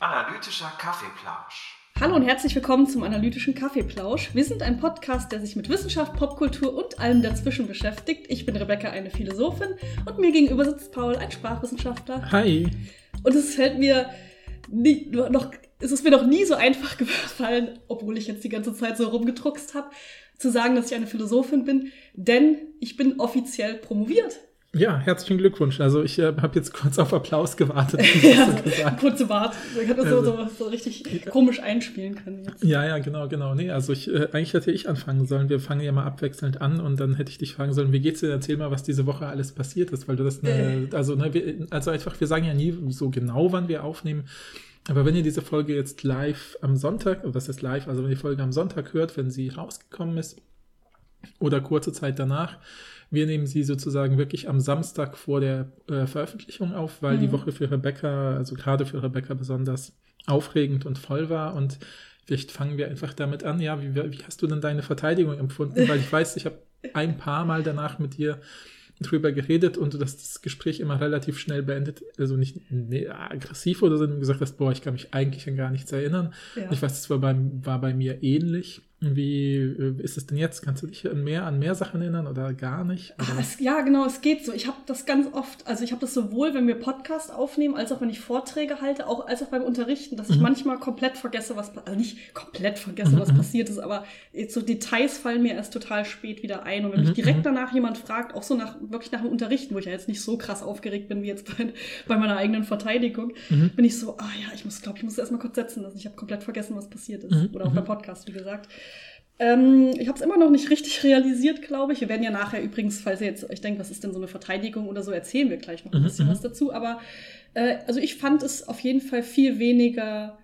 Analytischer Kaffeeplausch. Hallo und herzlich willkommen zum Analytischen Kaffeeplausch. Wir sind ein Podcast, der sich mit Wissenschaft, Popkultur und allem dazwischen beschäftigt. Ich bin Rebecca, eine Philosophin, und mir gegenüber sitzt Paul, ein Sprachwissenschaftler. Hi. Und es fällt mir nie, noch, es ist mir noch nie so einfach gefallen, obwohl ich jetzt die ganze Zeit so rumgedruckst habe, zu sagen, dass ich eine Philosophin bin, denn ich bin offiziell promoviert. Ja, herzlichen Glückwunsch. Also ich äh, habe jetzt kurz auf Applaus gewartet. ja, kurze Wart. Man kann das also, so, so, richtig komisch einspielen können jetzt. Ja, ja, genau, genau. Nee, also ich, äh, eigentlich hätte ich anfangen sollen. Wir fangen ja mal abwechselnd an und dann hätte ich dich fragen sollen, wie geht's dir? Erzähl mal, was diese Woche alles passiert ist, weil du das, ne, äh. also, ne, wir, also einfach, wir sagen ja nie so genau, wann wir aufnehmen. Aber wenn ihr diese Folge jetzt live am Sonntag, was ist live, also wenn ihr die Folge am Sonntag hört, wenn sie rausgekommen ist oder kurze Zeit danach, wir nehmen sie sozusagen wirklich am Samstag vor der äh, Veröffentlichung auf, weil mhm. die Woche für Rebecca, also gerade für Rebecca besonders aufregend und voll war. Und vielleicht fangen wir einfach damit an. Ja, wie, wie hast du denn deine Verteidigung empfunden? Weil ich weiß, ich habe ein paar Mal danach mit dir drüber geredet und du hast das Gespräch immer relativ schnell beendet, also nicht nee, aggressiv oder so, und gesagt hast, boah, ich kann mich eigentlich an gar nichts erinnern. Ja. Ich weiß, das war bei, war bei mir ähnlich. Wie äh, ist es denn jetzt? Kannst du dich an mehr, an mehr Sachen erinnern oder gar nicht? Ach, es, ja, genau, es geht so. Ich habe das ganz oft, also ich habe das sowohl, wenn wir Podcast aufnehmen, als auch wenn ich Vorträge halte, auch als auch beim Unterrichten, dass ich mhm. manchmal komplett vergesse, was, also nicht komplett vergesse, mhm. was mhm. passiert ist, aber so Details fallen mir erst total spät wieder ein. Und wenn mhm. mich direkt mhm. danach jemand fragt, auch so nach, wirklich nach dem Unterrichten, wo ich ja jetzt nicht so krass aufgeregt bin wie jetzt bei, bei meiner eigenen Verteidigung, mhm. bin ich so, ah ja, ich muss, glaube ich, muss erstmal kurz setzen lassen. Ich habe komplett vergessen, was passiert ist. Oder auch beim Podcast, wie gesagt. Ähm, ich habe es immer noch nicht richtig realisiert, glaube ich. Wir werden ja nachher übrigens, falls ihr jetzt euch denkt, was ist denn so eine Verteidigung oder so, erzählen wir gleich noch ein mhm, bisschen mhm. was dazu. Aber äh, also ich fand es auf jeden Fall viel weniger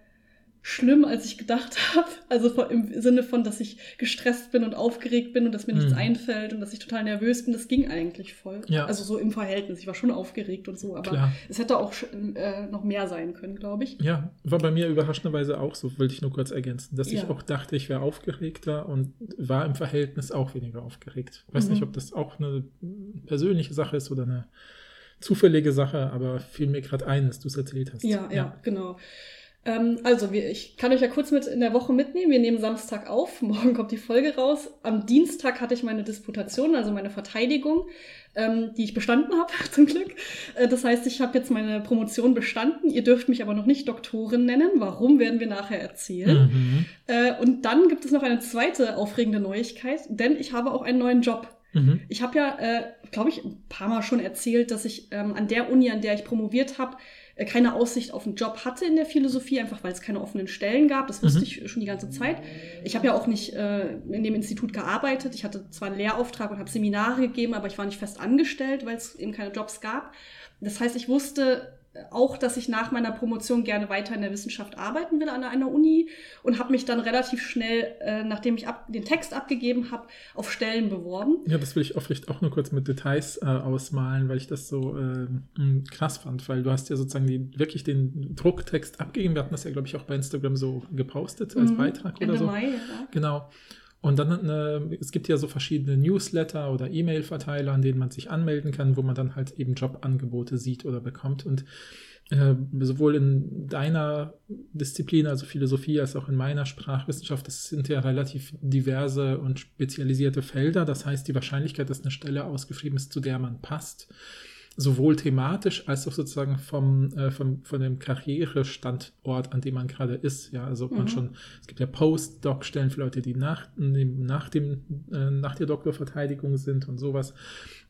schlimm, als ich gedacht habe. Also im Sinne von, dass ich gestresst bin und aufgeregt bin und dass mir nichts mhm. einfällt und dass ich total nervös bin. Das ging eigentlich voll. Ja. Also so im Verhältnis. Ich war schon aufgeregt und so, aber Klar. es hätte auch äh, noch mehr sein können, glaube ich. Ja, war bei mir überraschenderweise auch so, wollte ich nur kurz ergänzen, dass ja. ich auch dachte, ich wäre aufgeregter und war im Verhältnis auch weniger aufgeregt. Ich weiß mhm. nicht, ob das auch eine persönliche Sache ist oder eine zufällige Sache, aber fiel mir gerade ein, dass du es erzählt hast. Ja, ja, ja, genau. Ähm, also, wir, ich kann euch ja kurz mit in der Woche mitnehmen. Wir nehmen Samstag auf, morgen kommt die Folge raus. Am Dienstag hatte ich meine Disputation, also meine Verteidigung, ähm, die ich bestanden habe, zum Glück. Äh, das heißt, ich habe jetzt meine Promotion bestanden. Ihr dürft mich aber noch nicht Doktorin nennen. Warum, werden wir nachher erzählen. Mhm. Äh, und dann gibt es noch eine zweite aufregende Neuigkeit, denn ich habe auch einen neuen Job. Mhm. Ich habe ja, äh, glaube ich, ein paar Mal schon erzählt, dass ich ähm, an der Uni, an der ich promoviert habe, keine Aussicht auf einen Job hatte in der Philosophie, einfach weil es keine offenen Stellen gab. Das wusste mhm. ich schon die ganze Zeit. Ich habe ja auch nicht äh, in dem Institut gearbeitet. Ich hatte zwar einen Lehrauftrag und habe Seminare gegeben, aber ich war nicht fest angestellt, weil es eben keine Jobs gab. Das heißt, ich wusste, auch, dass ich nach meiner Promotion gerne weiter in der Wissenschaft arbeiten will an einer Uni und habe mich dann relativ schnell, äh, nachdem ich ab, den Text abgegeben habe, auf Stellen beworben. Ja, das will ich auch vielleicht auch nur kurz mit Details äh, ausmalen, weil ich das so äh, krass fand, weil du hast ja sozusagen die, wirklich den Drucktext abgegeben. Wir hatten das ja, glaube ich, auch bei Instagram so gepostet als mhm. Beitrag oder Ende so. Mai, ja. Genau. Und dann, äh, es gibt ja so verschiedene Newsletter oder E-Mail-Verteiler, an denen man sich anmelden kann, wo man dann halt eben Jobangebote sieht oder bekommt. Und äh, sowohl in deiner Disziplin, also Philosophie, als auch in meiner Sprachwissenschaft, das sind ja relativ diverse und spezialisierte Felder. Das heißt, die Wahrscheinlichkeit, dass eine Stelle ausgeschrieben ist, zu der man passt, sowohl thematisch als auch sozusagen vom, äh, vom, von dem Karrierestandort, an dem man gerade ist. Ja, also mhm. man schon, es gibt ja Postdoc-Stellen für Leute, die nach, nach, dem, äh, nach der Doktorverteidigung sind und sowas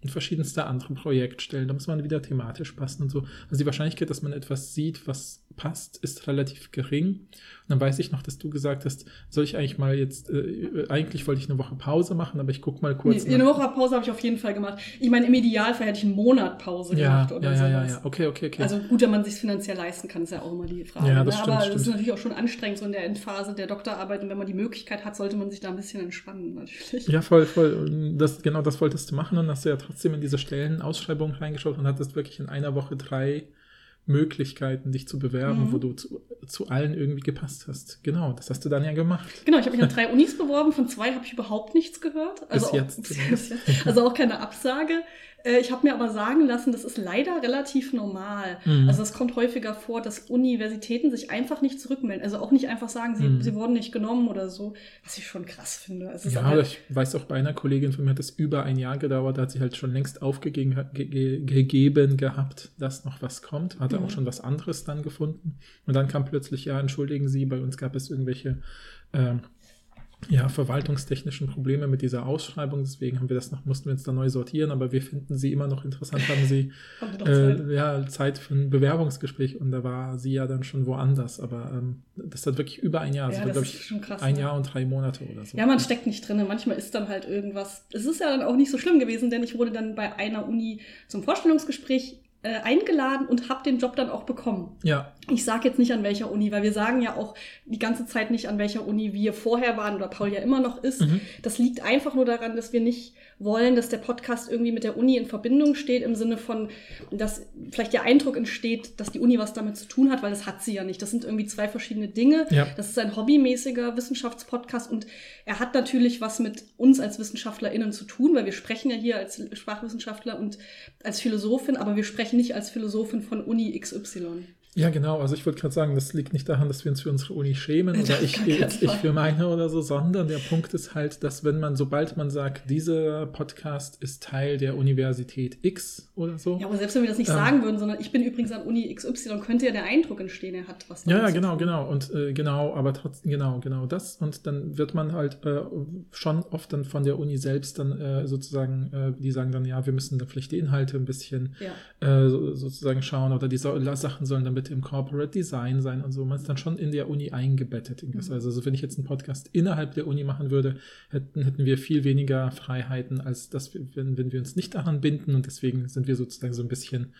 und verschiedenste andere Projektstellen. Da muss man wieder thematisch passen und so. Also die Wahrscheinlichkeit, dass man etwas sieht, was passt, ist relativ gering. Und dann weiß ich noch, dass du gesagt hast, soll ich eigentlich mal jetzt, äh, eigentlich wollte ich eine Woche Pause machen, aber ich gucke mal kurz. Nee, eine Woche Pause habe ich auf jeden Fall gemacht. Ich meine, im Idealfall hätte ich einen Monat Pause ja, gemacht oder ja, ja, Ja, ja, okay, okay, okay. Also gut, wenn man sich finanziell leisten kann, ist ja auch immer die Frage. Ja, das ne? stimmt, aber es ist natürlich auch schon anstrengend, so in der Endphase der Doktorarbeit. Und wenn man die Möglichkeit hat, sollte man sich da ein bisschen entspannen, natürlich. Ja, voll, voll. Das, genau das wolltest du machen und hast du ja trotzdem in diese Stellen Stellenausschreibung reingeschaut und hattest wirklich in einer Woche drei Möglichkeiten, dich zu bewerben, mhm. wo du zu, zu, allen irgendwie gepasst hast. Genau, das hast du dann ja gemacht. Genau, ich habe mich an drei Unis beworben, von zwei habe ich überhaupt nichts gehört. Also bis, jetzt, auch, bis jetzt. Also auch keine Absage. Äh, ich habe mir aber sagen lassen, das ist leider relativ normal. Mhm. Also es kommt häufiger vor, dass Universitäten sich einfach nicht zurückmelden. Also auch nicht einfach sagen, sie, mhm. sie wurden nicht genommen oder so, was ich schon krass finde. ja, halt ich weiß auch bei einer Kollegin von mir hat es über ein Jahr gedauert, da hat sie halt schon längst aufgegeben ge gegeben gehabt, dass noch was kommt, hatte mhm. auch schon was anderes dann gefunden. Und dann kam plötzlich, ja, entschuldigen Sie, bei uns gab es irgendwelche ähm, ja, verwaltungstechnischen Probleme mit dieser Ausschreibung. Deswegen haben wir das noch, mussten wir uns da neu sortieren, aber wir finden sie immer noch interessant. Haben sie äh, Zeit? ja, Zeit für ein Bewerbungsgespräch und da war sie ja dann schon woanders. Aber ähm, das hat wirklich über ein Jahr, ja, also, das ist schon krass, ein ne? Jahr und drei Monate oder so. Ja, man steckt nicht drin. Manchmal ist dann halt irgendwas. Es ist ja dann auch nicht so schlimm gewesen, denn ich wurde dann bei einer Uni zum Vorstellungsgespräch äh, eingeladen und habe den Job dann auch bekommen. Ja. Ich sage jetzt nicht an welcher Uni, weil wir sagen ja auch die ganze Zeit nicht an welcher Uni wir vorher waren oder Paul ja immer noch ist. Mhm. Das liegt einfach nur daran, dass wir nicht wollen, dass der Podcast irgendwie mit der Uni in Verbindung steht, im Sinne von, dass vielleicht der Eindruck entsteht, dass die Uni was damit zu tun hat, weil das hat sie ja nicht. Das sind irgendwie zwei verschiedene Dinge. Ja. Das ist ein hobbymäßiger Wissenschaftspodcast und er hat natürlich was mit uns als WissenschaftlerInnen zu tun, weil wir sprechen ja hier als Sprachwissenschaftler und als Philosophin, aber wir sprechen nicht als Philosophin von Uni XY. Ja, genau. Also ich wollte gerade sagen, das liegt nicht daran, dass wir uns für unsere Uni schämen oder ich, ich, ich für meine oder so, sondern der Punkt ist halt, dass wenn man, sobald man sagt, dieser Podcast ist Teil der Universität X oder so. Ja, aber selbst wenn wir das nicht ähm, sagen würden, sondern ich bin übrigens an Uni XY, könnte ja der Eindruck entstehen, er hat was. Ja, ja, genau, genau. Und äh, genau, aber trotzdem, genau, genau das. Und dann wird man halt äh, schon oft dann von der Uni selbst dann äh, sozusagen, äh, die sagen dann, ja, wir müssen da vielleicht die Inhalte ein bisschen ja. Äh, sozusagen schauen oder die so Sachen sollen dann bitte im Corporate Design sein und so. Man ist dann schon in der Uni eingebettet. Mhm. Also, also, wenn ich jetzt einen Podcast innerhalb der Uni machen würde, hätten, hätten wir viel weniger Freiheiten, als das, wenn, wenn wir uns nicht daran binden. Und deswegen sind wir sozusagen so ein bisschen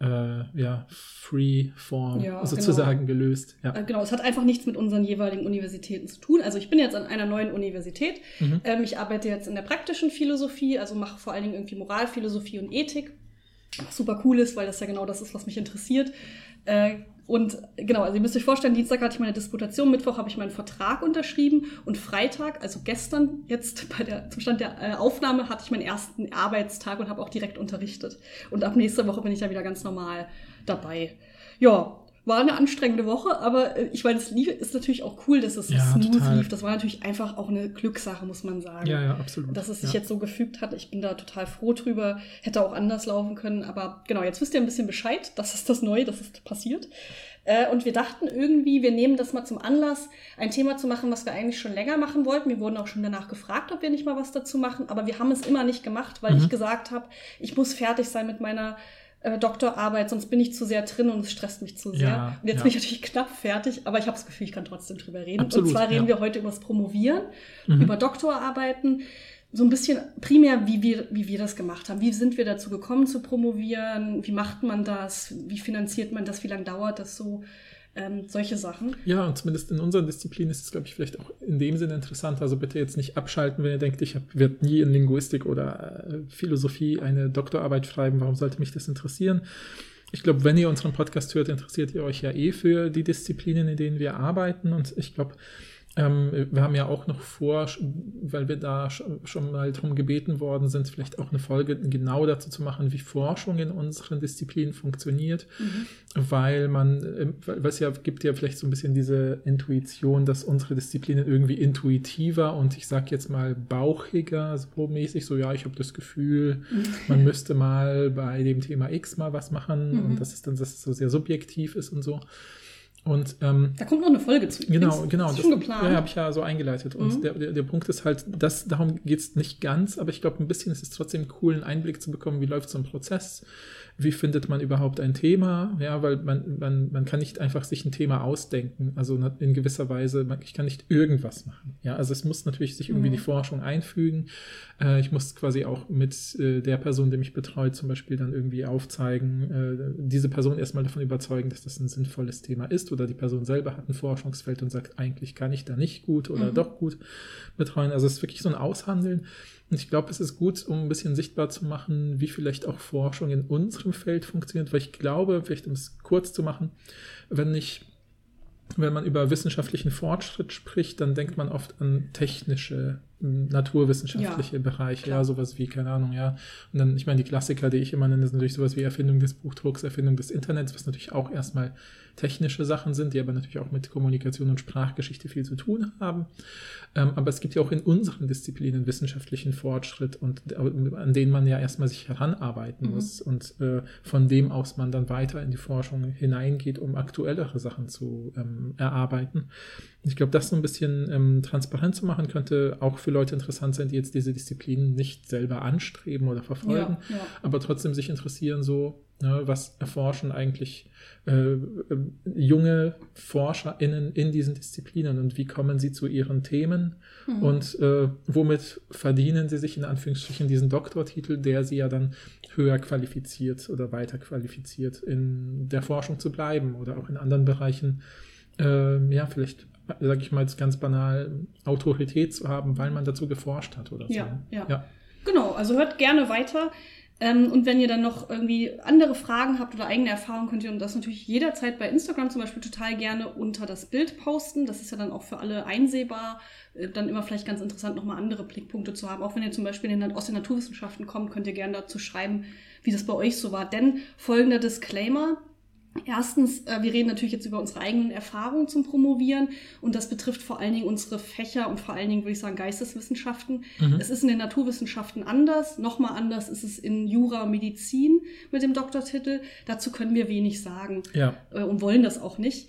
äh, ja, free form ja, sozusagen genau. gelöst. Ja. Äh, genau, es hat einfach nichts mit unseren jeweiligen Universitäten zu tun. Also ich bin jetzt an einer neuen Universität. Mhm. Ähm, ich arbeite jetzt in der praktischen Philosophie, also mache vor allen Dingen irgendwie Moralphilosophie und Ethik. Was super cool ist, weil das ja genau das ist, was mich interessiert. Äh, und genau, also ihr müsst euch vorstellen, Dienstag hatte ich meine Disputation, Mittwoch habe ich meinen Vertrag unterschrieben und Freitag, also gestern, jetzt bei der Zustand der äh, Aufnahme, hatte ich meinen ersten Arbeitstag und habe auch direkt unterrichtet. Und ab nächster Woche bin ich dann wieder ganz normal dabei. Ja, war eine anstrengende Woche, aber äh, ich meine, es lief, ist natürlich auch cool, dass es ja, smooth total. lief. Das war natürlich einfach auch eine Glückssache, muss man sagen. Ja, ja, absolut. Dass es sich ja. jetzt so gefügt hat. Ich bin da total froh drüber. Hätte auch anders laufen können. Aber genau, jetzt wisst ihr ein bisschen Bescheid. Das ist das Neue, das ist passiert. Äh, und wir dachten irgendwie, wir nehmen das mal zum Anlass, ein Thema zu machen, was wir eigentlich schon länger machen wollten. Wir wurden auch schon danach gefragt, ob wir nicht mal was dazu machen. Aber wir haben es immer nicht gemacht, weil mhm. ich gesagt habe, ich muss fertig sein mit meiner äh, Doktorarbeit, sonst bin ich zu sehr drin und es stresst mich zu sehr. Ja, und jetzt ja. bin ich natürlich knapp fertig, aber ich habe das Gefühl, ich kann trotzdem drüber reden. Absolut, und zwar reden ja. wir heute über das Promovieren, Mhm. über Doktorarbeiten, so ein bisschen primär, wie wir, wie wir das gemacht haben. Wie sind wir dazu gekommen zu promovieren? Wie macht man das? Wie finanziert man das? Wie lange dauert das so? Ähm, solche Sachen. Ja, und zumindest in unseren Disziplinen ist es, glaube ich, vielleicht auch in dem Sinne interessant. Also bitte jetzt nicht abschalten, wenn ihr denkt, ich werde nie in Linguistik oder äh, Philosophie eine Doktorarbeit schreiben. Warum sollte mich das interessieren? Ich glaube, wenn ihr unseren Podcast hört, interessiert ihr euch ja eh für die Disziplinen, in denen wir arbeiten. Und ich glaube, ähm, wir haben ja auch noch vor, weil wir da schon mal darum gebeten worden sind, vielleicht auch eine Folge genau dazu zu machen, wie Forschung in unseren Disziplinen funktioniert, Mhm. weil man, ähm, weil es ja gibt ja vielleicht so ein bisschen diese Intuition, dass unsere Disziplinen irgendwie intuitiver und ich sag jetzt mal bauchiger, so mäßig, so ja, ich habe das Gefühl, man müsste mal bei dem Thema X mal was machen Mhm. und das ist dann, dass es so sehr subjektiv ist und so. Und ähm, Da kommt noch eine Folge zu. Genau, genau. Das ist Das, schon geplant. ja, habe ich ja so eingeleitet. Und Mhm. der, der, der Punkt ist halt, das, darum geht's nicht ganz, aber ich glaube, ein bisschen ist es trotzdem cool, einen Einblick zu bekommen, wie läuft so ein Prozess, wie findet man überhaupt ein Thema, ja, weil man, man, man kann nicht einfach sich ein Thema ausdenken, also in gewisser Weise, man, ich kann nicht irgendwas machen, ja, also es muss natürlich sich irgendwie Mhm. die Forschung einfügen, äh, ich muss quasi auch mit äh, der Person, die mich betreut, zum Beispiel dann irgendwie aufzeigen, äh, diese Person erstmal davon überzeugen, dass das ein sinnvolles Thema ist oder die Person selber hat ein Forschungsfeld und sagt, eigentlich kann ich da nicht gut oder Mhm. doch gut betreuen. Also es ist wirklich so ein Aushandeln. Und ich glaube, es ist gut, um ein bisschen sichtbar zu machen, wie vielleicht auch Forschung in unserem Feld funktioniert, weil ich glaube, vielleicht um es kurz zu machen, wenn ich wenn man über wissenschaftlichen Fortschritt spricht, dann denkt man oft an technische naturwissenschaftliche Ja, Bereiche, klar. ja, sowas wie, keine Ahnung, ja. Und dann, ich meine, die Klassiker, die ich immer nenne, sind natürlich sowas wie Erfindung des Buchdrucks, Erfindung des Internets, was natürlich auch erstmal technische Sachen sind, die aber natürlich auch mit Kommunikation und Sprachgeschichte viel zu tun haben. Ähm, aber es gibt ja auch in unseren Disziplinen wissenschaftlichen Fortschritt und äh, an denen man ja erstmal sich heranarbeiten Mhm. muss und äh, von dem aus man dann weiter in die Forschung hineingeht, um aktuellere Sachen zu ähm, erarbeiten. Ich glaube, das so ein bisschen ähm, transparent zu machen, könnte auch für Leute interessant sein, die jetzt diese Disziplinen nicht selber anstreben oder verfolgen, Ja, ja. aber trotzdem sich interessieren, so, ne, was erforschen eigentlich äh, äh, junge ForscherInnen in diesen Disziplinen und wie kommen sie zu ihren Themen Mhm. und äh, womit verdienen sie sich in Anführungsstrichen diesen Doktortitel, der sie ja dann höher qualifiziert oder weiter qualifiziert, in der Forschung zu bleiben oder auch in anderen Bereichen, äh, ja, vielleicht, sage ich mal jetzt ganz banal, Autorität zu haben, weil man dazu geforscht hat oder so. Ja, ja. ja. Genau, also hört gerne weiter. Ähm, und wenn ihr dann noch irgendwie andere Fragen habt oder eigene Erfahrungen, könnt ihr das natürlich jederzeit bei Instagram zum Beispiel total gerne unter das Bild posten. Das ist ja dann auch für alle einsehbar. Äh, Dann immer vielleicht ganz interessant, nochmal andere Blickpunkte zu haben. Auch wenn ihr zum Beispiel in aus den Naturwissenschaften kommt, könnt ihr gerne dazu schreiben, wie das bei euch so war. Denn folgender Disclaimer. Erstens, äh, wir reden natürlich jetzt über unsere eigenen Erfahrungen zum Promovieren und das betrifft vor allen Dingen unsere Fächer und vor allen Dingen, würde ich sagen, Geisteswissenschaften. Mhm. Es ist in den Naturwissenschaften anders. Nochmal anders ist es in Jura Medizin mit dem Doktortitel. Dazu können wir wenig sagen Ja, äh, und wollen das auch nicht.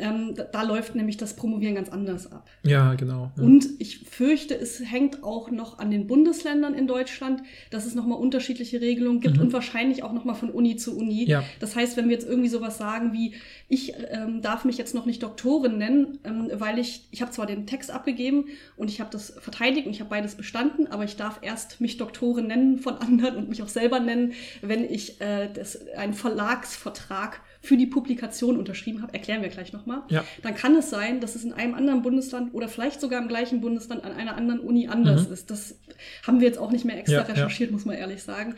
Ähm, da, da läuft nämlich das Promovieren ganz anders ab. ja, genau. Ja. Und ich fürchte, es hängt auch noch an den Bundesländern in Deutschland, dass es nochmal unterschiedliche Regelungen gibt Mhm. und wahrscheinlich auch nochmal von Uni zu Uni. Ja. Das heißt, wenn wir jetzt irgendwie sowas sagen wie, ich ähm, darf mich jetzt noch nicht Doktorin nennen, ähm, weil ich, ich habe zwar den Text abgegeben und ich habe das verteidigt und ich habe beides bestanden, aber ich darf erst mich Doktorin nennen von anderen und mich auch selber nennen, wenn ich äh, das, einen Verlagsvertrag für die Publikation unterschrieben habe, erklären wir gleich nochmal, Ja. dann kann es sein, dass es in einem anderen Bundesland oder vielleicht sogar im gleichen Bundesland an einer anderen Uni anders Mhm. ist. Das haben wir jetzt auch nicht mehr extra Ja, ja. recherchiert, muss man ehrlich sagen.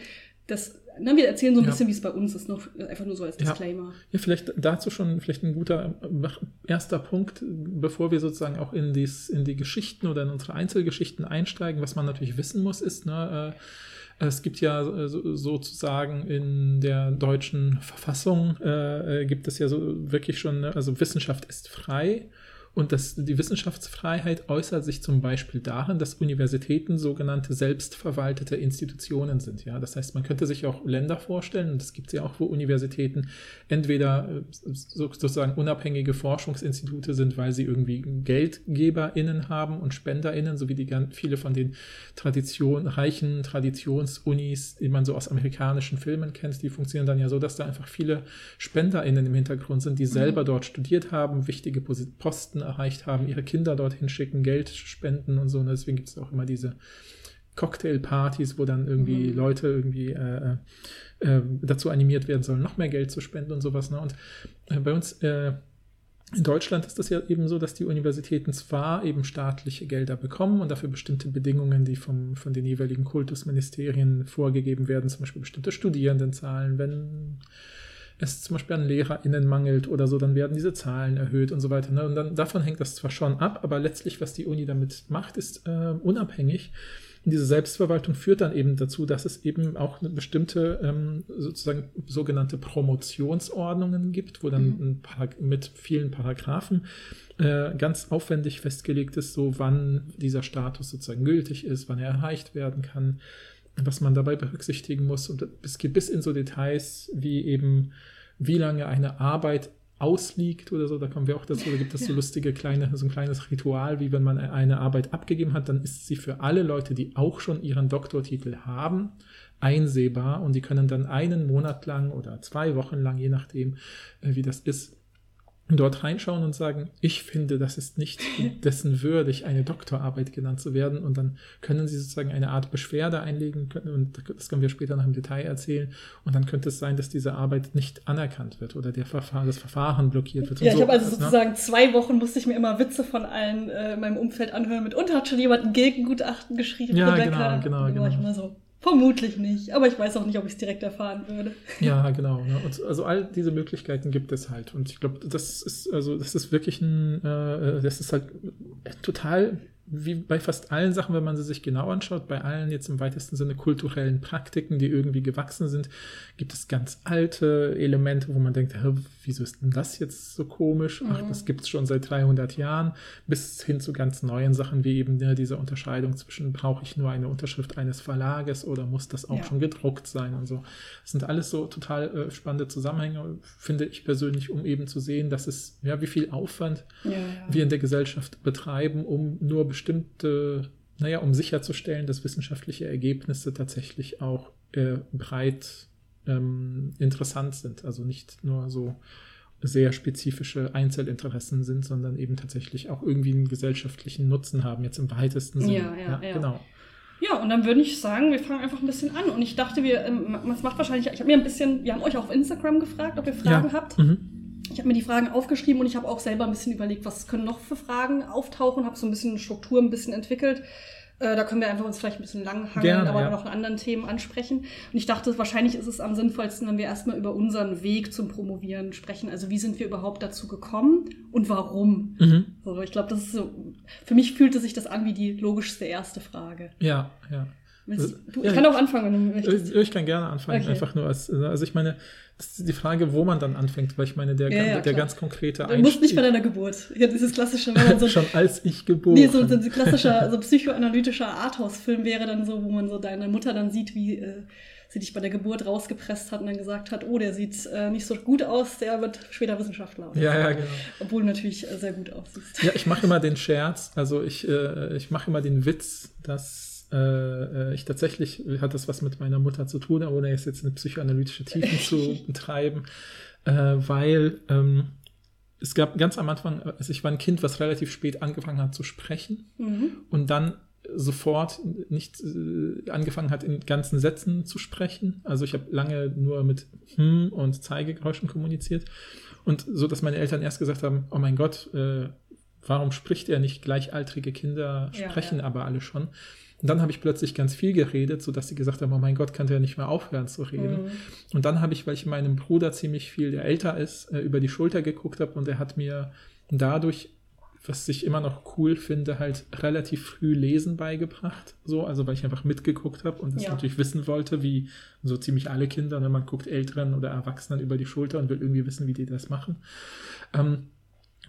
Das, na, wir erzählen so ein Ja. bisschen, wie es bei uns ist, noch einfach nur so als Ja. Disclaimer. Ja, vielleicht dazu schon vielleicht ein guter äh, erster Punkt, bevor wir sozusagen auch in, dies, in die Geschichten oder in unsere Einzelgeschichten einsteigen. Was man natürlich wissen muss, ist, ne, äh, es gibt ja äh, so- sozusagen in der deutschen Verfassung äh, äh, gibt es ja so wirklich schon, ne, also Wissenschaft ist frei. Und das, die Wissenschaftsfreiheit äußert sich zum Beispiel darin, dass Universitäten sogenannte selbstverwaltete Institutionen sind. Ja? Das heißt, man könnte sich auch Länder vorstellen, und es gibt ja auch, wo Universitäten entweder äh, so- sozusagen unabhängige Forschungsinstitute sind, weil sie irgendwie GeldgeberInnen haben und SpenderInnen, so wie die gan- viele von den Tradition, reichen Traditionsunis, die man so aus amerikanischen Filmen kennt, die funktionieren dann ja so, dass da einfach viele SpenderInnen im Hintergrund sind, die selber dort studiert haben, wichtige Posi- Posten erreicht haben, ihre Kinder dorthin schicken, Geld spenden und so. Und deswegen gibt es auch immer diese Cocktailpartys, wo dann irgendwie Mhm. Leute irgendwie äh, äh, dazu animiert werden sollen, noch mehr Geld zu spenden und sowas. Ne? Und äh, bei uns äh, in Deutschland ist das ja eben so, dass die Universitäten zwar eben staatliche Gelder bekommen und dafür bestimmte Bedingungen, die vom, von den jeweiligen Kultusministerien vorgegeben werden, zum Beispiel bestimmte Studierendenzahlen, wenn es zum Beispiel an LehrerInnen mangelt oder so, dann werden diese Zahlen erhöht und so weiter. Ne? Und dann davon hängt das zwar schon ab, aber letztlich, was die Uni damit macht, ist äh, unabhängig. Und diese Selbstverwaltung führt dann eben dazu, dass es eben auch eine bestimmte ähm, sozusagen sogenannte Promotionsordnungen gibt, wo dann Mhm. mit vielen Paragraphen äh, ganz aufwendig festgelegt ist, so wann dieser Status sozusagen gültig ist, wann er erreicht werden kann, was man dabei berücksichtigen muss. Und es geht bis in so Details wie eben, wie lange eine Arbeit ausliegt oder so, da kommen wir auch dazu, da gibt es so lustige kleine, so ein kleines Ritual, wie wenn man eine Arbeit abgegeben hat, dann ist sie für alle Leute, die auch schon ihren Doktortitel haben, einsehbar. Und die können dann einen Monat lang oder zwei Wochen lang, je nachdem, äh, wie das ist, dort reinschauen und sagen, ich finde, das ist nicht dessen würdig, eine Doktorarbeit genannt zu werden. Und dann können sie sozusagen eine Art Beschwerde einlegen können, und das können wir später noch im Detail erzählen. Und dann könnte es sein, dass diese Arbeit nicht anerkannt wird oder der Verfahren, das Verfahren blockiert wird. und Ja, ich so. habe also Ne? sozusagen zwei Wochen musste ich mir immer Witze von allen äh, in meinem Umfeld anhören. Mitunter hat schon jemand ein Gegengutachten geschrieben. Ja, Rebecca. genau, genau, genau. ich immer so, vermutlich nicht. Aber ich weiß auch nicht, ob ich es direkt erfahren würde. Ja, genau. Ne? Und also all diese Möglichkeiten gibt es halt. Und ich glaube, das ist also das ist wirklich ein, äh, das ist halt total wie bei fast allen Sachen, wenn man sie sich genau anschaut, bei allen jetzt im weitesten Sinne kulturellen Praktiken, die irgendwie gewachsen sind, gibt es ganz alte Elemente, wo man denkt, wieso ist denn das jetzt so komisch? Ach, mhm. das gibt es schon seit 300 Jahren, bis hin zu ganz neuen Sachen, wie eben ja, diese Unterscheidung zwischen, brauche ich nur eine Unterschrift eines Verlages oder muss das auch ja. schon gedruckt sein und so. Das sind alles so total äh, spannende Zusammenhänge, finde ich persönlich, um eben zu sehen, dass es, ja, wie viel Aufwand ja, ja. wir in der Gesellschaft betreiben, um nur bestimmte, naja, um sicherzustellen, dass wissenschaftliche Ergebnisse tatsächlich auch äh, breit ähm, interessant sind. Also nicht nur so sehr spezifische Einzelinteressen sind, sondern eben tatsächlich auch irgendwie einen gesellschaftlichen Nutzen haben, jetzt im weitesten Sinne. Ja, ja, ja. genau. Ja, und dann würde ich sagen, wir fangen einfach ein bisschen an. Und ich dachte, wir, ähm, es macht wahrscheinlich, ich habe mir ein bisschen, wir haben euch auch auf Instagram gefragt, ob ihr Fragen ja. habt. Mhm. Ich habe mir die Fragen aufgeschrieben und ich habe auch selber ein bisschen überlegt, was können noch für Fragen auftauchen, habe so ein bisschen Struktur ein bisschen entwickelt. Äh, da können wir einfach uns vielleicht ein bisschen langhangeln, Gerne, aber ja. noch an anderen Themen ansprechen. Und ich dachte, wahrscheinlich ist es am sinnvollsten, wenn wir erstmal über unseren Weg zum Promovieren sprechen. Also wie sind wir überhaupt dazu gekommen und warum? Mhm. So, ich glaube, das ist so, für mich fühlte sich das an wie die logischste erste Frage. Ja, ja. Du, ich kann auch anfangen, wenn du möchtest. Ich kann gerne anfangen, okay. einfach nur als, also ich meine, ist die Frage, wo man dann anfängt, weil ich meine, der, ja, ja, der ganz konkrete Einstieg. Du musst nicht bei deiner Geburt. Ja, dieses klassische, wenn man so. Schon als ich geboren. Nee, so, so ein klassischer, so psychoanalytischer Arthouse-Film wäre dann so, wo man so deine Mutter dann sieht, wie äh, sie dich bei der Geburt rausgepresst hat und dann gesagt hat, oh, der sieht äh, nicht so gut aus, der wird später Wissenschaftler. Ja, ja, genau. Obwohl du natürlich äh, sehr gut aussiehst. Ja, ich mache immer den Scherz, also ich, äh, ich mache immer den Witz, dass äh, äh, ich tatsächlich, hat das was mit meiner Mutter zu tun, ohne jetzt, jetzt eine psychoanalytische Tiefen zu betreiben, äh, weil ähm, es gab ganz am Anfang, also ich war ein Kind, was relativ spät angefangen hat zu sprechen mhm. und dann sofort nicht äh, angefangen hat, in ganzen Sätzen zu sprechen. Also ich habe lange nur mit hm und Zeigegeräuschen kommuniziert. Und so, dass meine Eltern erst gesagt haben, oh mein Gott, äh, warum spricht er nicht? Gleichaltrige Kinder sprechen ja, ja. aber alle schon. Und dann habe ich plötzlich ganz viel geredet, sodass sie gesagt haben, oh mein Gott, kann der nicht mehr aufhören zu reden. Mhm. Und dann habe ich, weil ich meinem Bruder ziemlich viel, der älter ist, äh, über die Schulter geguckt habe und er hat mir dadurch, was ich immer noch cool finde, halt relativ früh Lesen beigebracht. So, also weil ich einfach mitgeguckt habe und das ja. natürlich wissen wollte, wie so ziemlich alle Kinder, ne? man guckt Älteren oder Erwachsenen über die Schulter und will irgendwie wissen, wie die das machen. Ähm,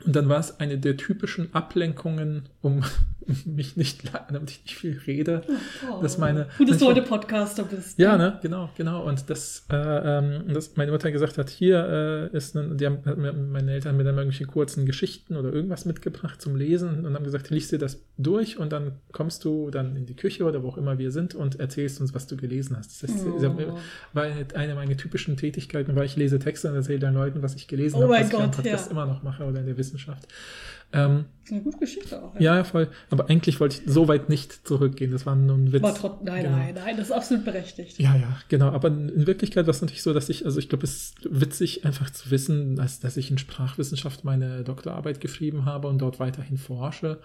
und dann war es eine der typischen Ablenkungen, um mich nicht, damit ich nicht viel rede. Oh, dass meine, Gut, dass du heute Podcaster bist. Ja, ne, genau, genau. Und dass, äh, ähm, dass meine Mutter gesagt hat, hier äh, ist ein, die haben, meine Eltern haben mir dann irgendwelche kurzen Geschichten oder irgendwas mitgebracht zum Lesen und haben gesagt, liest dir das durch und dann kommst du dann in die Küche oder wo auch immer wir sind und erzählst uns, was du gelesen hast. Das ist, oh. war eine meiner typischen Tätigkeiten, weil ich lese Texte und erzähle dann Leuten, was ich gelesen oh habe, was Gott, ich ja. das immer noch mache oder in der Wissenschaft. Ähm, das ist eine gute Geschichte auch. Ja. ja, voll. Aber eigentlich wollte ich so weit nicht zurückgehen. Das war nur ein Witz. Trotzdem, nein, genau. nein, nein, das ist absolut berechtigt. Ja, ja, genau. Aber in Wirklichkeit war es natürlich so, dass ich, also ich glaube, es ist witzig einfach zu wissen, dass, dass ich in Sprachwissenschaft meine Doktorarbeit geschrieben habe und dort weiterhin forsche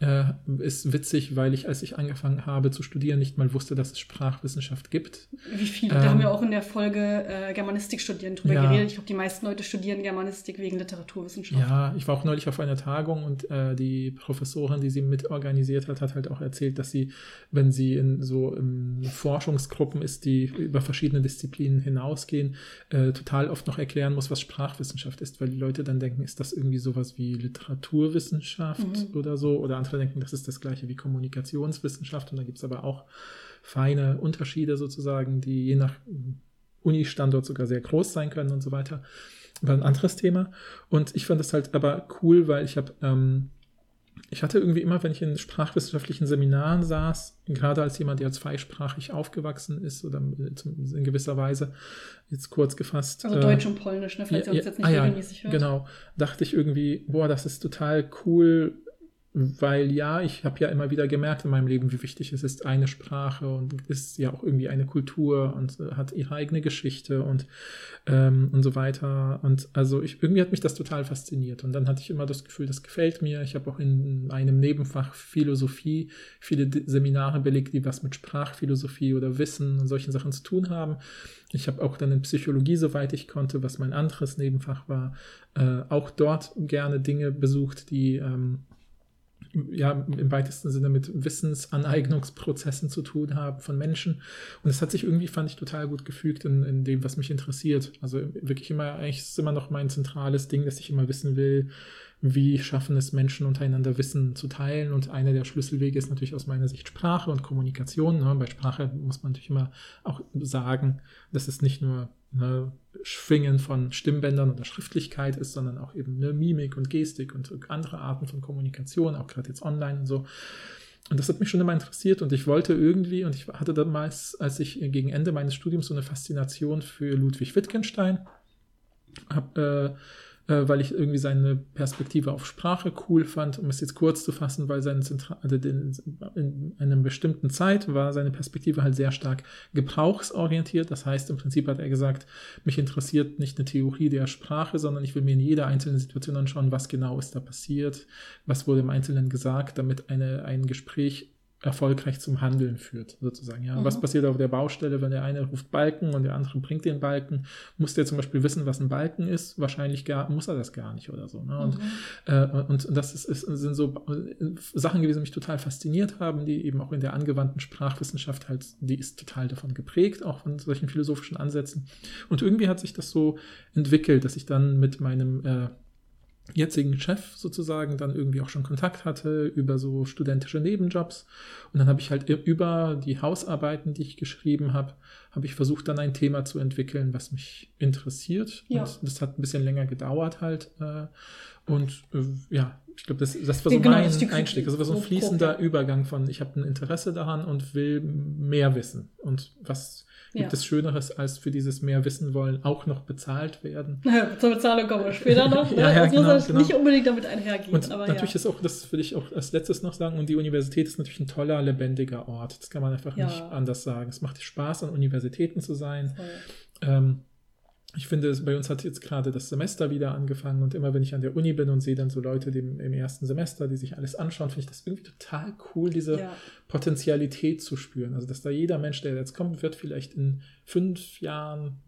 äh, ist witzig, weil ich, als ich angefangen habe zu studieren, nicht mal wusste, dass es Sprachwissenschaft gibt. Wie viele? Ähm, da haben wir auch in der Folge äh, Germanistik studieren drüber ja, geredet. Ich glaube, die meisten Leute studieren Germanistik wegen Literaturwissenschaft. Ja, ich war auch neulich auf einer Tagung und äh, die Professorin, die sie mitorganisiert hat, hat halt auch erzählt, dass sie, wenn sie in so in Forschungsgruppen ist, die über verschiedene Disziplinen hinausgehen, äh, total oft noch erklären muss, was Sprachwissenschaft ist, weil die Leute dann denken, ist das irgendwie sowas wie Literaturwissenschaft mhm. oder so oder andere denken, das ist das gleiche wie Kommunikationswissenschaft und da gibt es aber auch feine Unterschiede sozusagen, die je nach Uni-Standort sogar sehr groß sein können und so weiter. War ein anderes Thema. Und ich fand das halt aber cool, weil ich habe, ähm, ich hatte irgendwie immer, wenn ich in sprachwissenschaftlichen Seminaren saß, gerade als jemand, der zweisprachig aufgewachsen ist oder in gewisser Weise, jetzt kurz gefasst. Also Deutsch äh, und Polnisch, ne, falls ja, ihr uns jetzt nicht ah, regelmäßig ja, hört. Genau, dachte ich irgendwie, boah, das ist total cool, weil ja, ich habe ja immer wieder gemerkt in meinem Leben, wie wichtig es ist, eine Sprache und ist ja auch irgendwie eine Kultur und äh, hat ihre eigene Geschichte und, ähm, und so weiter. Und also ich, irgendwie hat mich das total fasziniert. Und dann hatte ich immer das Gefühl, das gefällt mir. Ich habe auch in einem Nebenfach Philosophie viele Seminare belegt, die was mit Sprachphilosophie oder Wissen und solchen Sachen zu tun haben. Ich habe auch dann in Psychologie, soweit ich konnte, was mein anderes Nebenfach war, äh, auch dort gerne Dinge besucht, die ähm, ja im weitesten Sinne mit Wissensaneignungsprozessen zu tun haben von Menschen. Und es hat sich irgendwie, fand ich, total gut gefügt in, in dem, was mich interessiert. Also wirklich immer, eigentlich ist es immer noch mein zentrales Ding, dass ich immer wissen will, wie schaffen es Menschen untereinander Wissen zu teilen. Und einer der Schlüsselwege ist natürlich aus meiner Sicht Sprache und Kommunikation. Ne? Bei Sprache muss man natürlich immer auch sagen, dass es nicht nur ne, Schwingen von Stimmbändern oder Schriftlichkeit ist, sondern auch eben eine Mimik und Gestik und andere Arten von Kommunikation, auch gerade jetzt online und so. Und das hat mich schon immer interessiert und ich wollte irgendwie, und ich hatte damals, als ich gegen Ende meines Studiums so eine Faszination für Ludwig Wittgenstein, habe äh, weil ich irgendwie seine Perspektive auf Sprache cool fand, um es jetzt kurz zu fassen, weil seine Zentra also den, in einer bestimmten Zeit war seine Perspektive halt sehr stark gebrauchsorientiert. Das heißt, im Prinzip hat er gesagt, mich interessiert nicht eine Theorie der Sprache, sondern ich will mir in jeder einzelnen Situation anschauen, was genau ist da passiert, was wurde im Einzelnen gesagt, damit eine, ein Gespräch erfolgreich zum Handeln führt, sozusagen. Ja. Mhm. Was passiert auf der Baustelle, wenn der eine ruft Balken und der andere bringt den Balken? Muss der zum Beispiel wissen, was ein Balken ist? Wahrscheinlich gar, muss er das gar nicht oder so. Ne? Und, mhm. äh, und das ist, ist, sind so äh, Sachen gewesen, die mich total fasziniert haben, die eben auch in der angewandten Sprachwissenschaft halt, die ist total davon geprägt, auch von solchen philosophischen Ansätzen. Und irgendwie hat sich das so entwickelt, dass ich dann mit meinem äh, jetzigen Chef sozusagen dann irgendwie auch schon Kontakt hatte über so studentische Nebenjobs. Und dann habe ich halt über die Hausarbeiten, die ich geschrieben habe, habe ich versucht, dann ein Thema zu entwickeln, was mich interessiert. Ja. Und das hat ein bisschen länger gedauert halt. Und äh, ja, ich glaube, das, das war so genau, mein Einstieg. Das war so ein fließender Übergang von, ich habe ein Interesse daran und will mehr wissen. Und was Gibt ja. es Schöneres, als für dieses mehr wissen wollen auch noch bezahlt werden? Ja, zur Bezahlung kommen wir später noch. Ne? ja, ja, das genau, muss genau. nicht unbedingt damit einhergehen. Und natürlich ist auch, das will ich auch als letztes noch sagen, und die Universität ist natürlich ein toller, lebendiger Ort. Das kann man einfach nicht anders sagen. Es macht Spaß, an Universitäten zu sein. Ähm, ich finde, bei uns hat jetzt gerade das Semester wieder angefangen und immer wenn ich an der Uni bin und sehe dann so Leute die im ersten Semester, die sich alles anschauen, finde ich das irgendwie total cool, diese ja. Potenzialität zu spüren. Also, dass da jeder Mensch, der jetzt kommt, wird vielleicht in fünf Jahren,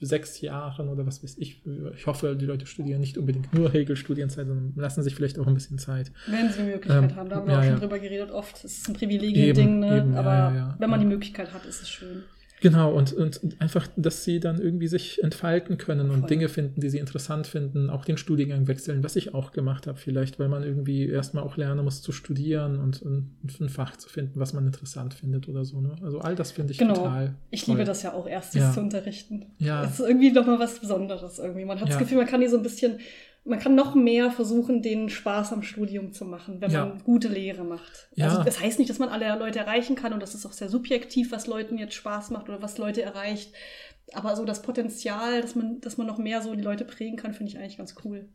sechs Jahren oder was weiß ich, ich hoffe, die Leute studieren nicht unbedingt nur Hegel-Studienzeit, sondern lassen sich vielleicht auch ein bisschen Zeit. Wenn sie die Möglichkeit ähm, haben, da haben wir ja, auch schon ja. drüber geredet, oft ist es ein Privilegien-Ding, ne? aber wenn man die Möglichkeit hat, ist es schön. Genau, und, und einfach, dass sie dann irgendwie sich entfalten können und Voll. Dinge finden, die sie interessant finden, auch den Studiengang wechseln, was ich auch gemacht habe, vielleicht, weil man irgendwie erstmal auch lernen muss zu studieren und, und ein Fach zu finden, was man interessant findet oder so. Ne? Also all das finde ich genau. total. Ich toll. liebe das ja auch erst, ja. zu unterrichten. Ja. Das ist irgendwie nochmal was Besonderes irgendwie. Man hat ja. das Gefühl, man kann die so ein bisschen man kann noch mehr versuchen, den Spaß am Studium zu machen, wenn ja. man gute Lehre macht. Ja. Also das heißt nicht, dass man alle Leute erreichen kann und das ist auch sehr subjektiv, was Leuten jetzt Spaß macht oder was Leute erreicht. Aber so das Potenzial, dass man, dass man noch mehr so die Leute prägen kann, finde ich eigentlich ganz cool.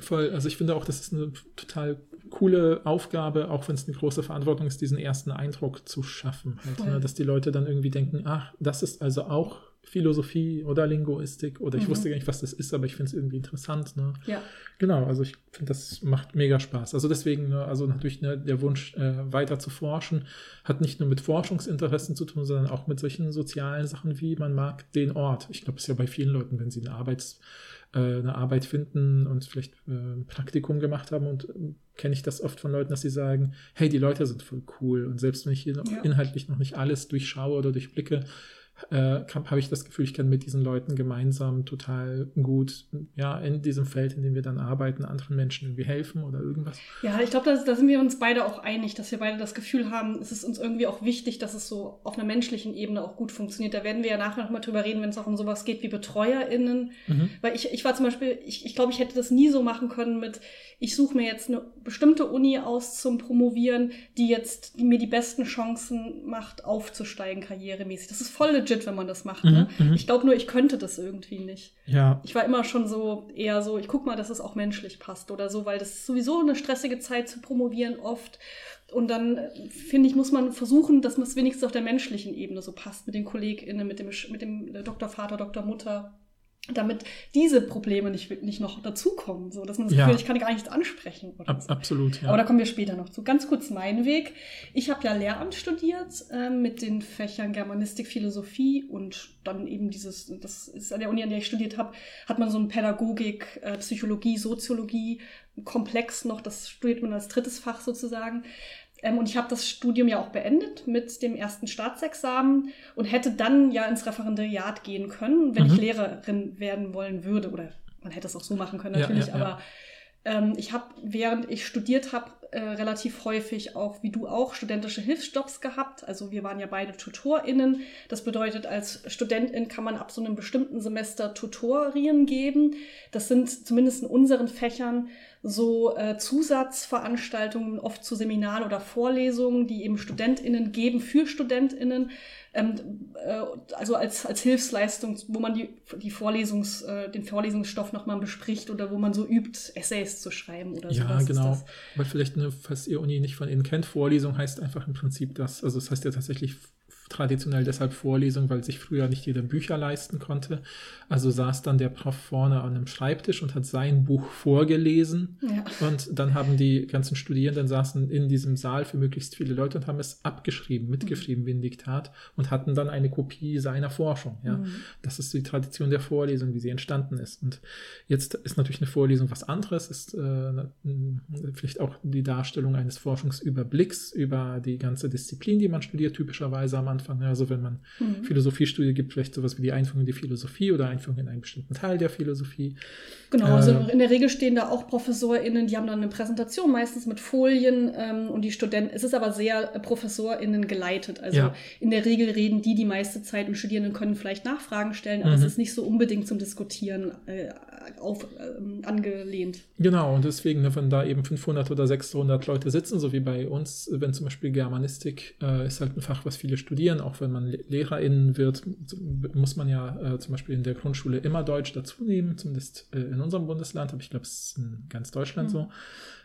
Voll, also ich finde auch, das ist eine total coole Aufgabe, auch wenn es eine große Verantwortung ist, diesen ersten Eindruck zu schaffen. Halt, ne? Dass die Leute dann irgendwie denken, ach, das ist also auch Philosophie oder Linguistik oder ich mhm. wusste gar nicht, was das ist, aber ich finde es irgendwie interessant. Ne? Ja. Genau, also ich finde, das macht mega Spaß. Also deswegen, ne, also natürlich ne, der Wunsch, äh, weiter zu forschen, hat nicht nur mit Forschungsinteressen zu tun, sondern auch mit solchen sozialen Sachen wie man mag den Ort. Ich glaube, es ist ja bei vielen Leuten, wenn sie eine, Arbeits, äh, eine Arbeit finden und vielleicht äh, ein Praktikum gemacht haben und äh, kenne ich das oft von Leuten, dass sie sagen, hey, die Leute sind voll cool und selbst wenn ich hier ja. inhaltlich noch nicht alles durchschaue oder durchblicke, äh, habe ich das Gefühl, ich kann mit diesen Leuten gemeinsam total gut, ja, in diesem Feld, in dem wir dann arbeiten, anderen Menschen irgendwie helfen oder irgendwas. Ja, ich glaube, da, sind wir uns beide auch einig, dass wir beide das Gefühl haben, es ist uns irgendwie auch wichtig, dass es so auf einer menschlichen Ebene auch gut funktioniert. Da werden wir ja nachher nochmal drüber reden, wenn es auch um sowas geht wie BetreuerInnen. Mhm. Weil ich, ich war zum Beispiel, ich, ich glaube, ich hätte das nie so machen können mit, ich suche mir jetzt eine bestimmte Uni aus zum Promovieren, die jetzt die mir die besten Chancen macht, aufzusteigen karrieremäßig. Das ist voll legit, wenn man das macht. Ne? Mhm, mhm. Ich glaube nur, ich könnte das irgendwie nicht. Ja. Ich war immer schon so eher so, ich guck mal, dass es auch menschlich passt oder so, weil das ist sowieso eine stressige Zeit zu promovieren oft. Und dann, äh, finde ich, muss man versuchen, dass es wenigstens auf der menschlichen Ebene so passt, mit den KollegInnen, mit dem, mit dem Doktorvater, Doktormutter damit diese Probleme nicht, nicht noch dazukommen, so dass man das Ja. Gefühl, ich kann gar nichts ansprechen. Oder Ab, so. absolut, ja. Aber da kommen wir später noch zu. Ganz kurz mein Weg. Ich habe ja Lehramt studiert ähm, mit den Fächern Germanistik, Philosophie und dann eben dieses, das ist an der Uni, an der ich studiert habe, hat man so einen Pädagogik, äh, Psychologie, Soziologie Komplex noch. Das studiert man als drittes Fach sozusagen. Ähm, und ich habe das Studium ja auch beendet mit dem ersten Staatsexamen und hätte dann ja ins Referendariat gehen können, wenn Mhm. ich Lehrerin werden wollen würde. Oder man hätte es auch so machen können natürlich, ja, ja. aber ähm, ich habe, während ich studiert habe, äh, relativ häufig auch, wie du auch, studentische Hilfsjobs gehabt. Also wir waren ja beide TutorInnen. Das bedeutet, als Studentin kann man ab so einem bestimmten Semester Tutorien geben. Das sind zumindest in unseren Fächern so äh, Zusatzveranstaltungen, oft zu Seminaren oder Vorlesungen, die eben StudentInnen geben für StudentInnen. Ähm, äh, also als, als Hilfsleistung, wo man die, die Vorlesungs, äh, den Vorlesungsstoff nochmal bespricht oder wo man so übt, Essays zu schreiben oder Ja, sowas. ist genau. das. Weil vielleicht, ne, falls ihr Uni nicht von Ihnen kennt, Vorlesung heißt einfach im Prinzip das. Also es heißt ja tatsächlich traditionell deshalb Vorlesung, weil sich früher nicht jeder Bücher leisten konnte. Also saß dann der Prof vorne an einem Schreibtisch und hat sein Buch vorgelesen. Ja. Und dann haben die ganzen Studierenden saßen in diesem Saal für möglichst viele Leute und haben es abgeschrieben, mitgeschrieben wie ein Diktat und hatten dann eine Kopie seiner Forschung. Ja. Mhm. Das ist die Tradition der Vorlesung, wie sie entstanden ist. Und jetzt ist natürlich eine Vorlesung was anderes, ist äh, vielleicht auch die Darstellung eines Forschungsüberblicks über die ganze Disziplin, die man studiert, typischerweise am Anfang. Also wenn man Mhm. Philosophie studiert, gibt vielleicht sowas wie die Einführung in die Philosophie oder Einführung in einen bestimmten Teil der Philosophie. Genau, also Äh, in der Regel stehen da auch ProfessorInnen, die haben dann eine Präsentation, meistens mit Folien ähm, und die Studenten, es ist aber sehr äh, ProfessorInnen geleitet. Also Ja. in der Regel reden die die meiste Zeit und Studierenden können vielleicht Nachfragen stellen, aber Mhm. es ist nicht so unbedingt zum Diskutieren äh, auf, ähm, angelehnt. Genau, und deswegen, ne, wenn da eben 500 oder 600 Leute sitzen, so wie bei uns, wenn zum Beispiel Germanistik äh, ist halt ein Fach, was viele studieren, auch wenn man Le- LehrerInnen wird, muss man ja äh, zum Beispiel in der Grundschule immer Deutsch dazu nehmen, zumindest äh, in unserem Bundesland, aber ich glaube, es ist in ganz Deutschland Mhm. so.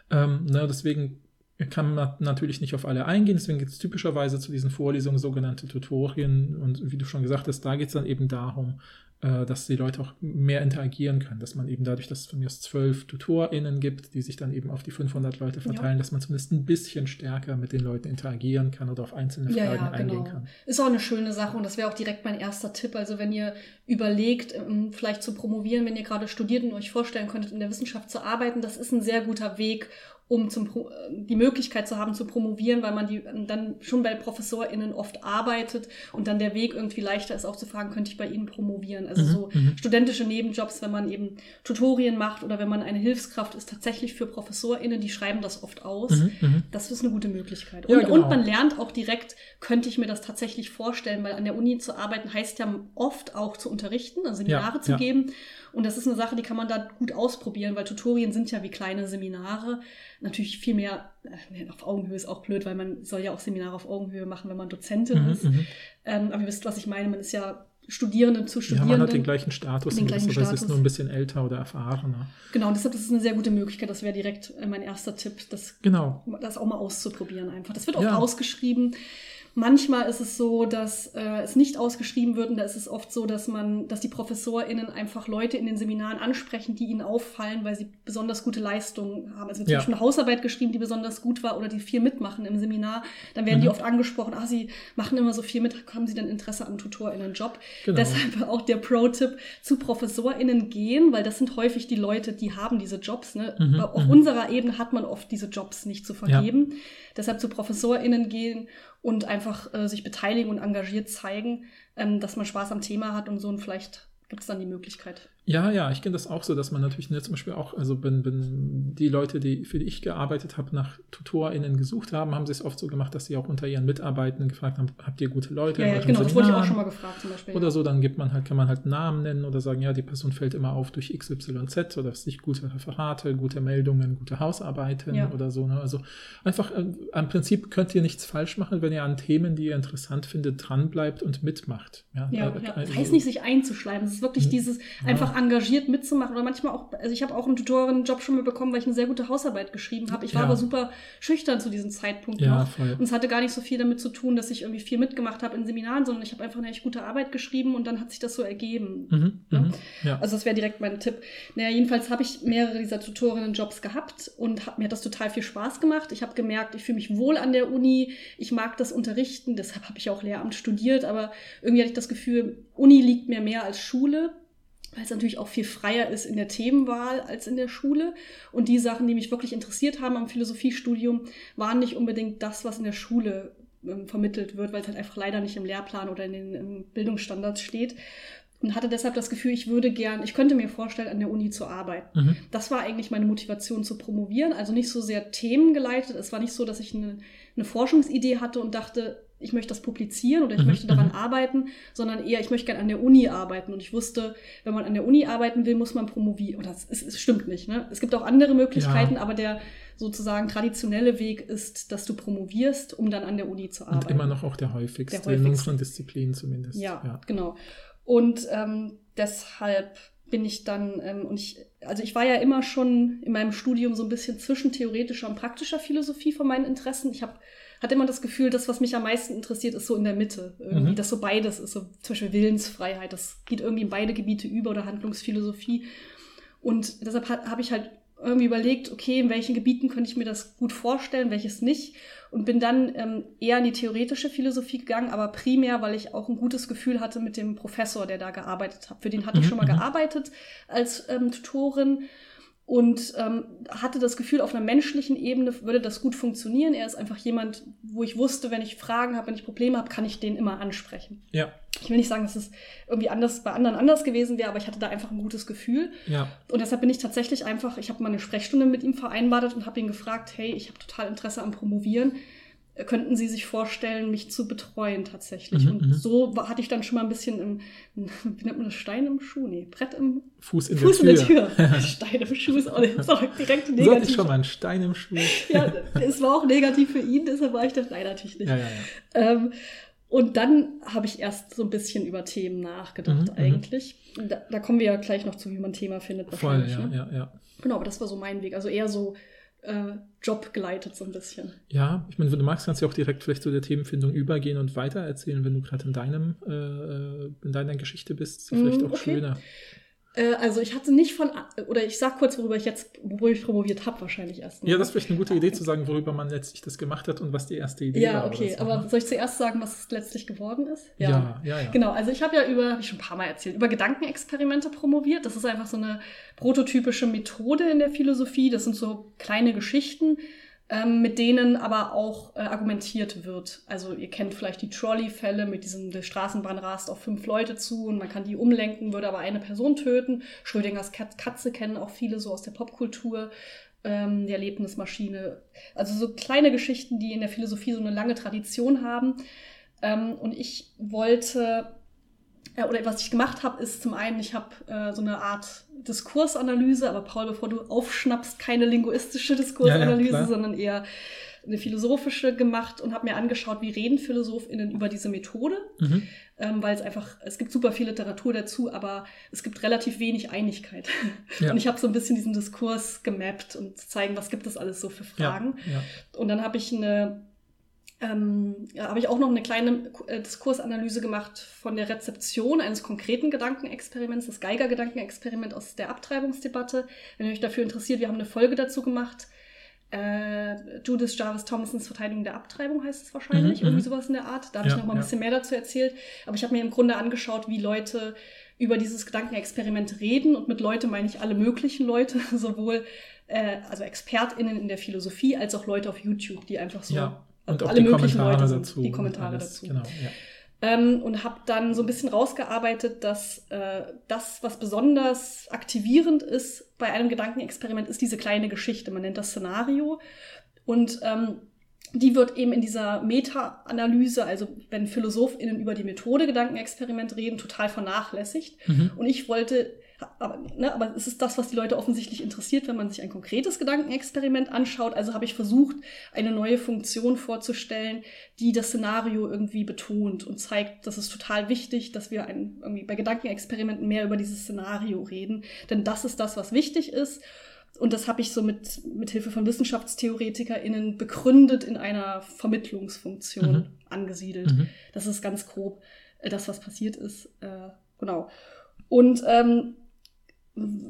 Ähm, ne, deswegen kann man natürlich nicht auf alle eingehen, deswegen gibt es typischerweise zu diesen Vorlesungen sogenannte Tutorien und wie du schon gesagt hast, da geht es dann eben darum, dass die Leute auch mehr interagieren können, dass man eben dadurch, dass es von mir zwölf TutorInnen gibt, die sich dann eben auf die 500 Leute verteilen, dass man zumindest ein bisschen stärker mit den Leuten interagieren kann oder auf einzelne Ja, Fragen ja, eingehen genau. kann. Ist auch eine schöne Sache und das wäre auch direkt mein erster Tipp. Also wenn ihr überlegt, ähm, vielleicht zu promovieren, wenn ihr gerade studiert und euch vorstellen könntet, in der Wissenschaft zu arbeiten, das ist ein sehr guter Weg, um zum, Pro- äh, die Möglichkeit zu haben zu promovieren, weil man die ähm, dann schon bei ProfessorInnen oft arbeitet und dann der Weg irgendwie leichter ist, auch zu fragen, könnte ich bei Ihnen promovieren? Also Mhm, so mhm. studentische Nebenjobs, wenn man eben Tutorien macht oder wenn man eine Hilfskraft ist, tatsächlich für ProfessorInnen, die schreiben das oft aus. Mhm, mhm. Das ist eine gute Möglichkeit. Ja, Und, genau. und man lernt auch direkt, könnte ich mir das tatsächlich vorstellen, weil an der Uni zu arbeiten heißt ja oft auch zu unterrichten, also Seminare Ja, zu ja. geben. Und das ist eine Sache, die kann man da gut ausprobieren, weil Tutorien sind ja wie kleine Seminare. Natürlich viel mehr, äh, auf Augenhöhe ist auch blöd, weil man soll ja auch Seminare auf Augenhöhe machen, wenn man Dozentin Mhm, ist. mhm. Ähm, aber ihr wisst, was ich meine. Man ist ja Studierende zu Ja, Studierenden. man hat den gleichen Status, Den gleichen Weise ist nur ein bisschen älter oder erfahrener. Genau, und deshalb ist es eine sehr gute Möglichkeit. Das wäre direkt äh, mein erster Tipp, das Genau. das auch mal auszuprobieren einfach. Das wird auch Ja. ausgeschrieben. Manchmal ist es so, dass äh, es nicht ausgeschrieben wird und da ist es oft so, dass man, dass die ProfessorInnen einfach Leute in den Seminaren ansprechen, die ihnen auffallen, weil sie besonders gute Leistungen haben. Also zum Ja. Beispiel eine Hausarbeit geschrieben, die besonders gut war oder die viel mitmachen im Seminar, dann werden die Mhm. oft angesprochen, ah, sie machen immer so viel mit, haben sie denn Interesse am TutorInnen-Job? Genau. Deshalb auch der Pro-Tipp zu ProfessorInnen gehen, weil das sind häufig die Leute, die haben diese Jobs. Ne? Mhm, Auf mhm. unserer Ebene hat man oft diese Jobs nicht zu vergeben. Deshalb zu ProfessorInnen gehen und einfach äh, sich beteiligen und engagiert zeigen, ähm, dass man Spaß am Thema hat und so und vielleicht gibt es dann die Möglichkeit. Ja, ja, ich kenne das auch so, dass man natürlich ne, zum Beispiel auch, also wenn, wenn die Leute, die, für die ich gearbeitet habe, nach TutorInnen gesucht haben, haben sie es oft so gemacht, dass sie auch unter ihren Mitarbeitenden gefragt haben, habt ihr gute Leute? Ja, ja genau, das wurde ich auch Seminaren? schon mal gefragt zum Beispiel. Oder so, dann gibt man halt, kann man halt Namen nennen oder sagen, ja, die Person fällt immer auf durch XYZ oder was nicht, gute Referate, gute Meldungen, gute Hausarbeiten Ja. oder so. Ne? Also einfach, äh, im Prinzip könnt ihr nichts falsch machen, wenn ihr an Themen, die ihr interessant findet, dranbleibt und mitmacht. Ja, Ja, Äh, ja. also- Das heißt nicht, sich einzuschleimen. Es ist wirklich Mhm. dieses Ja. einfach einfach engagiert mitzumachen oder manchmal auch, also ich habe auch einen Tutorenjob schon mal bekommen, weil ich eine sehr gute Hausarbeit geschrieben habe. Ich war Ja. aber super schüchtern zu diesem Zeitpunkt Ja, noch. voll. Und es hatte gar nicht so viel damit zu tun, dass ich irgendwie viel mitgemacht habe in Seminaren, sondern ich habe einfach eine echt gute Arbeit geschrieben und dann hat sich das so ergeben. Mhm, Ja. mhm, ja. Also das wäre direkt mein Tipp. Naja, jedenfalls habe ich mehrere dieser Tutorinnen-Jobs gehabt und hab, mir hat das total viel Spaß gemacht. Ich habe gemerkt, ich fühle mich wohl an der Uni, ich mag das Unterrichten, deshalb habe ich auch Lehramt studiert, aber irgendwie hatte ich das Gefühl, Uni liegt mir mehr als Schule, weil es natürlich auch viel freier ist in der Themenwahl als in der Schule. Und die Sachen, die mich wirklich interessiert haben am Philosophiestudium, waren nicht unbedingt das, was in der Schule ähm, vermittelt wird, weil es halt einfach leider nicht im Lehrplan oder in den Bildungsstandards steht. Und hatte deshalb das Gefühl, ich würde gern, ich könnte mir vorstellen, an der Uni zu arbeiten. Mhm. Das war eigentlich meine Motivation zu promovieren. Also nicht so sehr themengeleitet. Es war nicht so, dass ich eine, eine Forschungsidee hatte und dachte, ich möchte das publizieren oder ich Mhm, möchte daran mhm. arbeiten, sondern eher, ich möchte gerne an der Uni arbeiten. Und ich wusste, wenn man an der Uni arbeiten will, muss man promovieren. Oder es, es, es stimmt nicht. Ne? Es gibt auch andere Möglichkeiten, aber der sozusagen traditionelle Weg ist, dass du promovierst, um dann an der Uni zu arbeiten. Und immer noch auch der häufigste, Der in häufigste. unseren Disziplinen zumindest. Ja, genau. Und ähm, deshalb bin ich dann, ähm, und ich, also ich war ja immer schon in meinem Studium so ein bisschen zwischen theoretischer und praktischer Philosophie von meinen Interessen. Ich habe hatte immer das Gefühl, das, was mich am meisten interessiert, ist so in der Mitte. Irgendwie, Mhm. dass so beides ist, so zum Beispiel Willensfreiheit, das geht irgendwie in beide Gebiete über oder Handlungsphilosophie. Und deshalb ha- habe ich halt irgendwie überlegt, okay, in welchen Gebieten könnte ich mir das gut vorstellen, welches nicht. Und bin dann ähm, eher in die theoretische Philosophie gegangen, aber primär, weil ich auch ein gutes Gefühl hatte mit dem Professor, der da gearbeitet hat. Für den hatte ich Mhm, schon mal mhm. gearbeitet als ähm, Tutorin und ähm, hatte das Gefühl, auf einer menschlichen Ebene würde das gut funktionieren. Er ist einfach jemand, wo ich wusste, wenn ich Fragen habe, wenn ich Probleme habe, kann ich den immer ansprechen. Ja, Ich will nicht sagen, dass es irgendwie anders bei anderen anders gewesen wäre, aber ich hatte da einfach ein gutes Gefühl. ja. Und deshalb bin ich tatsächlich einfach, ich habe mal eine Sprechstunde mit ihm vereinbart und habe ihn gefragt, hey, ich habe total Interesse am Promovieren. Könnten Sie sich vorstellen, mich zu betreuen tatsächlich? Mhm, und mhm. so hatte ich dann schon mal ein bisschen, im, wie nennt man das, Stein im Schuh? Nee, Brett im Fuß in Fuß der in Tür. der Tür. Stein im Schuh ist auch, ist auch direkt So hatte negativ. ich schon mal einen Stein im Schuh. Ja, es war auch negativ für ihn, deshalb war ich das natürlich nicht. Ja, ja, ja. Ähm, und dann habe ich erst so ein bisschen über Themen nachgedacht Mhm, mhm. eigentlich. Da, da kommen wir ja gleich noch zu, wie man ein Thema findet Voll, ja, ne? ja, ja. Genau, aber das war so mein Weg. Also eher so äh, Job geleitet so ein bisschen. Ja, ich meine, wenn du magst, kannst du auch direkt vielleicht zu der Themenfindung übergehen und weiter erzählen, wenn du gerade in deinem, äh, äh, in deiner Geschichte bist. Ist ja vielleicht Mm, auch okay. schöner. Äh, also ich hatte nicht von, oder ich sag kurz, worüber ich jetzt, worüber ich promoviert habe wahrscheinlich erst. mal. Ja, das ist vielleicht eine gute Idee zu sagen, worüber man letztlich das gemacht hat und was die erste Idee Ja, war. okay, oder so, aber ne? soll ich zuerst sagen, was es letztlich geworden ist? ja, ja, ja. Genau, also ich habe ja über, ich schon ein paar Mal erzählt, über Gedankenexperimente promoviert. Das ist einfach so eine prototypische Methode in der Philosophie. Das sind so kleine Geschichten, ähm, mit denen aber auch äh, argumentiert wird. Also ihr kennt vielleicht die Trolley-Fälle mit diesem, der Straßenbahn rast auf fünf Leute zu und man kann die umlenken, würde aber eine Person töten. Schrödingers Kat Katze kennen auch viele so aus der Popkultur. Ähm, die Erlebnismaschine. Also so kleine Geschichten, die in der Philosophie so eine lange Tradition haben. Ähm, und ich wollte, äh, oder was ich gemacht habe, ist zum einen, ich habe äh, so eine Art Diskursanalyse, aber Paul, bevor du aufschnappst, keine linguistische Diskursanalyse, klar. sondern eher eine philosophische gemacht und habe mir angeschaut, wie reden PhilosophInnen über diese Methode, Mhm. ähm, weil es einfach, es gibt super viel Literatur dazu, aber es gibt relativ wenig Einigkeit. Ja. Und ich habe so ein bisschen diesen Diskurs gemappt und zu zeigen, was gibt es alles so für Fragen. Ja, ja. Und dann habe ich eine, ähm, ja, habe ich auch noch eine kleine äh, Diskursanalyse gemacht von der Rezeption eines konkreten Gedankenexperiments, das Geiger-Gedankenexperiment aus der Abtreibungsdebatte. Wenn ihr euch dafür interessiert, wir haben eine Folge dazu gemacht. Äh, Judith Jarvis Thompsons Verteidigung der Abtreibung heißt es wahrscheinlich, Mhm, irgendwie mhm. sowas in der Art. Da habe Ja, ich noch mal ein ja. bisschen mehr dazu erzählt. Aber ich habe mir im Grunde angeschaut, wie Leute über dieses Gedankenexperiment reden. Und mit Leute meine ich alle möglichen Leute, sowohl äh, also ExpertInnen in der Philosophie als auch Leute auf YouTube, die einfach so ja. Und auch alle die möglichen Kommentare Leute dazu. die und Kommentare alles. dazu. Genau, ja. Ähm, und habe dann so ein bisschen rausgearbeitet, dass äh, das, was besonders aktivierend ist bei einem Gedankenexperiment, ist diese kleine Geschichte. Man nennt das Szenario. Und ähm, die wird eben in dieser Meta-Analyse, also wenn PhilosophInnen über die Methode Gedankenexperiment reden, total vernachlässigt. Mhm. Und ich wollte, aber, ne, aber es ist das, was die Leute offensichtlich interessiert, wenn man sich ein konkretes Gedankenexperiment anschaut. Also habe ich versucht, eine neue Funktion vorzustellen, die das Szenario irgendwie betont und zeigt, dass es total wichtig, dass wir ein, irgendwie bei Gedankenexperimenten mehr über dieses Szenario reden. Denn das ist das, was wichtig ist. Und das habe ich so mit, mit Hilfe von WissenschaftstheoretikerInnen begründet in einer Vermittlungsfunktion mhm. angesiedelt. Mhm. Das ist ganz grob äh, das, was passiert ist. Äh, genau. Und ähm,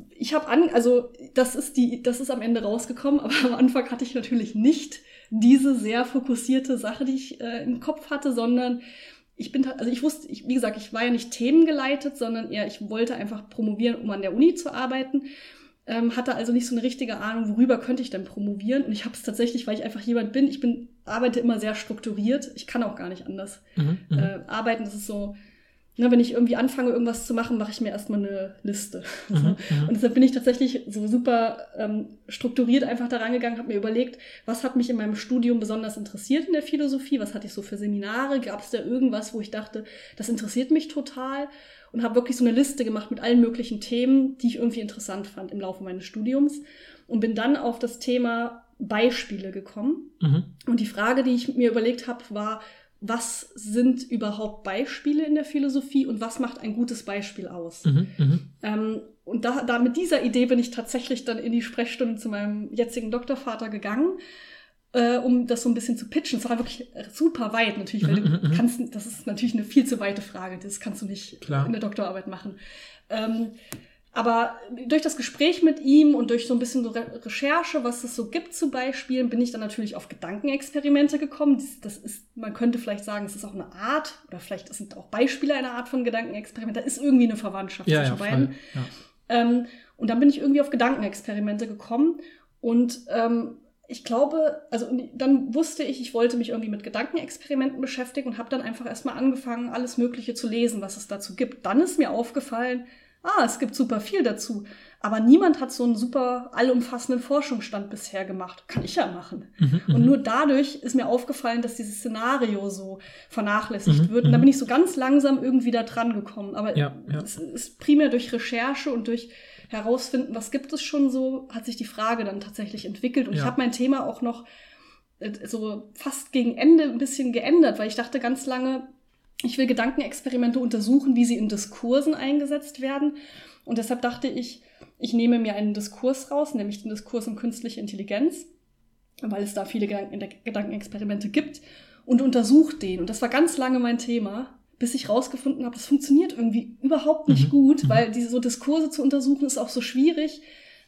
ich habe an, also das ist die, das ist am Ende rausgekommen, aber am Anfang hatte ich natürlich nicht diese sehr fokussierte Sache, die ich äh, im Kopf hatte, sondern ich bin, also ich wusste, ich, wie gesagt, ich war ja nicht themengeleitet, sondern eher, ich wollte einfach promovieren, um an der Uni zu arbeiten. Ähm, hatte also nicht so eine richtige Ahnung, worüber könnte ich denn promovieren. Und ich habe es tatsächlich, weil ich einfach jemand bin, ich bin, arbeite immer sehr strukturiert. Ich kann auch gar nicht anders. Mhm, mhm. äh, arbeiten, das ist so, Ne, wenn ich irgendwie anfange, irgendwas zu machen, mache ich mir erstmal eine Liste. Mhm, so. Mhm. Und deshalb bin ich tatsächlich so super ähm, strukturiert einfach da rangegangen, habe mir überlegt, was hat mich in meinem Studium besonders interessiert in der Philosophie, was hatte ich so für Seminare, gab es da irgendwas, wo ich dachte, das interessiert mich total und habe wirklich so eine Liste gemacht mit allen möglichen Themen, die ich irgendwie interessant fand im Laufe meines Studiums und bin dann auf das Thema Beispiele gekommen. Mhm. Und die Frage, die ich mir überlegt habe, war, was sind überhaupt Beispiele in der Philosophie und was macht ein gutes Beispiel aus. Mhm, mhm, ähm, und da, da mit dieser Idee bin ich tatsächlich dann in die Sprechstunde zu meinem jetzigen Doktorvater gegangen, äh, um das so ein bisschen zu pitchen. Es war wirklich super weit natürlich, weil mhm, du mhm, kannst, das ist natürlich eine viel zu weite Frage, das kannst du nicht Klar. in der Doktorarbeit machen. Ähm, aber durch das Gespräch mit ihm und durch so ein bisschen so Re Recherche, was es so gibt zu Beispielen, bin ich dann natürlich auf Gedankenexperimente gekommen. Das, das, ist, man könnte vielleicht sagen, es ist auch eine Art, oder vielleicht sind auch Beispiele einer Art von Gedankenexperiment. Da ist irgendwie eine Verwandtschaft ja, zwischen ja, beiden. Ja. Ähm, und dann bin ich irgendwie auf Gedankenexperimente gekommen. Und ähm, ich glaube, also dann wusste ich, ich wollte mich irgendwie mit Gedankenexperimenten beschäftigen und habe dann einfach erstmal angefangen, alles Mögliche zu lesen, was es dazu gibt. Dann ist mir aufgefallen, ah, es gibt super viel dazu. Aber niemand hat so einen super allumfassenden Forschungsstand bisher gemacht. Kann ich ja machen. Mhm, und mhm. nur dadurch ist mir aufgefallen, dass dieses Szenario so vernachlässigt mhm, wird. Und da mhm. bin ich so ganz langsam irgendwie da dran gekommen. Aber ja, ja. es ist primär durch Recherche und durch herausfinden, was gibt es schon so, hat sich die Frage dann tatsächlich entwickelt. Und ja. ich habe mein Thema auch noch äh, so fast gegen Ende ein bisschen geändert, weil ich dachte ganz lange, ich will Gedankenexperimente untersuchen, wie sie in Diskursen eingesetzt werden. Und deshalb dachte ich, ich nehme mir einen Diskurs raus, nämlich den Diskurs um künstliche Intelligenz, weil es da viele Gedankenexperimente gibt, und untersuche den. Und das war ganz lange mein Thema, bis ich rausgefunden habe, das funktioniert irgendwie überhaupt nicht mhm. gut, mhm. weil diese so Diskurse zu untersuchen ist auch so schwierig,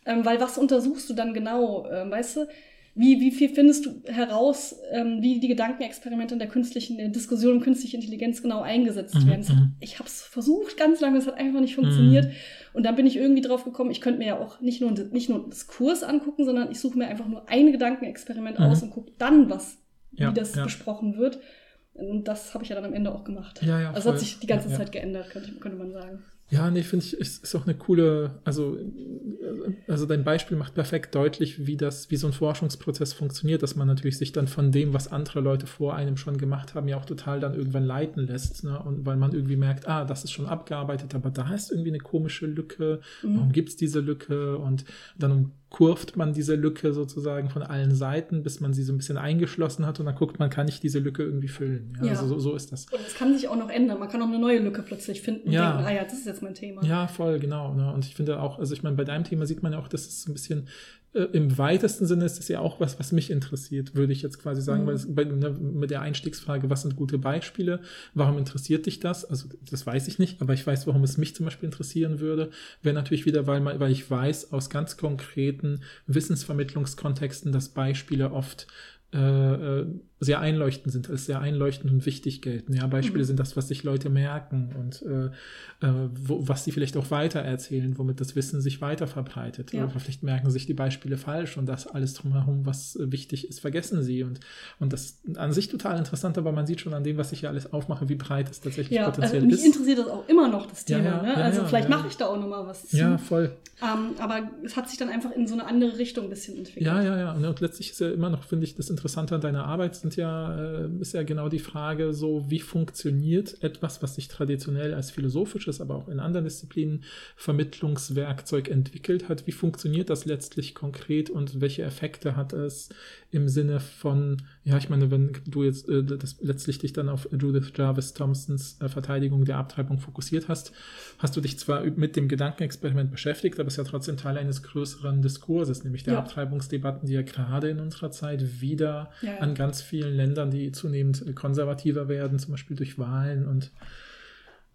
ähm, weil was untersuchst du dann genau, ähm, weißt du? Wie, wie viel findest du heraus, ähm, wie die Gedankenexperimente in der künstlichen in der Diskussion um künstliche Intelligenz genau eingesetzt mhm, werden? Hat, mhm. ich habe es versucht ganz lange, es hat einfach nicht funktioniert. Mhm. Und dann bin ich irgendwie drauf gekommen, ich könnte mir ja auch nicht nur, nicht nur einen Diskurs angucken, sondern ich suche mir einfach nur ein Gedankenexperiment mhm. aus und gucke dann, was, ja, wie das ja. besprochen wird. Und das habe ich ja dann am Ende auch gemacht. Ja, ja, also voll. hat sich die ganze ja, Zeit geändert, könnte, könnte man sagen. Ja, nee, finde ich, ist, ist auch eine coole, also, also dein Beispiel macht perfekt deutlich, wie das, wie so ein Forschungsprozess funktioniert, dass man natürlich sich dann von dem, was andere Leute vor einem schon gemacht haben, ja auch total dann irgendwann leiten lässt, ne? Und weil man irgendwie merkt, ah, das ist schon abgearbeitet, aber da ist irgendwie eine komische Lücke, mhm. warum gibt es diese Lücke? Und dann kurft man diese Lücke sozusagen von allen Seiten, bis man sie so ein bisschen eingeschlossen hat und dann guckt man, kann ich diese Lücke irgendwie füllen. Ja, ja. Also so, so, ist das. Und es kann sich auch noch ändern. Man kann auch eine neue Lücke plötzlich finden und ja. denken, ah ja, das ist jetzt mein Thema. Ja, voll, genau. Ne? Und ich finde auch, also ich meine, bei deinem Thema sieht man ja auch, dass es so ein bisschen im weitesten Sinne ist es ja auch was, was mich interessiert, würde ich jetzt quasi sagen, mhm. weil es, bei, ne, mit der Einstiegsfrage, was sind gute Beispiele, warum interessiert dich das? Also das weiß ich nicht, aber ich weiß, warum es mich zum Beispiel interessieren würde, wäre natürlich wieder, weil, weil ich weiß aus ganz konkreten Wissensvermittlungskontexten, dass Beispiele oft äh, äh sehr einleuchtend sind, als sehr einleuchtend und wichtig gelten. Ja, Beispiele mhm. sind das, was sich Leute merken und äh, äh, wo, was sie vielleicht auch weitererzählen, womit das Wissen sich weiter verbreitet. Ja. Oder vielleicht merken sich die Beispiele falsch und das alles drumherum, was äh, wichtig ist, vergessen sie. Und, und das ist an sich total interessant, aber man sieht schon an dem, was ich hier alles aufmache, wie breit es tatsächlich ja, potenziell also mich ist. Mich interessiert das auch immer noch, das Thema. Ja, ne? Also vielleicht mache ich da auch nochmal was zu. Ja, voll. Ähm, aber es hat sich dann einfach in so eine andere Richtung ein bisschen entwickelt. Ja, ja, ja. Und letztlich ist ja immer noch, finde ich, das Interessante an deiner Arbeit sind sind ja, äh, ist ja genau die Frage, so wie funktioniert etwas, was sich traditionell als philosophisches, aber auch in anderen Disziplinen Vermittlungswerkzeug entwickelt hat. Wie funktioniert das letztlich konkret und welche Effekte hat es im Sinne von, ja, ich meine, wenn du jetzt äh, das letztlich dich dann auf Judith Jarvis Thompsons äh, Verteidigung der Abtreibung fokussiert hast, hast du dich zwar mit dem Gedankenexperiment beschäftigt, aber es ist ja trotzdem Teil eines größeren Diskurses, nämlich der ja. Abtreibungsdebatten, die ja gerade in unserer Zeit wieder ja, ja. an ganz vielen Ländern, die zunehmend konservativer werden, zum Beispiel durch Wahlen und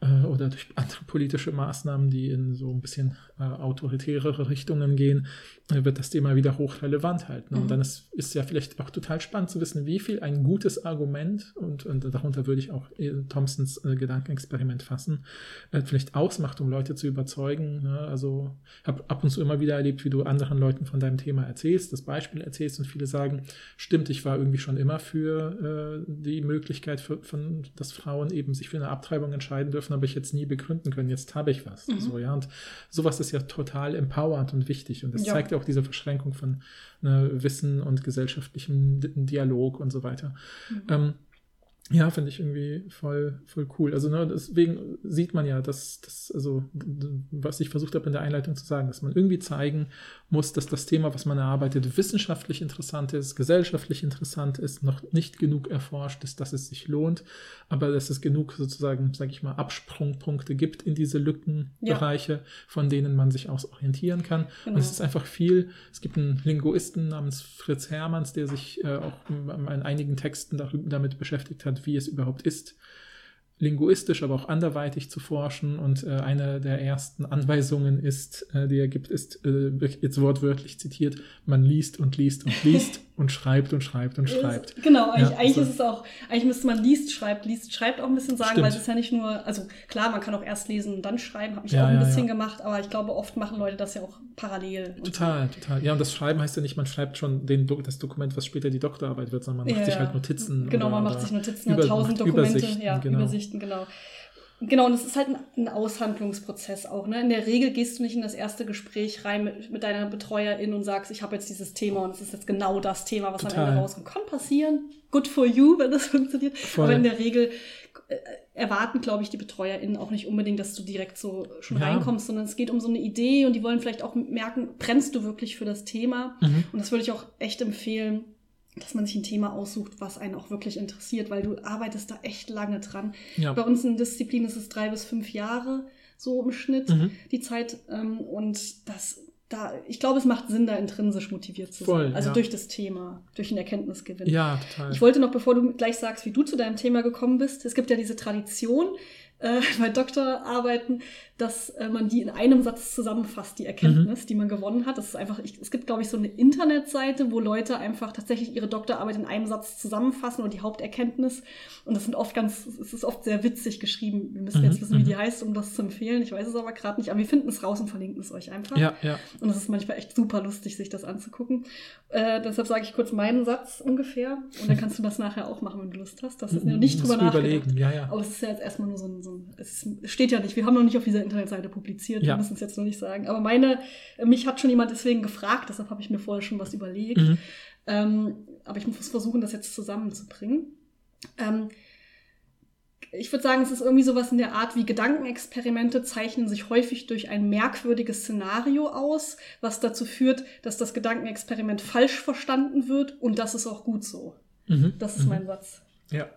äh, oder durch andere politische Maßnahmen, die in so ein bisschen äh, autoritärere Richtungen gehen, äh, wird das Thema wieder hochrelevant halten. Mhm. Und dann ist, ist ja vielleicht auch total spannend zu wissen, wie viel ein gutes Argument, und, und darunter würde ich auch äh, Thompsons äh, Gedankenexperiment fassen, äh, vielleicht ausmacht, um Leute zu überzeugen. Ne? Also ich habe ab und zu immer wieder erlebt, wie du anderen Leuten von deinem Thema erzählst, das Beispiel erzählst und viele sagen, stimmt, ich war irgendwie schon immer für die Möglichkeit, für, von, dass Frauen eben sich für eine Abtreibung entscheiden dürfen, aber ich jetzt nie begründen können, jetzt habe ich was. Mhm. So, ja, und sowas ist ist ja total empowernd und wichtig. Und das ja. zeigt ja auch diese Verschränkung von ne, Wissen und gesellschaftlichem Dialog und so weiter. Mhm. Ähm, ja, finde ich irgendwie voll, voll cool. Also ne, deswegen sieht man ja, dass das, also was ich versucht habe in der Einleitung zu sagen, dass man irgendwie zeigen muss, dass das Thema, was man erarbeitet, wissenschaftlich interessant ist, gesellschaftlich interessant ist, noch nicht genug erforscht ist, dass es sich lohnt, aber dass es genug sozusagen, sage ich mal, Absprungpunkte gibt in diese Lückenbereiche, ja. von denen man sich aus orientieren kann. Genau. Und es ist einfach viel. Es gibt einen Linguisten namens Fritz Hermanns, der sich äh, auch in einigen Texten damit beschäftigt hat, wie es überhaupt ist, linguistisch, aber auch anderweitig zu forschen. Und äh, eine der ersten Anweisungen ist, äh, die er gibt, ist äh, jetzt wortwörtlich zitiert, man liest und liest und liest und schreibt und schreibt und schreibt. Genau, eigentlich, ja, eigentlich so. ist es auch, eigentlich müsste man liest, schreibt, liest, schreibt auch ein bisschen sagen, Stimmt. weil es ist ja nicht nur, also klar, man kann auch erst lesen und dann schreiben, habe ich ja, auch ein ja, bisschen gemacht, aber ich glaube, oft machen Leute das ja auch parallel. Total, so. total. Ja, und das Schreiben heißt ja nicht, man schreibt schon den, das Dokument, was später die Doktorarbeit wird, sondern man macht sich halt Notizen. Genau, man macht sich Notizen, hat tausend Dokumente, Übersichten, ja, genau. Übersichten, genau. Genau, und es ist halt ein, ein, Aushandlungsprozess auch. Ne? In der Regel gehst du nicht in das erste Gespräch rein mit, mit deiner Betreuerin und sagst, ich habe jetzt dieses Thema und es ist jetzt genau das Thema, was Total. am Ende rauskommt. Kann passieren. Good for you, wenn das funktioniert. Voll. Aber in der Regel äh, erwarten, glaube ich, die BetreuerInnen auch nicht unbedingt, dass du direkt so schon ja. reinkommst, sondern es geht um so eine Idee und die wollen vielleicht auch merken, brennst du wirklich für das Thema? Mhm. Und das würde ich auch echt empfehlen, dass man sich ein Thema aussucht, was einen auch wirklich interessiert, weil du arbeitest da echt lange dran. Ja. Bei uns in Disziplin ist es drei bis fünf Jahre so im Schnitt mhm. die Zeit ähm, und das da, ich glaube, es macht Sinn, da intrinsisch motiviert zu Voll, sein. Also ja. durch das Thema, durch den Erkenntnisgewinn. Ja, total. Ich wollte noch, bevor du gleich sagst, wie du zu deinem Thema gekommen bist, es gibt ja diese Tradition, äh, bei Doktorarbeiten, dass äh, man die in einem Satz zusammenfasst, die Erkenntnis, mhm. die man gewonnen hat. Das ist einfach, ich, es gibt, glaube ich, so eine Internetseite, wo Leute einfach tatsächlich ihre Doktorarbeit in einem Satz zusammenfassen und die Haupterkenntnis. Und das sind oft ganz, es ist oft sehr witzig geschrieben. Wir müssen mhm. jetzt wissen, wie die mhm. heißt, um das zu empfehlen. Ich weiß es aber gerade nicht, aber wir finden es raus und verlinken es euch einfach. Ja, ja. Und es ist manchmal echt super lustig, sich das anzugucken. Äh, deshalb sage ich kurz meinen Satz ungefähr. Und dann kannst du das nachher auch machen, wenn du Lust hast. Das ist ja nicht drüber nachgedacht. Überlegen. Ja, ja. Aber es ist ja jetzt erstmal nur so ein, so ein es steht ja nicht, wir haben noch nicht auf dieser Internetseite publiziert, ja. wir müssen es jetzt noch nicht sagen. Aber meine, mich hat schon jemand deswegen gefragt, deshalb habe ich mir vorher schon was überlegt. Mhm. Ähm, aber ich muss versuchen, das jetzt zusammenzubringen. Ähm, ich würde sagen, es ist irgendwie sowas in der Art wie Gedankenexperimente zeichnen sich häufig durch ein merkwürdiges Szenario aus, was dazu führt, dass das Gedankenexperiment falsch verstanden wird und das ist auch gut so. Mhm. Das ist mhm. mein Satz. Ja.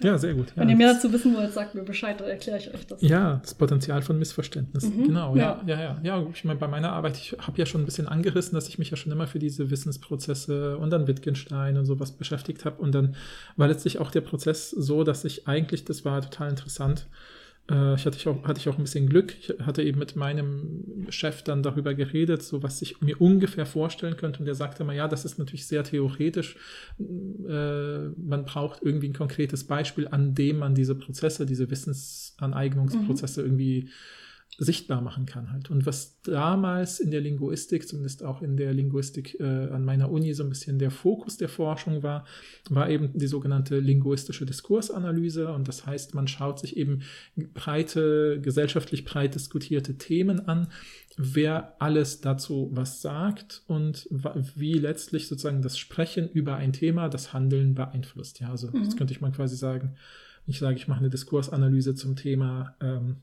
Ja, sehr gut. Wenn ihr mehr dazu wissen wollt, sagt mir Bescheid, dann erkläre ich euch das. Ja, das Potenzial von Missverständnissen. Mhm, genau, ja, ja, ja, ja. Ich meine, bei meiner Arbeit, ich habe ja schon ein bisschen angerissen, dass ich mich ja schon immer für diese Wissensprozesse und dann Wittgenstein und sowas beschäftigt habe. Und dann war letztlich auch der Prozess so, dass ich eigentlich, das war total interessant, äh, ich hatte, ich auch, hatte ich auch ein bisschen Glück. Ich hatte eben mit meinem Chef dann darüber geredet, so was ich mir ungefähr vorstellen könnte. Und der sagte mal, ja, das ist natürlich sehr theoretisch. Äh, man braucht irgendwie ein konkretes Beispiel, an dem man diese Prozesse, diese Wissensaneignungsprozesse mhm. irgendwie sichtbar machen kann halt. Und was damals in der Linguistik, zumindest auch in der Linguistik äh, an meiner Uni so ein bisschen der Fokus der Forschung war, war eben die sogenannte linguistische Diskursanalyse. Und das heißt, man schaut sich eben breite, gesellschaftlich breit diskutierte Themen an, wer alles dazu was sagt und wie letztlich sozusagen das Sprechen über ein Thema das Handeln beeinflusst. Ja, also mhm. das könnte ich mal quasi sagen, ich sage, ich mache eine Diskursanalyse zum Thema ähm,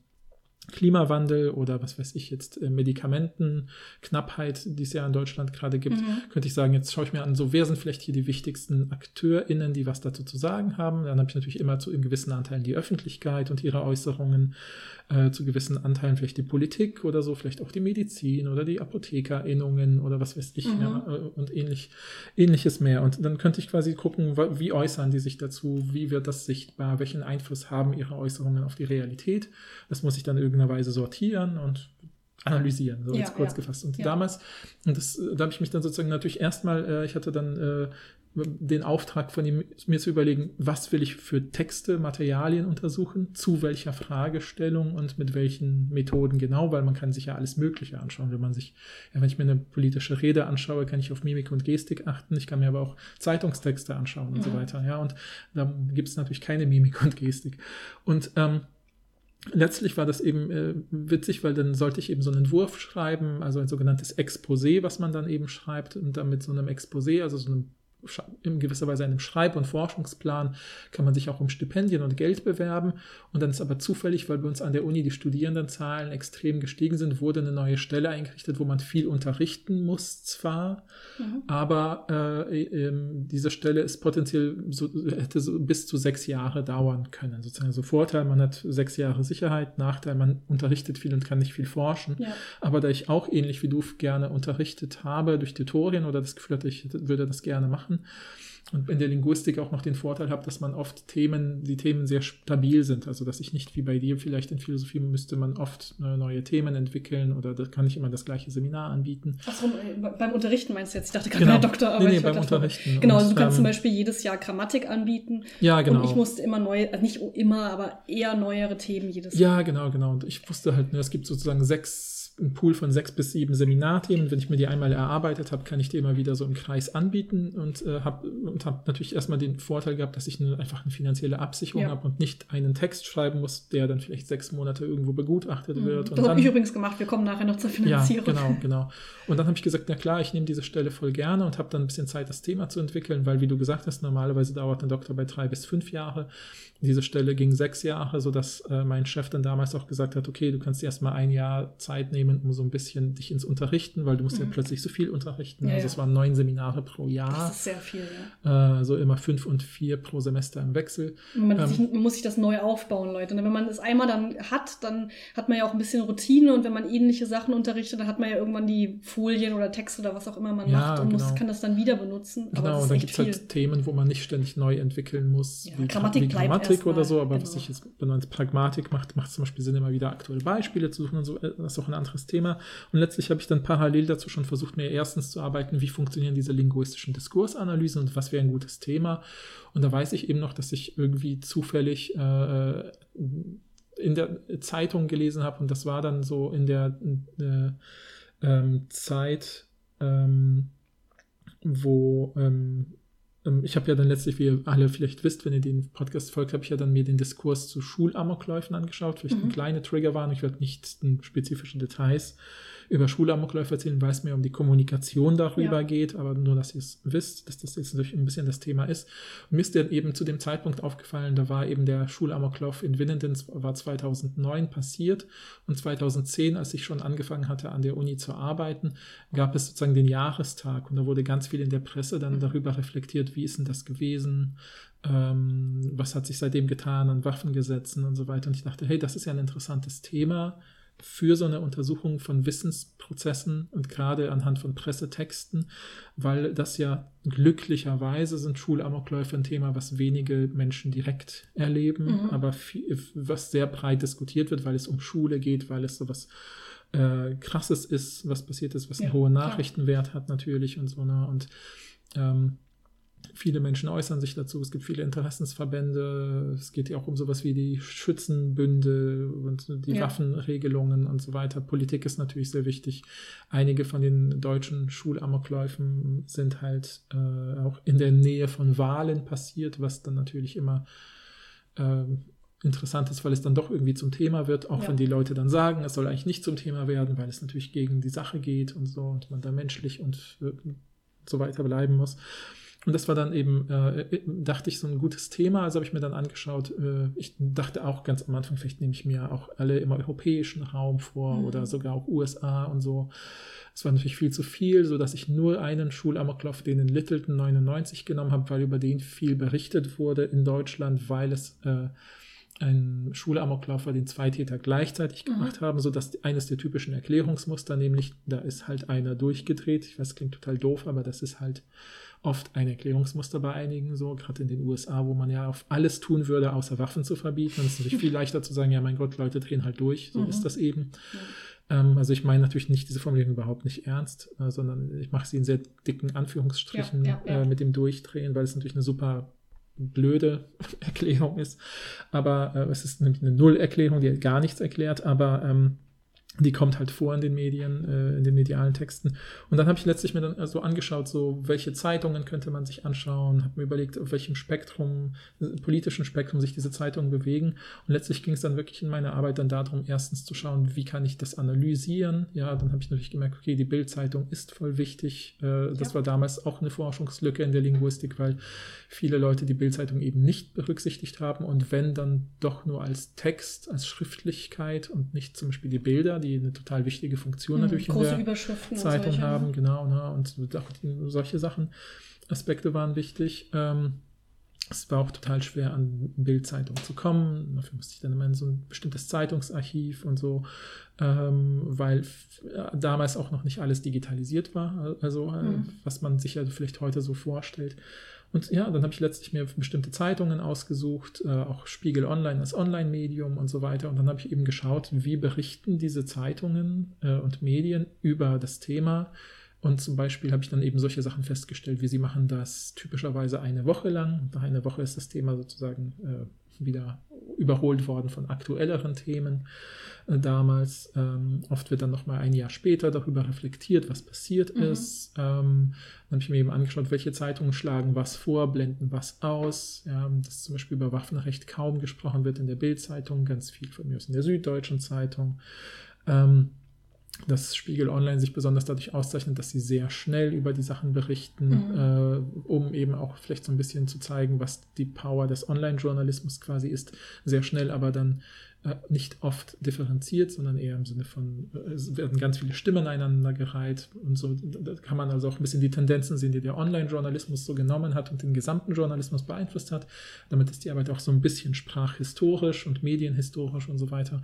Klimawandel oder was weiß ich jetzt, äh, Medikamentenknappheit, die es ja in Deutschland gerade gibt, mhm. könnte ich sagen, jetzt schaue ich mir an, so wer sind vielleicht hier die wichtigsten AkteurInnen, die was dazu zu sagen haben. Dann habe ich natürlich immer zu in gewissen Anteilen die Öffentlichkeit und ihre Äußerungen äh, zu gewissen Anteilen vielleicht die Politik oder so, vielleicht auch die Medizin oder die ApothekerInnungen oder was weiß ich mhm. ja, äh, und ähnlich, ähnliches mehr. Und dann könnte ich quasi gucken, wie äußern die sich dazu, wie wird das sichtbar, welchen Einfluss haben ihre Äußerungen auf die Realität. Das muss ich dann irgendeiner Weise sortieren und analysieren, so ja, jetzt kurz ja. gefasst. Und ja. damals, und das, da habe ich mich dann sozusagen natürlich erstmal, äh, ich hatte dann äh, den Auftrag von ihm, mir zu überlegen, was will ich für Texte, Materialien untersuchen, zu welcher Fragestellung und mit welchen Methoden genau, weil man kann sich ja alles Mögliche anschauen. Wenn man sich, ja, wenn ich mir eine politische Rede anschaue, kann ich auf Mimik und Gestik achten. Ich kann mir aber auch Zeitungstexte anschauen und mhm. so weiter. Ja, und da gibt es natürlich keine Mimik und Gestik. Und ähm, letztlich war das eben äh, witzig, weil dann sollte ich eben so einen Entwurf schreiben, also ein sogenanntes Exposé, was man dann eben schreibt und dann mit so einem Exposé, also so einem in gewisser Weise einem Schreib- und Forschungsplan kann man sich auch um Stipendien und Geld bewerben. Und dann ist aber zufällig, weil bei uns an der Uni die Studierendenzahlen extrem gestiegen sind, wurde eine neue Stelle eingerichtet, wo man viel unterrichten muss zwar, mhm. aber äh, äh, diese Stelle ist potenziell so, hätte so bis zu sechs Jahre dauern können. Sozusagen also Vorteil, man hat sechs Jahre Sicherheit, Nachteil, man unterrichtet viel und kann nicht viel forschen. Ja. Aber da ich auch ähnlich wie du gerne unterrichtet habe durch Tutorien oder das Gefühl hatte, ich würde das gerne machen, machen. Und in der Linguistik auch noch den Vorteil habe, dass man oft Themen, die Themen sehr stabil sind. Also dass ich nicht wie bei dir vielleicht in Philosophie müsste man oft neue Themen entwickeln oder da kann ich immer das gleiche Seminar anbieten. Achso, beim Unterrichten meinst du jetzt? Ich dachte gerade genau. bei Doktor, aber nee, nee, beim Unterrichten. Genau, also du kannst ähm, zum Beispiel jedes Jahr Grammatik anbieten. Ja, genau. Und ich musste immer neue, also nicht immer, aber eher neuere Themen jedes Jahr. Ja, genau, genau. Und ich wusste halt, es gibt sozusagen sechs ein Pool von sechs bis sieben Seminarthemen. Wenn ich mir die einmal erarbeitet habe, kann ich die immer wieder so im Kreis anbieten und äh, habe und hab natürlich erstmal den Vorteil gehabt, dass ich eine, einfach eine finanzielle Absicherung ja. habe und nicht einen Text schreiben muss, der dann vielleicht sechs Monate irgendwo begutachtet mhm. wird. Das habe ich übrigens gemacht. Wir kommen nachher noch zur Finanzierung. Ja, genau, genau. Und dann habe ich gesagt, na klar, ich nehme diese Stelle voll gerne und habe dann ein bisschen Zeit, das Thema zu entwickeln, weil, wie du gesagt hast, normalerweise dauert ein Doktor bei drei bis fünf Jahre. Diese Stelle ging sechs Jahre, sodass äh, mein Chef dann damals auch gesagt hat, okay, du kannst erstmal ein Jahr Zeit nehmen, um so ein bisschen dich ins Unterrichten, weil du musst mhm. ja plötzlich so viel unterrichten. Ja, also ja. es waren neun Seminare pro Jahr. Das ist sehr viel, ja. Äh, so immer fünf und vier pro Semester im Wechsel. Man, ähm, sich, muss sich das neu aufbauen, Leute. Und wenn man das einmal dann hat, dann hat man ja auch ein bisschen Routine und wenn man ähnliche Sachen unterrichtet, dann hat man ja irgendwann die Folien oder Texte oder was auch immer man ja, macht und genau. muss, kann das dann wieder benutzen. Genau, und dann gibt es halt Themen, wo man nicht ständig neu entwickeln muss, wie Grammatik, wie Grammatik oder so, aber genau. was ich jetzt, wenn man jetzt Pragmatik macht, macht es zum Beispiel Sinn, immer wieder aktuelle Beispiele zu suchen und so, äh, das ist auch ein anderes Thema. Und letztlich habe ich dann parallel dazu schon versucht, mir erstens zu arbeiten, wie funktionieren diese linguistischen Diskursanalysen und was wäre ein gutes Thema. Und da weiß ich eben noch, dass ich irgendwie zufällig äh, in der Zeitung gelesen habe und das war dann so in der äh, ähm, Zeit, ähm, wo ähm, ich habe ja dann letztlich, wie ihr alle vielleicht wisst, wenn ihr den Podcast folgt, habe ich ja dann mir den Diskurs zu Schulamokläufen angeschaut. Vielleicht mhm. eine kleine Triggerwarnung, ich werde nicht in spezifische Details über Schulamokläufe erzählen, weil es mir um die Kommunikation darüber ja. geht, aber nur, dass ihr es wisst, dass das jetzt natürlich ein bisschen das Thema ist. Und mir ist dann eben zu dem Zeitpunkt aufgefallen, da war eben der Schulamoklauf in Winnenden, war 2009 passiert und 2010, als ich schon angefangen hatte, an der Uni zu arbeiten, gab es sozusagen den Jahrestag und da wurde ganz viel in der Presse dann mhm. darüber reflektiert, wie ist denn das gewesen, ähm, was hat sich seitdem getan an Waffengesetzen und so weiter. Und ich dachte, hey, das ist ja ein interessantes Thema für so eine Untersuchung von Wissensprozessen und gerade anhand von Pressetexten, weil das ja glücklicherweise sind Schulamokläufe ein Thema, was wenige Menschen direkt erleben, mhm. aber viel, was sehr breit diskutiert wird, weil es um Schule geht, weil es so was äh, Krasses ist, was passiert ist, was ja, einen hohen Nachrichtenwert klar. hat natürlich und so. Ne? Und ähm, Viele Menschen äußern sich dazu. Es gibt viele Interessensverbände. Es geht ja auch um sowas wie die Schützenbünde und die ja. Waffenregelungen und so weiter. Politik ist natürlich sehr wichtig. Einige von den deutschen Schulamokläufen sind halt äh, auch in der Nähe von Wahlen passiert, was dann natürlich immer äh, interessant ist, weil es dann doch irgendwie zum Thema wird, auch ja. wenn die Leute dann sagen, es soll eigentlich nicht zum Thema werden, weil es natürlich gegen die Sache geht und so und man da menschlich und äh, so weiter bleiben muss. Und das war dann eben, äh, äh, dachte ich, so ein gutes Thema. Also habe ich mir dann angeschaut, äh, ich dachte auch ganz am Anfang, vielleicht nehme ich mir auch alle im europäischen Raum vor mhm. oder sogar auch USA und so. Es war natürlich viel zu viel, so dass ich nur einen Schulamoklauf, den in Littleton 99 genommen habe, weil über den viel berichtet wurde in Deutschland, weil es äh, ein Schulamoklauf war, den zwei Täter gleichzeitig mhm. gemacht mhm. haben, so dass eines der typischen Erklärungsmuster, nämlich da ist halt einer durchgedreht. Ich weiß, klingt total doof, aber das ist halt oft ein Erklärungsmuster bei einigen, so gerade in den USA, wo man ja auf alles tun würde, außer Waffen zu verbieten. Es ist natürlich viel leichter zu sagen, ja, mein Gott, Leute drehen halt durch, so mhm. ist das eben. Ja. Ähm, also ich meine natürlich nicht diese Formulierung überhaupt nicht ernst, äh, sondern ich mache sie in sehr dicken Anführungsstrichen ja, ja, äh, mit dem Durchdrehen, weil es natürlich eine super blöde Erklärung ist. Aber äh, es ist nämlich eine Null-Erklärung, die gar nichts erklärt, aber ähm, die kommt halt vor in den Medien, äh, in den medialen Texten. Und dann habe ich letztlich mir dann so also angeschaut, so welche Zeitungen könnte man sich anschauen, habe mir überlegt, auf welchem Spektrum, politischen Spektrum sich diese Zeitungen bewegen. Und letztlich ging es dann wirklich in meiner Arbeit dann darum, erstens zu schauen, wie kann ich das analysieren. Ja, dann habe ich natürlich gemerkt, okay, die Bildzeitung ist voll wichtig. Äh, das ja. war damals auch eine Forschungslücke in der Linguistik, weil viele Leute die Bildzeitung eben nicht berücksichtigt haben und wenn dann doch nur als Text, als Schriftlichkeit und nicht zum Beispiel die Bilder, die eine total wichtige Funktion mhm, natürlich in der Zeitung haben, ne? genau, ne, und solche Sachen, Aspekte waren wichtig. Ähm, es war auch total schwer, an Bildzeitungen zu kommen. Dafür musste ich dann immer in so ein bestimmtes Zeitungsarchiv und so, ähm, weil damals auch noch nicht alles digitalisiert war. Also, äh, mhm. was man sich ja vielleicht heute so vorstellt. Und ja, dann habe ich letztlich mir bestimmte Zeitungen ausgesucht, äh, auch Spiegel Online als Online-Medium und so weiter. Und dann habe ich eben geschaut, wie berichten diese Zeitungen äh, und Medien über das Thema. Und zum Beispiel habe ich dann eben solche Sachen festgestellt, wie sie machen das typischerweise eine Woche lang. Nach einer Woche ist das Thema sozusagen äh, wieder überholt worden von aktuelleren Themen äh, damals. Ähm, oft wird dann nochmal ein Jahr später darüber reflektiert, was passiert mhm. ist. Ähm, dann habe ich mir eben angeschaut, welche Zeitungen schlagen was vor, blenden was aus. Ja, dass zum Beispiel über Waffenrecht kaum gesprochen wird in der Bildzeitung, ganz viel von mir aus in der Süddeutschen Zeitung. Ähm, dass Spiegel Online sich besonders dadurch auszeichnet, dass sie sehr schnell über die Sachen berichten, mhm. äh, um eben auch vielleicht so ein bisschen zu zeigen, was die Power des Online-Journalismus quasi ist. Sehr schnell aber dann nicht oft differenziert, sondern eher im Sinne von, äh, es werden ganz viele Stimmen einander gereiht und so. Da kann man also auch ein bisschen die Tendenzen sehen, die der Online-Journalismus so genommen hat und den gesamten Journalismus beeinflusst hat. Damit ist die Arbeit auch so ein bisschen sprachhistorisch und medienhistorisch und so weiter.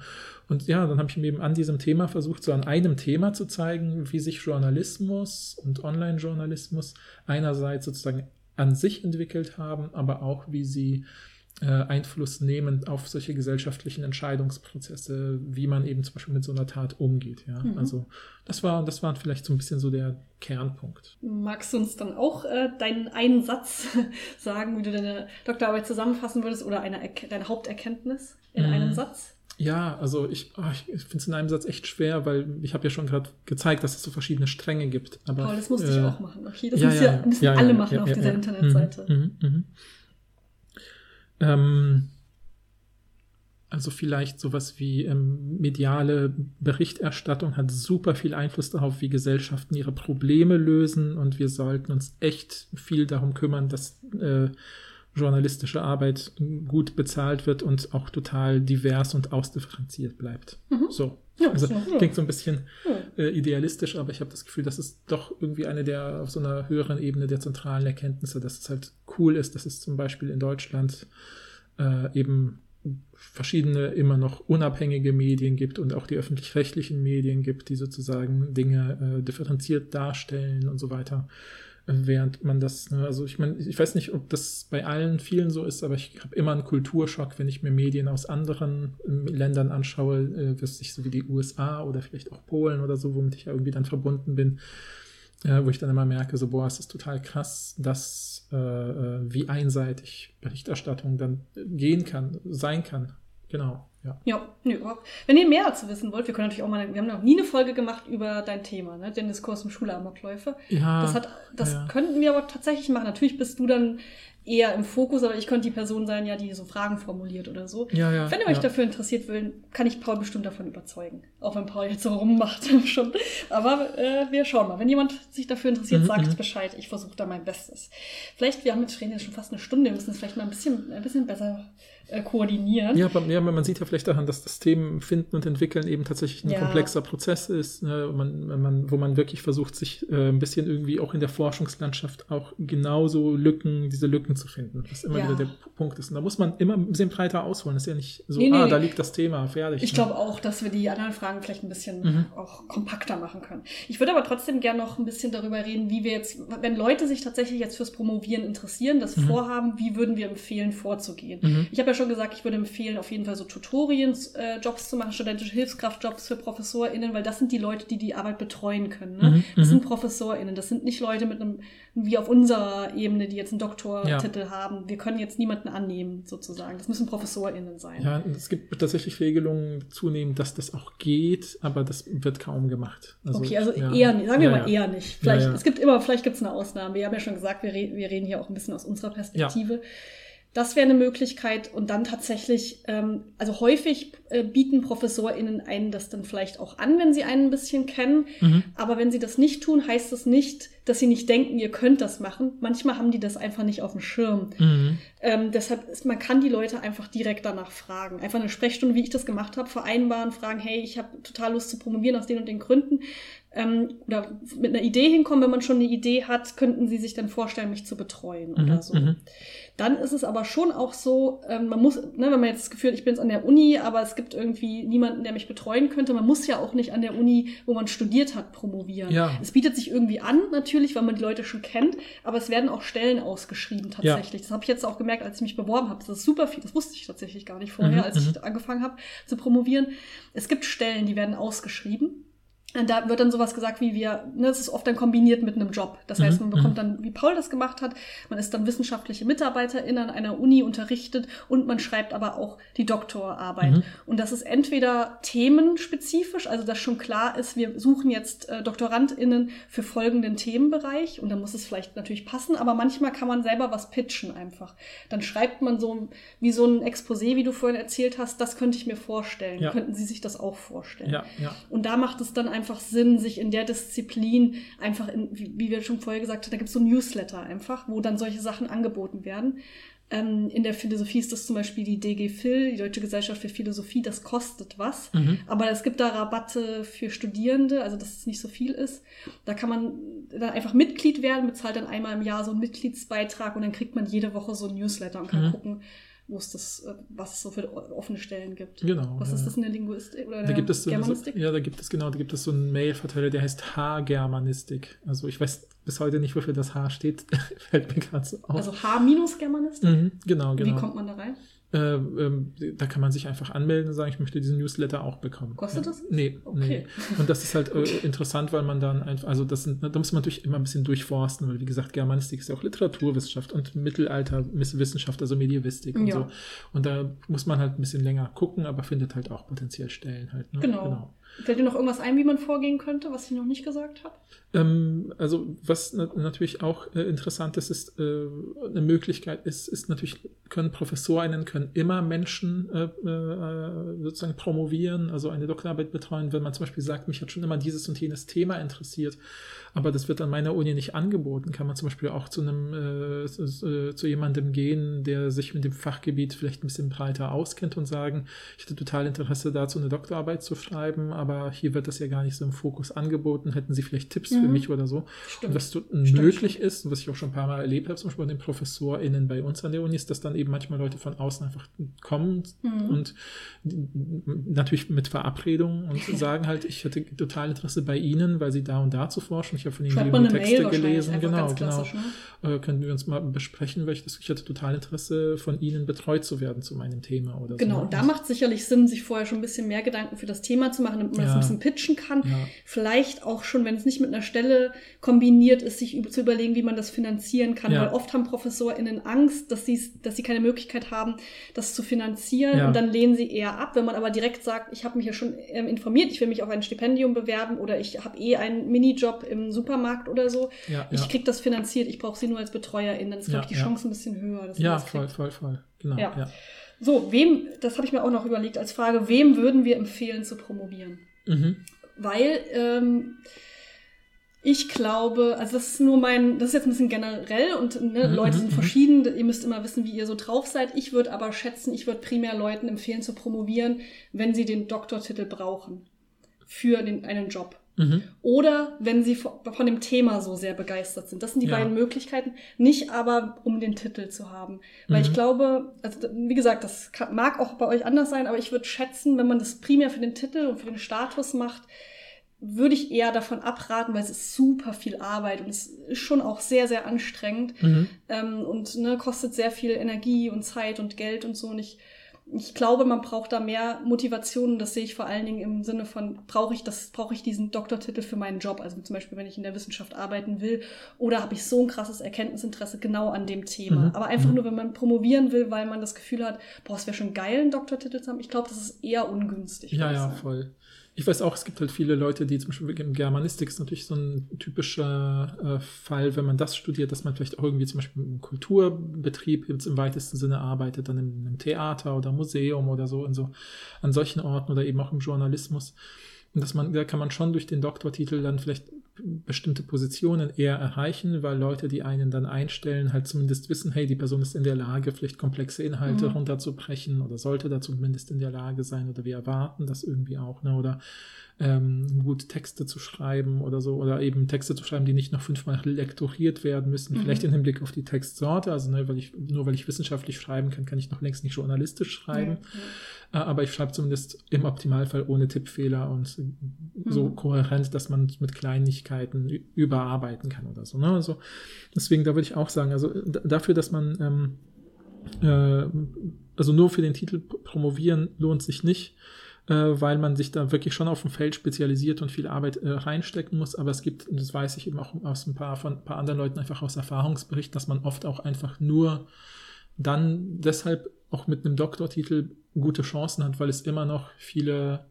Und ja, dann habe ich mir eben an diesem Thema versucht, so an einem Thema zu zeigen, wie sich Journalismus und Online-Journalismus einerseits sozusagen an sich entwickelt haben, aber auch wie sie äh, Einfluss nehmen auf solche gesellschaftlichen Entscheidungsprozesse, wie man eben zum Beispiel mit so einer Tat umgeht. Ja? Mhm. Also das war, das war vielleicht so ein bisschen so der Kernpunkt. Magst du uns dann auch äh, deinen einen Satz sagen, wie du deine Doktorarbeit zusammenfassen würdest oder eine, deine Haupterkenntnis in mhm. einem Satz? Ja, also ich, oh, ich finde es in einem Satz echt schwer, weil ich habe ja schon gerade gezeigt, dass es so verschiedene Stränge gibt. Aber, Paul, das musste äh, ich auch machen. Okay, das ja, müssen, ja, müssen ja, alle machen auf dieser Internetseite. Mhm, mh, mh. Ähm, also vielleicht sowas wie ähm, mediale Berichterstattung hat super viel Einfluss darauf, wie Gesellschaften ihre Probleme lösen und wir sollten uns echt viel darum kümmern, dass äh, journalistische Arbeit gut bezahlt wird und auch total divers und ausdifferenziert bleibt. Mhm. So. Ja, also ja. klingt so ein bisschen äh, idealistisch, aber ich habe das Gefühl, das ist doch irgendwie eine der auf so einer höheren Ebene der zentralen Erkenntnisse, dass es halt cool ist, dass es zum Beispiel in Deutschland äh, eben verschiedene immer noch unabhängige Medien gibt und auch die öffentlich-rechtlichen Medien gibt, die sozusagen Dinge äh, differenziert darstellen und so weiter während man das, ne, also ich meine, ich weiß nicht, ob das bei allen vielen so ist, aber ich habe immer einen Kulturschock, wenn ich mir Medien aus anderen ähm, Ländern anschaue, äh, wüsste ich so wie die USA oder vielleicht auch Polen oder so, womit ich ja irgendwie dann verbunden bin, äh, wo ich dann immer merke, so, boah, es ist total krass, dass äh, äh wie einseitig Berichterstattung dann gehen kann, sein kann. Genau. Ja, ja nö, wenn ihr mehr dazu wissen wollt, wir können natürlich auch mal, wir haben noch nie eine Folge gemacht über dein Thema, ne? den Diskurs um Schulamokläufe. Ja. Das, hat, das ja. könnten wir aber tatsächlich machen. Natürlich bist du dann eher im Fokus, aber ich könnte die Person sein, ja, die so Fragen formuliert oder so. Ja, ja, wenn ihr euch ja. dafür interessiert will, kann ich Paul bestimmt davon überzeugen. Auch wenn Paul jetzt so rummacht schon. Aber äh, wir schauen mal. Wenn jemand sich dafür interessiert, Mhm, sagt mhm. Bescheid. Ich versuche da mein Bestes. Vielleicht, wir haben jetzt reden jetzt schon fast eine Stunde, wir müssen es vielleicht mal ein bisschen, ein bisschen besser äh, koordinieren. Ja, aber, ja, man sieht ja vielleicht daran, dass das Themen finden und entwickeln eben tatsächlich ein Ja. komplexer Prozess ist, ne, man, man, wo man wirklich versucht, sich äh, ein bisschen irgendwie auch in der Forschungslandschaft auch genauso Lücken, diese Lücken zu finden, was immer Ja. wieder der Punkt ist. Und da muss man immer ein bisschen breiter ausholen. Das ist ja nicht so, Nee, nee, ah, da liegt das Thema, fertig. Ich ne? glaube auch, dass wir die anderen Fragen vielleicht ein bisschen Mhm. auch kompakter machen können. Ich würde aber trotzdem gerne noch ein bisschen darüber reden, wie wir jetzt, wenn Leute sich tatsächlich jetzt fürs Promovieren interessieren, das Mhm. Vorhaben, wie würden wir empfehlen, vorzugehen? Mhm. Ich habe ja schon gesagt, ich würde empfehlen, auf jeden Fall so Tutorien-Jobs zu machen, studentische Hilfskraftjobs für ProfessorInnen, weil das sind die Leute, die die Arbeit betreuen können. Ne? Mhm, Das mhm. sind ProfessorInnen, das sind nicht Leute mit einem, wie auf unserer Ebene, die jetzt einen Doktortitel haben. Wir können jetzt niemanden annehmen, sozusagen. Das müssen ProfessorInnen sein. Ja, es gibt tatsächlich Regelungen zunehmend, dass das auch geht, aber das wird kaum gemacht. okay, also ja. eher nicht. Sagen wir Ja, mal ja. eher nicht. Vielleicht, Ja, ja. es gibt immer, vielleicht gibt es eine Ausnahme. Wir haben ja schon gesagt, wir, re wir reden hier auch ein bisschen aus unserer Perspektive. Das wäre eine Möglichkeit und dann tatsächlich, ähm, also häufig äh, bieten ProfessorInnen einen das dann vielleicht auch an, wenn sie einen ein bisschen kennen. Mhm. Aber wenn sie das nicht tun, heißt das nicht, dass sie nicht denken, ihr könnt das machen. Manchmal haben die das einfach nicht auf dem Schirm. Mhm. Ähm, deshalb ist, man kann die Leute einfach direkt danach fragen. Einfach eine Sprechstunde, wie ich das gemacht habe, vereinbaren, fragen, hey, ich habe total Lust zu promovieren aus den und den Gründen. Ähm, oder mit einer Idee hinkommen, wenn man schon eine Idee hat, könnten sie sich dann vorstellen, mich zu betreuen oder Mhm. so. Mhm. Dann ist es aber schon auch so, ähm, man muss, ne, wenn man jetzt das Gefühl hat, ich bin jetzt an der Uni, aber es gibt irgendwie niemanden, der mich betreuen könnte, man muss ja auch nicht an der Uni, wo man studiert hat, promovieren. Ja. Es bietet sich irgendwie an, natürlich, weil man die Leute schon kennt, aber es werden auch Stellen ausgeschrieben tatsächlich. Das habe ich jetzt auch gemerkt, als ich mich beworben habe. Das ist super viel, das wusste ich tatsächlich gar nicht vorher, Mhm, als ich angefangen habe zu promovieren. Es gibt Stellen, die werden ausgeschrieben. Und da wird dann sowas gesagt wie wir, ne, das ist oft dann kombiniert mit einem Job. Das heißt, Mhm, man bekommt dann, wie Paul das gemacht hat, man ist dann wissenschaftliche Mitarbeiterin an einer Uni unterrichtet und man schreibt aber auch die Doktorarbeit. Mhm. Und das ist entweder themenspezifisch, also dass schon klar ist, wir suchen jetzt äh, DoktorandInnen für folgenden Themenbereich und dann muss es vielleicht natürlich passen, aber manchmal kann man selber was pitchen einfach. Dann schreibt man so wie so ein Exposé, wie du vorhin erzählt hast, das könnte ich mir vorstellen. Ja. Könnten Sie sich das auch vorstellen? Ja, ja. Und da macht es dann einfach Sinn, sich in der Disziplin einfach, in, wie, wie wir schon vorher gesagt haben, da gibt es so Newsletter einfach, wo dann solche Sachen angeboten werden. Ähm, in der Philosophie ist das zum Beispiel die DG Phil, die Deutsche Gesellschaft für Philosophie, das kostet was. Mhm. Aber es gibt da Rabatte für Studierende, also dass es nicht so viel ist. Da kann man dann einfach Mitglied werden, bezahlt dann einmal im Jahr so einen Mitgliedsbeitrag und dann kriegt man jede Woche so ein Newsletter und kann Mhm. gucken, wo es das, äh, was es so für offene Stellen gibt. Genau. Was ja. ist das in der Linguistik oder Da der gibt es so, Germanistik? ja, da gibt es genau, da gibt es so einen Mail-Verteiler, der heißt H-Germanistik. Also ich weiß bis heute nicht, wofür das H steht. Fällt mir gerade so auf. Also H-Germanistik? mhm, genau, genau. Wie kommt man da rein? Äh, ähm, da kann man sich einfach anmelden und sagen, ich möchte diesen Newsletter auch bekommen. Kostet ja. das? Nee, Okay. nee. Und das ist halt äh, interessant, weil man dann einfach, also das sind, da muss man natürlich immer ein bisschen durchforsten, weil wie gesagt, Germanistik ist ja auch Literaturwissenschaft und Mittelalterwissenschaft, also Medievistik und Ja. so. Und da muss man halt ein bisschen länger gucken, aber findet halt auch potenziell Stellen halt. Ne? Genau. Fällt dir noch irgendwas ein, wie man vorgehen könnte, was ich noch nicht gesagt habe? Ähm, also was na natürlich auch äh, interessant ist, ist äh, eine Möglichkeit ist, ist natürlich, können ProfessorInnen können immer Menschen äh, äh, sozusagen promovieren, also eine Doktorarbeit betreuen, wenn man zum Beispiel sagt, mich hat schon immer dieses und jenes Thema interessiert, aber das wird an meiner Uni nicht angeboten, kann man zum Beispiel auch zu einem äh, zu, äh, zu jemandem gehen, der sich mit dem Fachgebiet vielleicht ein bisschen breiter auskennt und sagen, ich hätte total Interesse dazu, eine Doktorarbeit zu schreiben, aber hier wird das ja gar nicht so im Fokus angeboten. Hätten Sie vielleicht Tipps für Mhm. mich oder so? Stimmt. Und was so Stimmt, möglich ist, was ich auch schon ein paar Mal erlebt habe, zum Beispiel bei den ProfessorInnen bei uns an der Uni, ist, dass dann eben manchmal Leute von außen einfach kommen Mhm. und natürlich mit Verabredungen und sagen halt, ich hätte total Interesse bei Ihnen, weil Sie da und da zu forschen. Ich habe von Ihnen die Texte Mail gelesen. Genau, genau. ne? Äh, können wir uns mal besprechen, weil ich, das, ich hätte total Interesse, von Ihnen betreut zu werden zu meinem Thema oder Genau, so. und da macht sicherlich Sinn, sich vorher schon ein bisschen mehr Gedanken für das Thema zu machen, damit man Ja. das ein bisschen pitchen kann. Ja. Vielleicht auch schon, wenn es nicht mit einer Stelle kombiniert ist, sich zu überlegen, wie man das finanzieren kann. Ja. Weil oft haben ProfessorInnen Angst, dass sie, dass sie keine Möglichkeit haben, das zu finanzieren Ja. und dann lehnen sie eher ab. Wenn man aber direkt sagt, ich habe mich ja schon ähm, informiert, ich will mich auf ein Stipendium bewerben oder ich habe eh einen Minijob im Supermarkt oder so, Ja, ich ja. krieg das finanziert, ich brauche sie nur als Betreuerin, dann ist, glaube ich, die. Chance ein bisschen höher. Ja, voll, voll, voll. Genau. Ja. Ja. So, wem, das habe ich mir auch noch überlegt als Frage, wem würden wir empfehlen zu promovieren? Mhm. Weil ähm, ich glaube, also das ist nur mein, das ist jetzt ein bisschen generell und ne, Mhm, Leute mhm, sind mhm. verschieden, ihr müsst immer wissen, wie ihr so drauf seid. Ich würde aber schätzen, ich würde primär Leuten empfehlen zu promovieren, wenn sie den Doktortitel brauchen für den, einen Job. Mhm. Oder wenn sie von, dem Thema so sehr begeistert sind. Das sind die Ja. beiden Möglichkeiten. Nicht aber, um den Titel zu haben. Weil ich Mhm. glaube, also wie gesagt, das mag auch bei euch anders sein, aber ich würde schätzen, wenn man das primär für den Titel und für den Status macht, würde ich eher davon abraten, weil es ist super viel Arbeit und es ist schon auch sehr, sehr anstrengend Mhm. ähm, und ne, kostet sehr viel Energie und Zeit und Geld und so. Und ich, ich glaube, man braucht da mehr Motivation. Das sehe ich vor allen Dingen im Sinne von, brauche ich das, brauche ich diesen Doktortitel für meinen Job? Also zum Beispiel, wenn ich in der Wissenschaft arbeiten will, oder habe ich so ein krasses Erkenntnisinteresse genau an dem Thema. Mhm. Aber einfach Mhm. nur, wenn man promovieren will, weil man das Gefühl hat, boah, es wäre schon geil, einen Doktortitel zu haben. Ich glaube, das ist eher ungünstig. Ja, ja, voll. Ich weiß auch, es gibt halt viele Leute, die zum Beispiel im Germanistik ist natürlich so ein typischer äh, Fall, wenn man das studiert, dass man vielleicht auch irgendwie zum Beispiel im Kulturbetrieb jetzt im weitesten Sinne arbeitet, dann im, im Theater oder Museum oder so, in so an solchen Orten oder eben auch im Journalismus. Und dass man, da kann man schon durch den Doktortitel dann vielleicht bestimmte Positionen eher erreichen, weil Leute, die einen dann einstellen, halt zumindest wissen, hey, die Person ist in der Lage, vielleicht komplexe Inhalte Mhm. runterzubrechen oder sollte da zumindest in der Lage sein oder wir erwarten das irgendwie auch, ne? Oder ähm, gut Texte zu schreiben oder so, oder eben Texte zu schreiben, die nicht noch fünfmal lektoriert werden müssen, Mhm. vielleicht im Hinblick auf die Textsorte, also ne, weil ich, nur weil ich wissenschaftlich schreiben kann, kann ich noch längst nicht journalistisch schreiben. Ja, Äh, Aber ich schreibe zumindest im Optimalfall ohne Tippfehler und so Mhm. kohärent, dass man mit Kleinigkeiten überarbeiten kann oder so. Ne? Also deswegen, da würde ich auch sagen, also dafür, dass man ähm, äh, also nur für den Titel promovieren lohnt sich nicht, äh, weil man sich da wirklich schon auf ein Feld spezialisiert und viel Arbeit äh, reinstecken muss. Aber es gibt, das weiß ich eben auch aus ein paar von ein paar anderen Leuten einfach aus Erfahrungsbericht, dass man oft auch einfach nur dann deshalb auch mit einem Doktortitel gute Chancen hat, weil es immer noch viele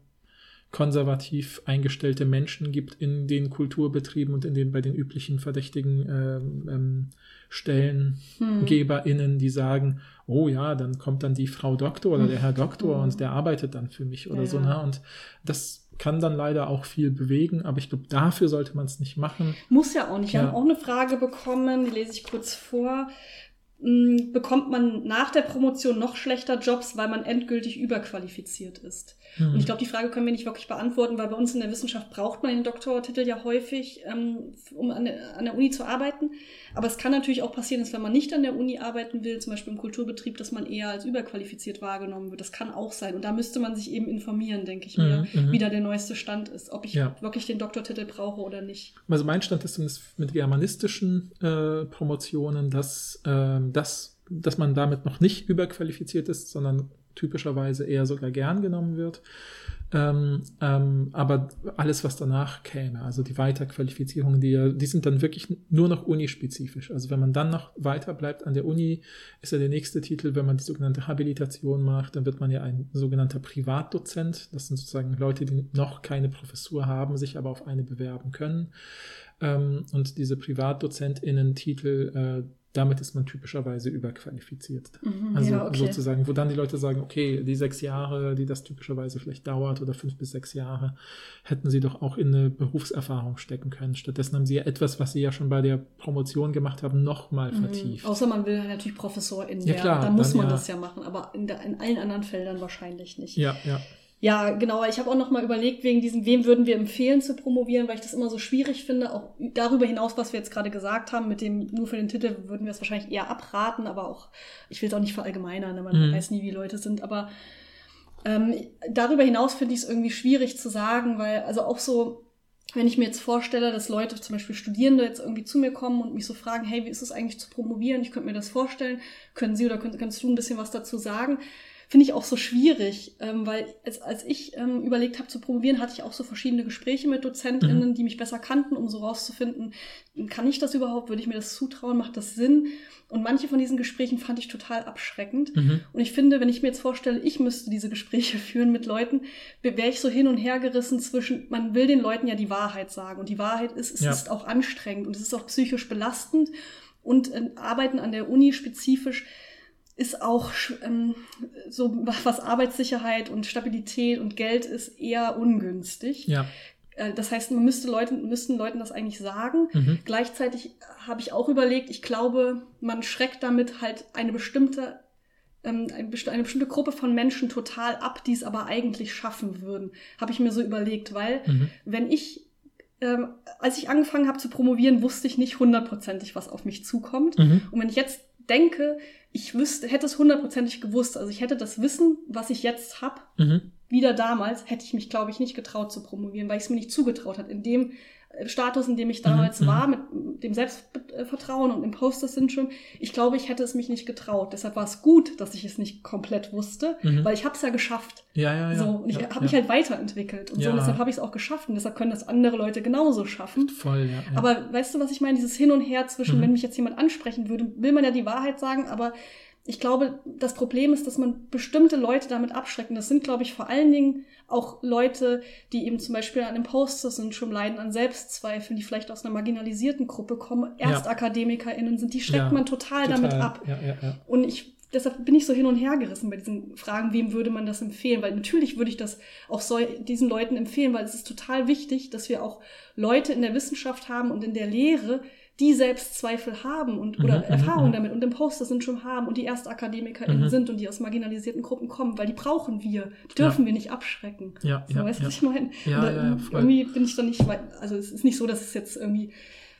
konservativ eingestellte Menschen gibt in den Kulturbetrieben und in den bei den üblichen verdächtigen ähm, ähm, StellengeberInnen, die sagen, oh ja, dann kommt dann die Frau Doktor oder der Herr Doktor Mhm. und der arbeitet dann für mich oder Ja, so. ja. Ne? Und das kann dann leider auch viel bewegen, aber ich glaube, dafür sollte man es nicht machen. Muss ja auch nicht. Wir Ja. haben auch eine Frage bekommen, die lese ich kurz vor. Hm, Bekommt man nach der Promotion noch schlechter Jobs, weil man endgültig überqualifiziert ist? Hm. Und ich glaube, die Frage können wir nicht wirklich beantworten, weil bei uns in der Wissenschaft braucht man den Doktortitel ja häufig, ähm, um an der, an der Uni zu arbeiten. Aber es kann natürlich auch passieren, dass wenn man nicht an der Uni arbeiten will, zum Beispiel im Kulturbetrieb, dass man eher als überqualifiziert wahrgenommen wird. Das kann auch sein. Und da müsste man sich eben informieren, denke ich mir, Mhm, mhm. wie da der neueste Stand ist, ob ich Ja. wirklich den Doktortitel brauche oder nicht. Also mein Stand ist zumindest mit germanistischen äh, Promotionen, dass, ähm, dass, dass man damit noch nicht überqualifiziert ist, sondern typischerweise eher sogar gern genommen wird. Ähm, ähm, aber alles, was danach käme, also die Weiterqualifizierungen, die, die sind dann wirklich nur noch unispezifisch. Also wenn man dann noch weiter bleibt an der Uni, ist ja der nächste Titel, wenn man die sogenannte Habilitation macht, dann wird man ja ein sogenannter Privatdozent. Das sind sozusagen Leute, die noch keine Professur haben, sich aber auf eine bewerben können. Ähm, und diese PrivatdozentInnen-Titel, äh, damit ist man typischerweise überqualifiziert. Mhm, Also ja, okay. sozusagen, wo dann die Leute sagen, okay, die sechs Jahre, die das typischerweise vielleicht dauert oder fünf bis sechs Jahre, hätten sie doch auch in eine Berufserfahrung stecken können. Stattdessen haben sie ja etwas, was sie ja schon bei der Promotion gemacht haben, nochmal Mhm. vertieft. Außer man will natürlich Professorin Ja, werden. klar, dann muss dann man ja. das ja machen, aber in, der, in allen anderen Feldern wahrscheinlich nicht. Ja, ja. Ja, genau. Ich habe auch noch mal überlegt, wegen diesem, wem würden wir empfehlen zu promovieren, weil ich das immer so schwierig finde. Auch darüber hinaus, was wir jetzt gerade gesagt haben, mit dem nur für den Titel würden wir es wahrscheinlich eher abraten, aber auch, ich will es auch nicht verallgemeinern, ne? man Mhm. weiß nie, wie Leute sind, aber ähm, darüber hinaus finde ich es irgendwie schwierig zu sagen, weil, also auch so, wenn ich mir jetzt vorstelle, dass Leute, zum Beispiel Studierende, jetzt irgendwie zu mir kommen und mich so fragen, hey, wie ist es eigentlich zu promovieren? Ich könnte mir das vorstellen. Können Sie oder könnt, kannst du ein bisschen was dazu sagen? Finde ich auch so schwierig, ähm, weil als, als ich ähm, überlegt habe zu promovieren, hatte ich auch so verschiedene Gespräche mit DozentInnen, mhm. die mich besser kannten, um so rauszufinden, kann ich das überhaupt, würde ich mir das zutrauen, macht das Sinn? Und manche von diesen Gesprächen fand ich total abschreckend. Mhm. Und ich finde, wenn ich mir jetzt vorstelle, ich müsste diese Gespräche führen mit Leuten, wäre ich so hin und her gerissen zwischen, man will den Leuten ja die Wahrheit sagen. Und die Wahrheit ist, es ja. ist auch anstrengend und es ist auch psychisch belastend. Und äh, Arbeiten an der Uni spezifisch ist auch ähm, so, was Arbeitssicherheit und Stabilität und Geld ist, eher ungünstig. Ja. Äh, das heißt, man müsste Leuten, müssten Leuten das eigentlich sagen. Mhm. Gleichzeitig habe ich auch überlegt, ich glaube, man schreckt damit halt eine bestimmte, ähm, eine bestimmte Gruppe von Menschen total ab, die es aber eigentlich schaffen würden. Habe ich mir so überlegt, weil mhm. wenn ich ähm, als ich angefangen habe zu promovieren, wusste ich nicht hundertprozentig, was auf mich zukommt. Mhm. Und wenn ich jetzt denke, ich wüsste, hätte es hundertprozentig gewusst. Also ich hätte das Wissen, was ich jetzt habe, mhm. wieder damals, hätte ich mich, glaube ich, nicht getraut zu promovieren, weil ich es mir nicht zugetraut hat. In dem Status, in dem ich damals mhm. war, mit dem Selbstvertrauen und Imposter-Syndrom, ich glaube, ich hätte es mich nicht getraut. Deshalb war es gut, dass ich es nicht komplett wusste, mhm. weil ich habe es ja geschafft. Ja, ja, ja. So, und ich ja, habe ja. mich halt weiterentwickelt und ja. so. deshalb habe ich es auch geschafft und deshalb können das andere Leute genauso schaffen. Voll, ja. ja. Aber weißt du, was ich meine? Dieses Hin und Her zwischen, mhm. wenn mich jetzt jemand ansprechen würde, will man ja die Wahrheit sagen, aber ich glaube, das Problem ist, dass man bestimmte Leute damit abschrecken. Das sind, glaube ich, vor allen Dingen auch Leute, die eben zum Beispiel an Imposter sind, schon leiden an Selbstzweifeln, die vielleicht aus einer marginalisierten Gruppe kommen, ErstakademikerInnen sind, die schreckt ja, man total, total, damit ab. Ja, ja, Und ich, deshalb bin ich so hin und her gerissen bei diesen Fragen, wem würde man das empfehlen? Weil natürlich würde ich das auch so, diesen Leuten empfehlen, weil es ist total wichtig, dass wir auch Leute in der Wissenschaft haben und in der Lehre, die Selbstzweifel haben und oder mhm, mhm Erfahrungen mhm. damit und Imposter sind schon haben und die ErstakademikerInnen mhm. sind und die aus marginalisierten Gruppen kommen, weil die brauchen wir. Die dürfen ja. wir nicht abschrecken. Ja, so, ja, weißt du, ja. was ich meine? Ja, da, ja, irgendwie bin ich da nicht, also es ist nicht so, dass es jetzt irgendwie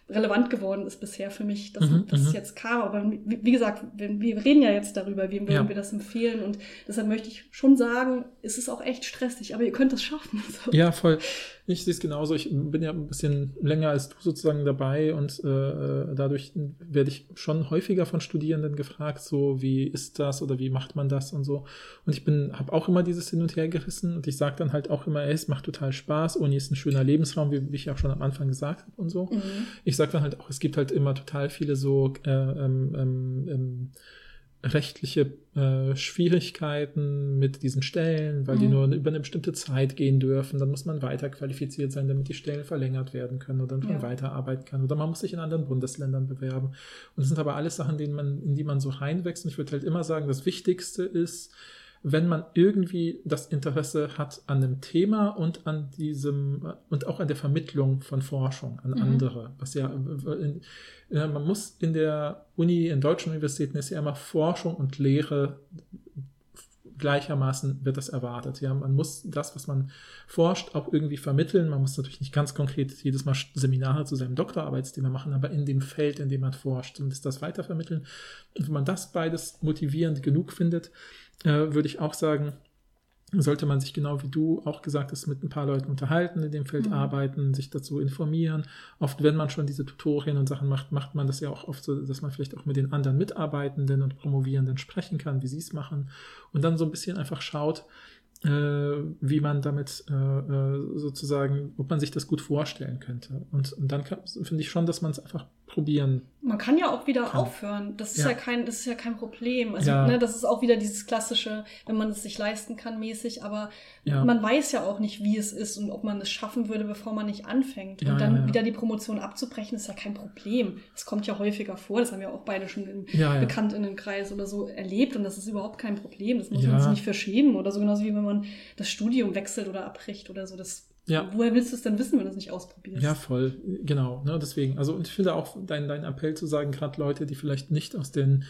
relevant geworden ist bisher für mich, dass, mhm, dass es mhm. jetzt kam. Aber wie, wie gesagt, wir, wir, reden ja jetzt darüber, wem würden ja. wir das empfehlen. Und deshalb möchte ich schon sagen, es ist auch echt stressig, aber ihr könnt es schaffen. So. Ja, voll. Ich sehe es genauso. Ich bin ja ein bisschen länger als du sozusagen dabei und äh, dadurch werde ich schon häufiger von Studierenden gefragt, so wie ist das oder wie macht man das und so. Und ich bin, habe auch immer dieses Hin und Her gerissen und ich sage dann halt auch immer, ey, es macht total Spaß. Uni ist ein schöner Lebensraum, wie, wie ich auch schon am Anfang gesagt habe und so. Mhm. Ich sage dann halt auch, es gibt halt immer total viele so äh, ähm, ähm, ähm rechtliche äh, Schwierigkeiten mit diesen Stellen, weil mhm. die nur über eine bestimmte Zeit gehen dürfen. Dann muss man weiter qualifiziert sein, damit die Stellen verlängert werden können oder man ja. weiterarbeiten kann. Oder man muss sich in anderen Bundesländern bewerben. Und das sind aber alles Sachen, in, man, in die man so reinwächst. Und ich würde halt immer sagen, das Wichtigste ist, wenn man irgendwie das Interesse hat an dem Thema und an diesem und auch an der Vermittlung von Forschung an mhm. andere, was ja in, man muss in der Uni, in deutschen Universitäten ist ja immer Forschung und Lehre gleichermaßen wird das erwartet. Ja, man muss das, was man forscht, auch irgendwie vermitteln. Man muss natürlich nicht ganz konkret jedes Mal Seminare zu seinem Doktorarbeitsthema machen, aber in dem Feld, in dem man forscht, und das weitervermitteln. Und wenn man das beides motivierend genug findet, äh, würde ich auch sagen, sollte man sich genau wie du auch gesagt hast, mit ein paar Leuten unterhalten, in dem Feld mhm. arbeiten, sich dazu informieren. Oft, wenn man schon diese Tutorien und Sachen macht, macht man das ja auch oft so, dass man vielleicht auch mit den anderen Mitarbeitenden und Promovierenden sprechen kann, wie sie es machen. Und dann so ein bisschen einfach schaut, äh, wie man damit äh, äh sozusagen, ob man sich das gut vorstellen könnte. Und, und dann finde ich schon, dass man es einfach probieren. Man kann ja auch wieder kann. aufhören. Das ist ja. ja. kein, das ist ja kein Problem. Also, ja. ne, das ist auch wieder dieses klassische, wenn man es sich leisten kann, mäßig, aber ja. man weiß ja auch nicht, wie es ist und ob man es schaffen würde, bevor man nicht anfängt. und dann wieder die Promotion abzubrechen, ist ja kein Problem. Das kommt ja häufiger vor. Das haben wir auch beide schon im Bekanntinnenkreis oder so erlebt und das ist überhaupt kein Problem. Das muss man sich nicht verschämen oder so genauso wie wenn man das Studium wechselt oder abbricht oder so. Das ja. Woher willst du es denn wissen, wenn du es nicht ausprobierst? Ja, voll. Genau. Ne, deswegen. Also, und ich finde auch dein, dein Appell zu sagen, gerade Leute, die vielleicht nicht aus den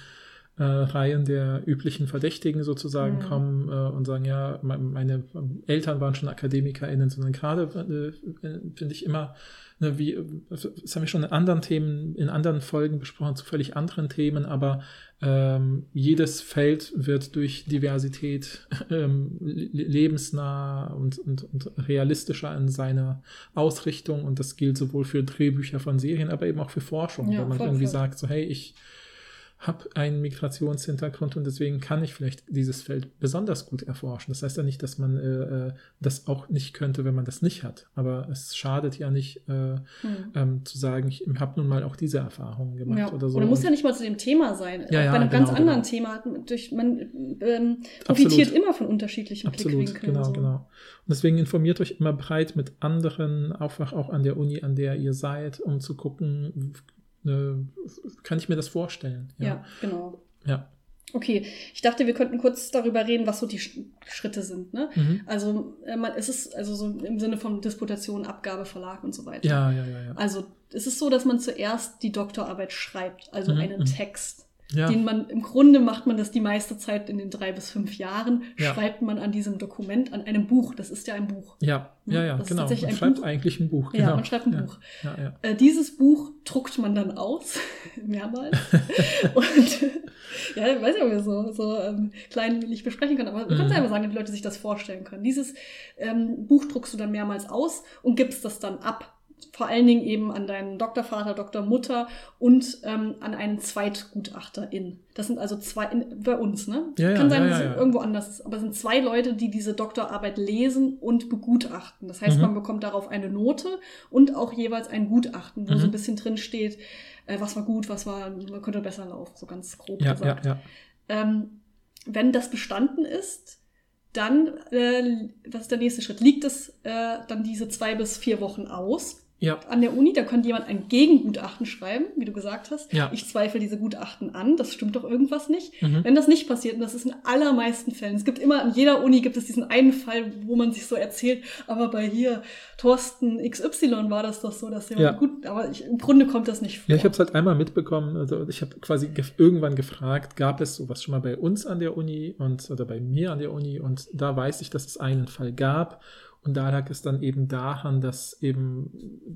äh, Reihen der üblichen Verdächtigen sozusagen mhm. kommen äh, und sagen, ja, meine Eltern waren schon AkademikerInnen, sondern gerade äh, finde ich immer ne, wie, das haben wir schon in anderen Themen, in anderen Folgen besprochen, zu völlig anderen Themen, aber ähm, jedes Feld wird durch Diversität ähm, lebensnah und, und, und realistischer in seiner Ausrichtung und das gilt sowohl für Drehbücher von Serien, aber eben auch für Forschung, ja, wenn man irgendwie sagt, so hey, ich habe einen Migrationshintergrund und deswegen kann ich vielleicht dieses Feld besonders gut erforschen. Das heißt ja nicht, dass man äh, äh das auch nicht könnte, wenn man das nicht hat. Aber es schadet ja nicht, äh, hm. ähm, zu sagen, ich habe nun mal auch diese Erfahrungen gemacht ja. oder so. Oder muss ja nicht mal zu dem Thema sein. Ja, ja, bei einem genau, ganz anderen genau. Thema. Durch, man ähm, profitiert immer von unterschiedlichen Absolut, Blickwinkeln. genau, so. genau. Und deswegen informiert euch immer breit mit anderen, einfach auch an der Uni, an der ihr seid, um zu gucken, kann ich mir das vorstellen. Ja, genau. Ja. Okay, ich dachte, wir könnten kurz darüber reden, was so die Sch Schritte sind. Ne? Mhm. Also äh, man, es ist also so im Sinne von Disputation, Abgabe, Verlag und so weiter. Ja, ja, ja, ja. Also es ist so, dass man zuerst die Doktorarbeit schreibt, also Mhm, einen mhm. Text. Ja. Den man im Grunde macht man das die meiste Zeit in den drei bis fünf Jahren, Ja. schreibt man an diesem Dokument, an einem Buch. Das ist ja ein Buch. ja, ja, ja, Das ist genau. Man schreibt Buch. eigentlich ein Buch. Ja, Genau. man schreibt ein ja. Buch. Ja, ja. Äh, dieses Buch druckt man dann aus, mehrmals. und ja, ich weiß nicht, ob wir so, so ähm, kleinlich besprechen können, aber kannst Mhm. einfach sagen, damit die Leute sich das vorstellen können. Dieses ähm, Buch druckst du dann mehrmals aus und gibst das dann ab. Vor allen Dingen eben an deinen Doktorvater, Doktormutter und ähm, an einen Zweitgutachterin. Das sind also zwei, in, bei uns, ne? Ja, ja, Kann sein, ja, dass ja, es ja. irgendwo anders ist, aber es sind zwei Leute, die diese Doktorarbeit lesen und begutachten. Das heißt, Mhm. man bekommt darauf eine Note und auch jeweils ein Gutachten, wo Mhm. so ein bisschen drin steht, äh, was war gut, was war, man könnte besser laufen, so ganz grob Ja, ja, gesagt. ja. Ähm, wenn das bestanden ist, dann, äh, was ist der nächste Schritt? Liegt es äh, dann diese zwei bis vier Wochen aus Ja, an der Uni? Da könnte jemand ein Gegengutachten schreiben, wie du gesagt hast. Ja. Ich zweifle diese Gutachten an, das stimmt doch irgendwas nicht. Mhm. Wenn das nicht passiert, und das ist in allermeisten Fällen, es gibt immer, an jeder Uni gibt es diesen einen Fall, wo man sich so erzählt, aber bei hier Thorsten XY war das doch so, dass der Ja. gut, aber ich, im Grunde kommt das nicht vor. Ja, ich habe es halt einmal mitbekommen. Also ich habe quasi gef irgendwann gefragt, gab es sowas schon mal bei uns an der Uni und oder bei mir an der Uni und da weiß ich, dass es einen Fall gab und da lag es dann eben daran, dass eben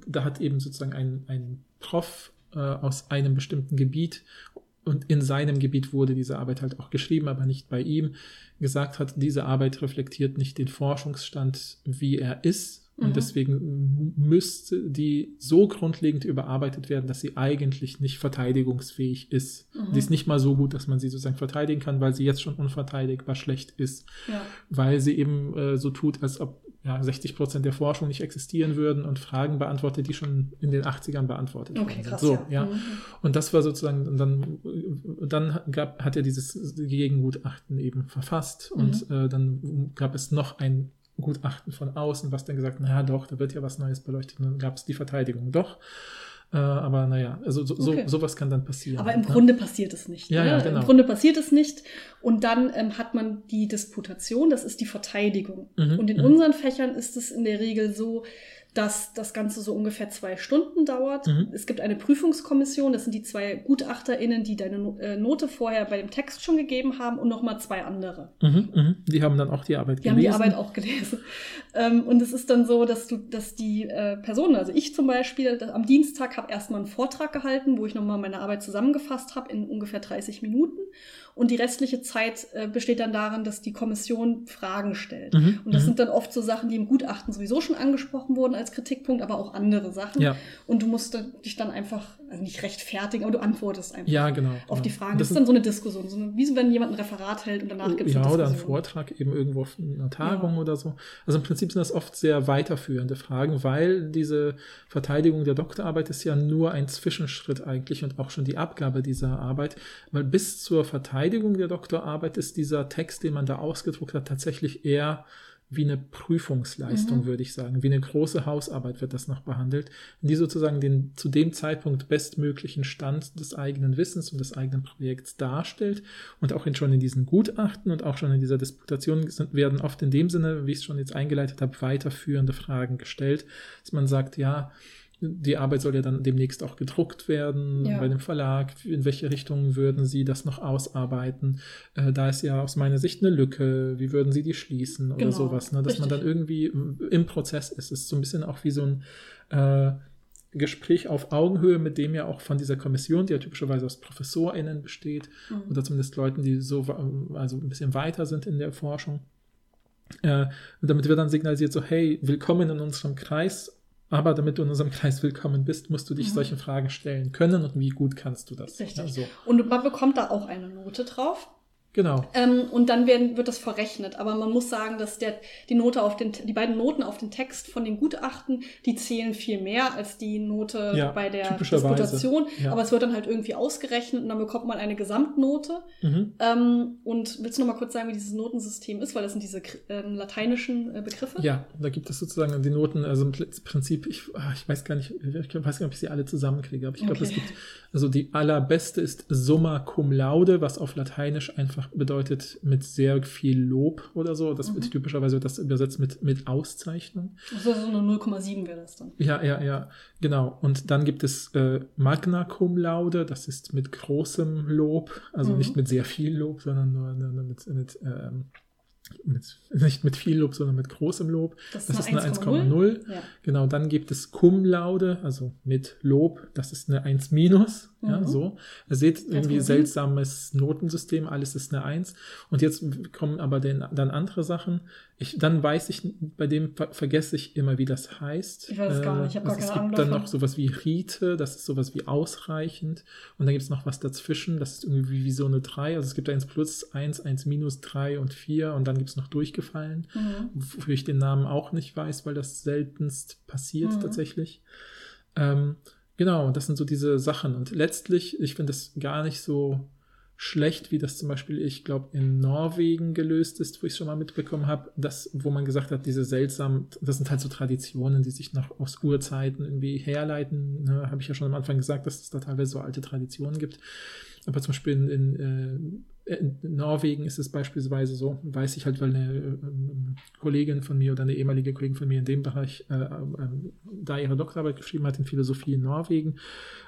da hat eben sozusagen ein, ein Prof äh, aus einem bestimmten Gebiet und in seinem Gebiet wurde diese Arbeit halt auch geschrieben, aber nicht bei ihm, gesagt hat, diese Arbeit reflektiert nicht den Forschungsstand, wie er ist. Und Mhm. deswegen müsste die so grundlegend überarbeitet werden, dass sie eigentlich nicht verteidigungsfähig ist. Mhm. Die ist nicht mal so gut, dass man sie sozusagen verteidigen kann, weil sie jetzt schon unverteidigbar schlecht ist. ja. Weil sie eben äh, so tut, als ob ja, 60 Prozent der Forschung nicht existieren würden und Fragen beantwortet, die schon in den 80ern beantwortet Okay, worden sind. krass. So, ja. ja. Mhm. Und das war sozusagen, und dann, dann gab, hat er dieses Gegengutachten eben verfasst und Mhm. äh, dann gab es noch ein Gutachten von außen, was dann gesagt, hat, naja doch, da wird ja was Neues beleuchtet. Und dann gab es die Verteidigung doch. Äh, aber naja, also so, Okay. so, sowas kann dann passieren. Aber im ne? Grunde passiert es nicht. Ja, ne? ja, genau. Im Grunde passiert es nicht. Und dann ähm, hat man die Disputation, das ist die Verteidigung. Mhm, Und in mhm. unseren Fächern ist es in der Regel so, dass das Ganze so ungefähr zwei Stunden dauert. Mhm. Es gibt eine Prüfungskommission, das sind die zwei GutachterInnen, die deine äh, Note vorher bei dem Text schon gegeben haben und nochmal zwei andere. Mhm, mhm. Die haben dann auch die Arbeit Die haben die gelesen. Arbeit auch gelesen. Ähm, und es ist dann so, dass du, dass die äh, Personen, also ich zum Beispiel, am Dienstag habe erstmal einen Vortrag gehalten, wo ich nochmal meine Arbeit zusammengefasst habe in ungefähr 30 Minuten. Und die restliche Zeit äh, besteht dann darin, dass die Kommission Fragen stellt. Mhm, Und das mhm. sind dann oft so Sachen, die im Gutachten sowieso schon angesprochen wurden als Kritikpunkt, aber auch andere Sachen. Ja. Und du musst dich dann einfach, also nicht rechtfertigen, aber du antwortest einfach Ja, genau. auf genau. die Fragen. Das Das ist dann so eine Diskussion, so eine, wie wenn jemand ein Referat hält und danach gibt es ja, eine oder ein. Vortrag eben irgendwo auf einer Tagung Ja. oder so. Also im Prinzip sind das oft sehr weiterführende Fragen, weil diese Verteidigung der Doktorarbeit ist ja nur ein Zwischenschritt eigentlich und auch schon die Abgabe dieser Arbeit, weil bis zur Verteidigung der Doktorarbeit ist dieser Text, den man da ausgedruckt hat, tatsächlich eher wie eine Prüfungsleistung, Mhm. würde ich sagen. Wie eine große Hausarbeit wird das noch behandelt, die sozusagen den zu dem Zeitpunkt bestmöglichen Stand des eigenen Wissens und des eigenen Projekts darstellt. Und auch in, schon in diesen Gutachten und auch schon in dieser Disputation sind, werden oft in dem Sinne, wie ich es schon jetzt eingeleitet habe, weiterführende Fragen gestellt, dass man sagt, ja, die Arbeit soll ja dann demnächst auch gedruckt werden Ja. bei dem Verlag. In welche Richtung würden Sie das noch ausarbeiten? Äh, da ist ja aus meiner Sicht eine Lücke. Wie würden Sie die schließen oder Genau, sowas? Ne? Dass man richtig. dann irgendwie im Prozess ist. Es ist so ein bisschen auch wie so ein äh, Gespräch auf Augenhöhe, mit dem ja auch von dieser Kommission, die ja typischerweise aus ProfessorInnen besteht, Mhm. oder zumindest Leuten, die so also ein bisschen weiter sind in der Forschung. Äh, damit wird dann signalisiert, so, hey, willkommen in unserem Kreis, Aber damit du in unserem Kreis willkommen bist, musst du dich Mhm. solchen Fragen stellen können und wie gut kannst du das? Richtig. Ja, so. Und man bekommt da auch eine Note drauf. Genau. Ähm, und dann werden, wird das verrechnet. Aber man muss sagen, dass der, die Note auf den, die beiden Noten auf den Text von den Gutachten, die zählen viel mehr als die Note Ja, bei der. Disputation. Ja. Aber es wird dann halt irgendwie ausgerechnet und dann bekommt man eine Gesamtnote. Mhm. Ähm, und willst du noch mal kurz sagen, wie dieses Notensystem ist? Weil das sind diese ähm, lateinischen äh, Begriffe. Ja, da gibt es sozusagen die Noten, also im Prinzip, ich, ah, ich weiß gar nicht, ich weiß gar nicht, ob ich sie alle zusammenkriege, aber ich glaube, es Okay. gibt, also die allerbeste ist Summa cum laude, was auf Lateinisch einfach bedeutet mit sehr viel Lob oder so. Das wird Mhm. typischerweise wird das übersetzt mit, mit Auszeichnung. Also so eine 0,7 wäre das dann. Ja, ja, ja, genau. Und dann gibt es äh, Magna cum laude, das ist mit großem Lob, also Mhm. nicht mit sehr viel Lob, sondern nur, nur nur mit, mit, ähm, mit, nicht mit viel Lob, sondern mit großem Lob. Das Das ist eine eine 1,0. Ja. Genau, dann gibt es Cum laude, also mit Lob, das ist eine 1 minus. Ja, Mhm. so. Ihr seht irgendwie 1,7. seltsames Notensystem, alles ist eine 1. Und jetzt kommen aber den, dann andere Sachen. Ich, dann weiß ich, bei dem ver vergesse ich immer, wie das heißt. Ich weiß es gar nicht, ich hab gar also es keine gibt Ahnung dann noch sowas wie Rite, das ist sowas wie ausreichend. Und dann gibt es noch was dazwischen, das ist irgendwie wie so eine 3. Also es gibt 1 plus, 1, 1 minus, 3 und 4 und dann gibt es noch durchgefallen Mhm. wofür ich den Namen auch nicht weiß, weil das seltenst passiert Mhm. tatsächlich. Ähm, genau, das sind so diese Sachen. Und letztlich, ich finde das gar nicht so schlecht, wie das zum Beispiel, ich glaube, in Norwegen gelöst ist, wo ich schon mal mitbekommen habe, das, wo man gesagt hat, diese seltsamen, das sind halt so Traditionen, die sich noch aus Urzeiten irgendwie herleiten. Ne, habe ich ja schon am Anfang gesagt, dass es da teilweise so alte Traditionen gibt. Aber zum Beispiel in, in, äh, in Norwegen ist es beispielsweise so, weiß ich halt, weil eine ähm, Kollegin von mir oder eine ehemalige Kollegin von mir in dem Bereich äh, ähm, da ihre Doktorarbeit geschrieben hat in Philosophie in Norwegen. Und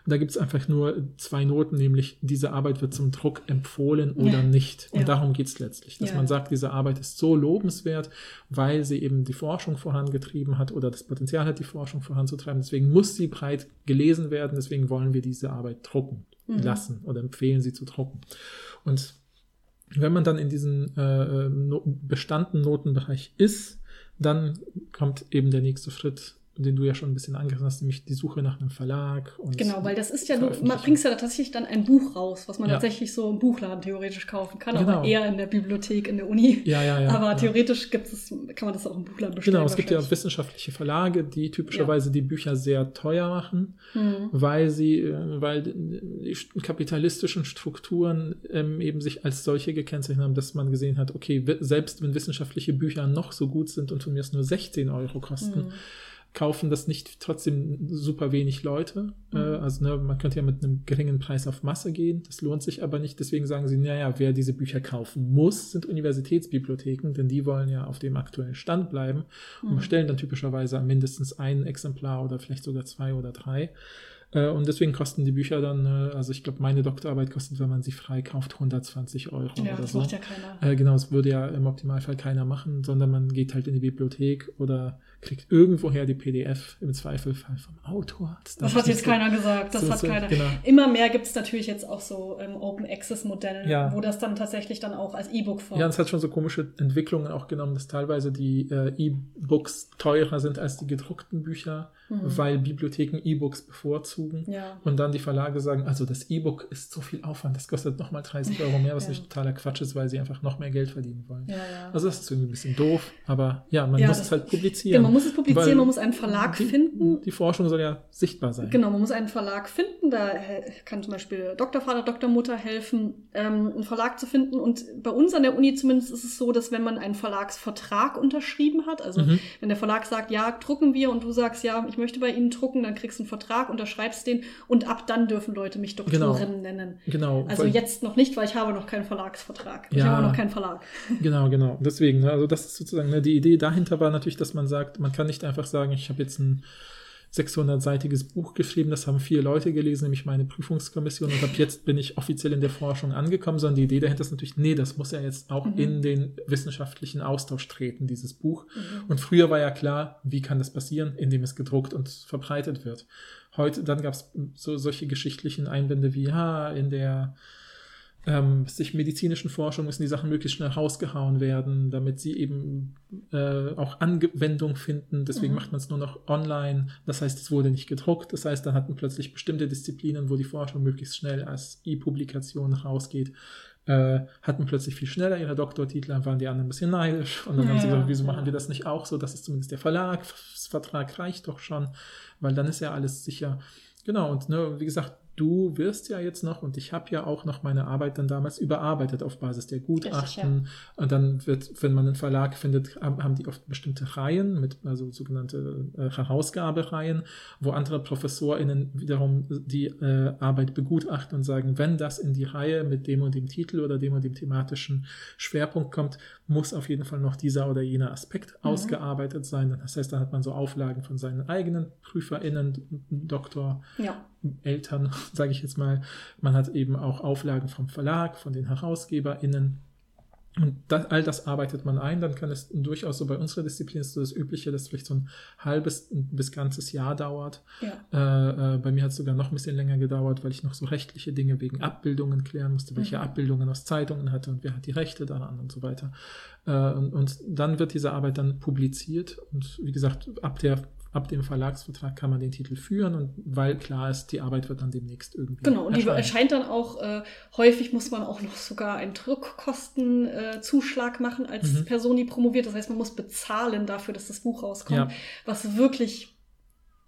da gibt es einfach nur zwei Noten, nämlich diese Arbeit wird zum Druck empfohlen oder Ja. nicht. Und Ja. darum geht es letztlich, dass Ja. man sagt, diese Arbeit ist so lobenswert, weil sie eben die Forschung vorangetrieben hat oder das Potenzial hat, die Forschung voranzutreiben. Deswegen muss sie breit gelesen werden, deswegen wollen wir diese Arbeit drucken Mhm. lassen oder empfehlen sie zu drucken. Und wenn man dann in diesem äh, no bestandenen Notenbereich ist, dann kommt eben der nächste Schritt, den du ja schon ein bisschen angerissen hast, nämlich die Suche nach einem Verlag. Und Genau, weil das ist ja, du bringst ja tatsächlich dann ein Buch raus, was man Ja. tatsächlich so im Buchladen theoretisch kaufen kann, Genau. aber eher in der Bibliothek, in der Uni. Ja, ja, ja. aber ja. theoretisch gibt es, kann man das auch im Buchladen bestellen. Genau, es gibt ja wahrscheinlich. wissenschaftliche Verlage, die typischerweise die Bücher sehr teuer machen, Mhm. weil sie, äh, weil die kapitalistischen Strukturen ähm, eben sich als solche gekennzeichnet haben, dass man gesehen hat, okay, selbst wenn wissenschaftliche Bücher noch so gut sind und von mir es nur 16 Euro kosten, Mhm. Kaufen das nicht trotzdem super wenig Leute. Mhm. Äh, also ne, man könnte ja mit einem geringen Preis auf Masse gehen, das lohnt sich aber nicht. Deswegen sagen sie, naja, wer diese Bücher kaufen muss, sind Universitätsbibliotheken, denn die wollen ja auf dem aktuellen Stand bleiben und Mhm. bestellen dann typischerweise mindestens ein Exemplar oder vielleicht sogar zwei oder drei. Äh, Und deswegen kosten die Bücher dann, äh, also ich glaube, meine Doktorarbeit kostet, wenn man sie frei kauft, 120 Euro Ja, oder das so. macht ja keiner. Genau, das würde ja im Optimalfall keiner machen, sondern man geht halt in die Bibliothek oder kriegt irgendwoher die PDF, im Zweifelfall vom Autor. Das darf hat jetzt nicht keiner gesagt, das so- hat so- keiner. genau. Immer mehr gibt es natürlich jetzt auch so ähm, Open Access Modelle, Ja. wo das dann tatsächlich dann auch als E-Book so. vorkommt. Ja, es hat schon so komische Entwicklungen auch genommen, dass teilweise die äh, E-Books teurer sind als die gedruckten Bücher, Mhm. weil Bibliotheken E-Books bevorzugen. Ja. Und dann die Verlage sagen, also das E-Book ist so viel Aufwand, das kostet nochmal 30 Euro mehr, was Ja. natürlich totaler Quatsch ist, weil sie einfach noch mehr Geld verdienen wollen. Ja, ja. Also das ist irgendwie ein bisschen doof, aber ja, man muss das- es halt publizieren. Genau, man muss es publizieren, man muss einen Verlag die, finden. Die Forschung soll ja sichtbar sein. Genau, man muss einen Verlag finden. Da äh, kann zum Beispiel Doktorvater, Doktormutter helfen, ähm, einen Verlag zu finden. Und bei uns an der Uni zumindest ist es so, dass wenn man einen Verlagsvertrag unterschrieben hat, also Mhm. wenn der Verlag sagt, ja, drucken wir und du sagst, ja, ich möchte bei Ihnen drucken, dann kriegst du einen Vertrag, unterschreibst den und ab dann dürfen Leute mich Doktorinnen nennen. Genau. Also jetzt noch nicht, weil ich habe noch keinen Verlagsvertrag. Ich Ja. habe auch noch keinen Verlag. Genau, genau. Deswegen, ne, also das ist sozusagen, ne, die Idee dahinter war natürlich, dass man sagt, man kann nicht einfach sagen, ich habe jetzt ein 600-seitiges Buch geschrieben, das haben vier Leute gelesen, nämlich meine Prüfungskommission und ab jetzt bin ich offiziell in der Forschung angekommen, sondern die Idee dahinter ist natürlich, nee, das muss ja jetzt auch Mhm. in den wissenschaftlichen Austausch treten, dieses Buch. Mhm. Und früher war ja klar, wie kann das passieren, indem es gedruckt und verbreitet wird. Heute, dann gab es so solche geschichtlichen Einwände wie, ja, in der ähm, sich medizinischen Forschung müssen die Sachen möglichst schnell rausgehauen werden, damit sie eben äh, auch Anwendung finden. Deswegen Mhm. macht man es nur noch online. Das heißt, es wurde nicht gedruckt. Das heißt, dann hatten plötzlich bestimmte Disziplinen, wo die Forschung möglichst schnell als E-Publikation rausgeht, äh, hatten plötzlich viel schneller ihre Doktortitel, dann waren die anderen ein bisschen neidisch. Und dann haben sie Ja, gesagt, wieso ja. machen wir das nicht auch so? Das ist zumindest der Verlagsvertrag reicht doch schon, weil dann ist ja alles sicher. Genau, und ne, wie gesagt, du wirst ja jetzt noch, und ich habe ja auch noch meine Arbeit dann damals überarbeitet auf Basis der Gutachten. Und dann wird, wenn man einen Verlag findet, haben die oft bestimmte Reihen, mit, also sogenannte äh, Herausgabereihen, wo andere ProfessorInnen wiederum die äh, Arbeit begutachten und sagen, wenn das in die Reihe mit dem und dem Titel oder dem und dem thematischen Schwerpunkt kommt, muss auf jeden Fall noch dieser oder jener Aspekt Mhm. ausgearbeitet sein. Das heißt, da hat man so Auflagen von seinen eigenen PrüferInnen, Doktor, Ja. Eltern, sage ich jetzt mal. Man hat eben auch Auflagen vom Verlag, von den HerausgeberInnen. Und das, all das arbeitet man ein, dann kann es durchaus so bei unserer Disziplin ist so das Übliche, dass vielleicht so ein halbes bis ganzes Jahr dauert. Ja. Äh, äh, bei mir hat es sogar noch ein bisschen länger gedauert, weil ich noch so rechtliche Dinge wegen Abbildungen klären musste, welche Mhm. Abbildungen aus Zeitungen hatte und wer hat die Rechte daran und so weiter. Äh, und, und dann wird diese Arbeit dann publiziert und wie gesagt, ab der ab dem Verlagsvertrag kann man den Titel führen und weil klar ist, die Arbeit wird dann demnächst irgendwie. Genau, und die erscheint dann auch, äh, häufig muss man auch noch sogar einen Druckkostenzuschlag äh, machen als Mhm. Person, die promoviert. Das heißt, man muss bezahlen dafür, dass das Buch rauskommt, Ja. was wirklich,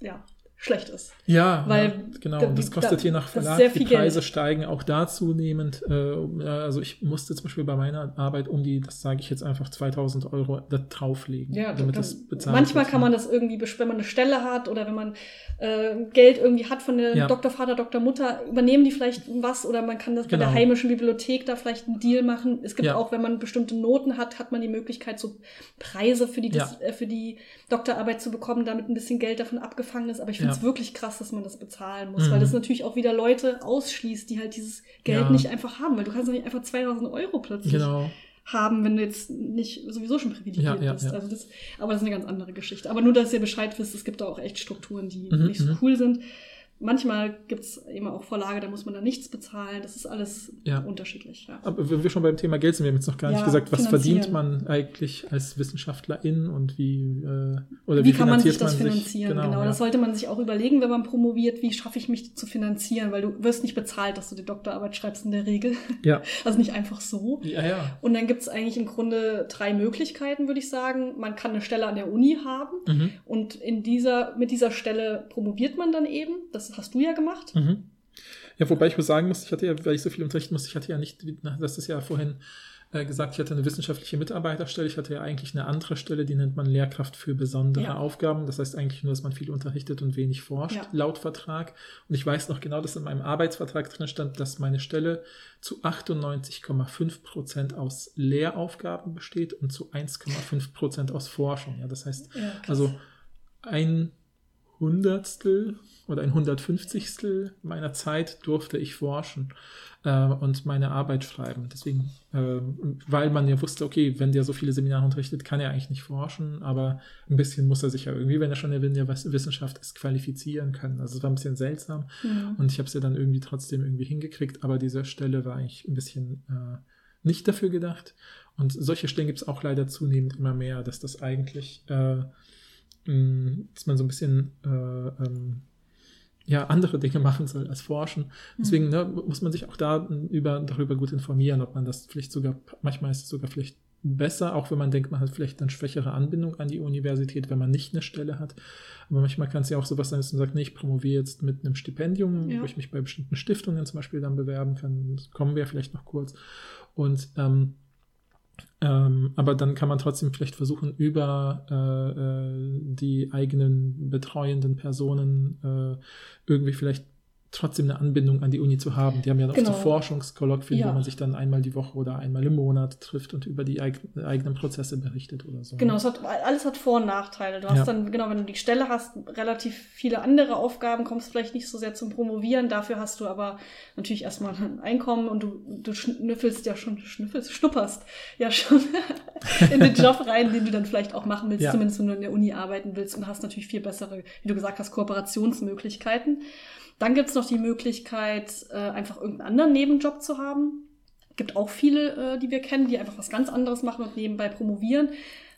ja, schlecht ist. Ja, Weil ja, genau. da- Und das da- kostet je nach Verlag. Die Preise Geld. steigen auch da zunehmend. Äh, also ich musste zum Beispiel bei meiner Arbeit um die, das sage ich jetzt einfach, 2000 Euro da drauflegen, Ja, damit dann- das bezahlt manchmal wird. kann man das irgendwie, wenn man eine Stelle hat oder wenn man äh, Geld irgendwie hat von der Ja. Doktorvater, Doktormutter, übernehmen die vielleicht was oder man kann das bei Genau. der heimischen Bibliothek da vielleicht einen Deal machen. Es gibt Ja. auch, wenn man bestimmte Noten hat, hat man die Möglichkeit, so Preise für die. Dis- äh, für die Doktorarbeit zu bekommen, damit ein bisschen Geld davon abgefangen ist. Aber ich finde es Ja. wirklich krass, dass man das bezahlen muss, Mhm. weil das natürlich auch wieder Leute ausschließt, die halt dieses Geld Ja. nicht einfach haben, weil du kannst doch nicht einfach 2000 Euro plötzlich Genau. haben, wenn du jetzt nicht sowieso schon privilegiert Ja, ja, bist. ja. Also das, aber das ist eine ganz andere Geschichte. Aber nur, dass ihr Bescheid wisst, es gibt da auch echt Strukturen, die Mhm, nicht so mhm. cool sind. Manchmal gibt es eben auch Vorlage, da muss man dann nichts bezahlen. Das ist alles Ja. unterschiedlich. Ja. Aber wenn wir schon beim Thema Geld sind, wir haben jetzt noch gar nicht Ja, gesagt, was verdient man eigentlich als Wissenschaftlerin und wie äh, oder wie, kann man sich das finanzieren? Genau, ja. das sollte man sich auch überlegen, wenn man promoviert, wie schaffe ich mich zu finanzieren, weil du wirst nicht bezahlt, dass du die Doktorarbeit schreibst in der Regel. ja. Also nicht einfach so. Ja, ja. Und dann gibt es eigentlich im Grunde drei Möglichkeiten, würde ich sagen. Man kann eine Stelle an der Uni haben Mhm. und in dieser, mit dieser Stelle promoviert man dann eben. Das hast du ja gemacht. Mhm. Ja, wobei ich muss sagen muss, ich hatte ja, weil ich so viel unterrichten musste, ich hatte ja nicht, das ist ja vorhin äh, gesagt, ich hatte eine wissenschaftliche Mitarbeiterstelle, ich hatte ja eigentlich eine andere Stelle, die nennt man Lehrkraft für besondere Ja. Aufgaben. Das heißt eigentlich nur, dass man viel unterrichtet und wenig forscht, Ja. laut Vertrag. Und ich weiß noch genau, dass in meinem Arbeitsvertrag drin stand, dass meine Stelle zu 98,5 Prozent aus Lehraufgaben besteht und zu 1,5 Prozent aus Forschung. Ja, das heißt, Ja, also ein Hundertstel oder ein Hundertfünfzigstel meiner Zeit durfte ich forschen äh, und meine Arbeit schreiben. Deswegen, äh, weil man ja wusste, okay, wenn der so viele Seminare unterrichtet, kann er eigentlich nicht forschen, aber ein bisschen muss er sich ja irgendwie, wenn er schon in der Wissenschaft ist, qualifizieren können. Also es war ein bisschen seltsam Mhm. und ich habe es ja dann irgendwie trotzdem irgendwie hingekriegt, aber diese Stelle war eigentlich ein bisschen äh, nicht dafür gedacht. Und solche Stellen gibt es auch leider zunehmend immer mehr, dass das eigentlich, äh, mh, dass man so ein bisschen äh, ähm, ja, andere Dinge machen soll als forschen. Deswegen ne, muss man sich auch da über, darüber gut informieren, ob man das vielleicht sogar, manchmal ist es sogar vielleicht besser, auch wenn man denkt, man hat vielleicht eine schwächere Anbindung an die Universität, wenn man nicht eine Stelle hat. Aber manchmal kann es ja auch sowas sein, dass man sagt, nee, ich promoviere jetzt mit einem Stipendium, Ja. wo ich mich bei bestimmten Stiftungen zum Beispiel dann bewerben kann. Das kommen wir vielleicht noch kurz. Und ähm, ähm, aber dann kann man trotzdem vielleicht versuchen, über äh, äh, die eigenen betreuenden Personen äh, irgendwie vielleicht trotzdem eine Anbindung an die Uni zu haben. Die haben ja auch Genau. so Forschungskolloquien, Ja. wo man sich dann einmal die Woche oder einmal im Monat trifft und über die eig eigenen Prozesse berichtet oder so. Genau, es hat, alles hat Vor- und Nachteile. Du hast Ja. dann, genau, wenn du die Stelle hast, relativ viele andere Aufgaben, kommst vielleicht nicht so sehr zum Promovieren. Dafür hast du aber natürlich erstmal ein Einkommen und du, du schnüffelst ja schon, schnüffelst, schnupperst ja schon in den Job rein, den du dann vielleicht auch machen willst, Ja. zumindest wenn du in der Uni arbeiten willst und hast natürlich viel bessere, wie du gesagt hast, Kooperationsmöglichkeiten. Dann gibt's noch die Möglichkeit, äh, einfach irgendeinen anderen Nebenjob zu haben. Gibt auch viele, äh, die wir kennen, die einfach was ganz anderes machen und nebenbei promovieren.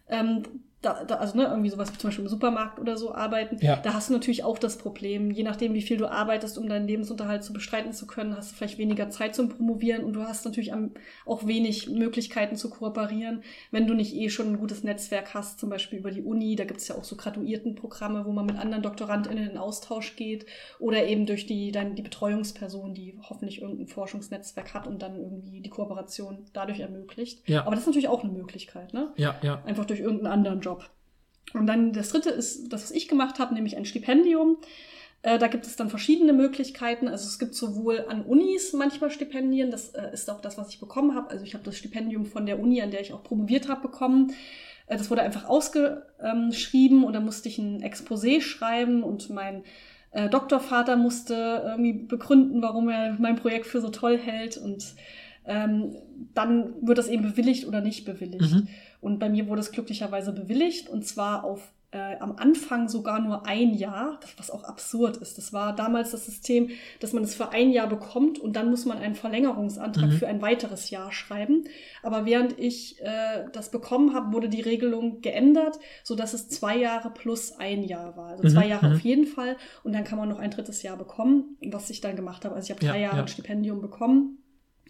Ähm, da, da, also ne, irgendwie sowas wie zum Beispiel im Supermarkt oder so arbeiten, Ja. da hast du natürlich auch das Problem, je nachdem, wie viel du arbeitest, um deinen Lebensunterhalt zu bestreiten zu können, hast du vielleicht weniger Zeit zum Promovieren und du hast natürlich am, auch wenig Möglichkeiten zu kooperieren, wenn du nicht eh schon ein gutes Netzwerk hast, zum Beispiel über die Uni, da gibt es ja auch so Graduiertenprogramme, wo man mit anderen DoktorandInnen in Austausch geht oder eben durch die, dann die Betreuungsperson, die hoffentlich irgendein Forschungsnetzwerk hat und dann irgendwie die Kooperation dadurch ermöglicht. Ja. Aber das ist natürlich auch eine Möglichkeit, ne? Ja, ja. einfach durch irgendeinen anderen Job. Und dann das dritte ist das, was ich gemacht habe, nämlich ein Stipendium. Äh, da gibt es dann verschiedene Möglichkeiten. Also es gibt sowohl an Unis manchmal Stipendien, das äh, ist auch das, was ich bekommen habe. Also ich habe das Stipendium von der Uni, an der ich auch promoviert habe, bekommen. Äh, das wurde einfach ausgeschrieben und da musste ich ein Exposé schreiben und mein Doktorvater musste irgendwie begründen, warum er mein Projekt für so toll hält und ähm, dann wird das eben bewilligt oder nicht bewilligt. Mhm. Und bei mir wurde es glücklicherweise bewilligt und zwar auf äh, am Anfang sogar nur ein Jahr, was auch absurd ist. Das war damals das System, dass man es für ein Jahr bekommt und dann muss man einen Verlängerungsantrag Mhm. für ein weiteres Jahr schreiben. Aber während ich äh, das bekommen habe, wurde die Regelung geändert, sodass es zwei Jahre plus ein Jahr war. Also Mhm, zwei Jahre mhm. auf jeden Fall und dann kann man noch ein drittes Jahr bekommen, was ich dann gemacht habe. Also ich habe drei Ja, Jahre ja. Stipendium bekommen.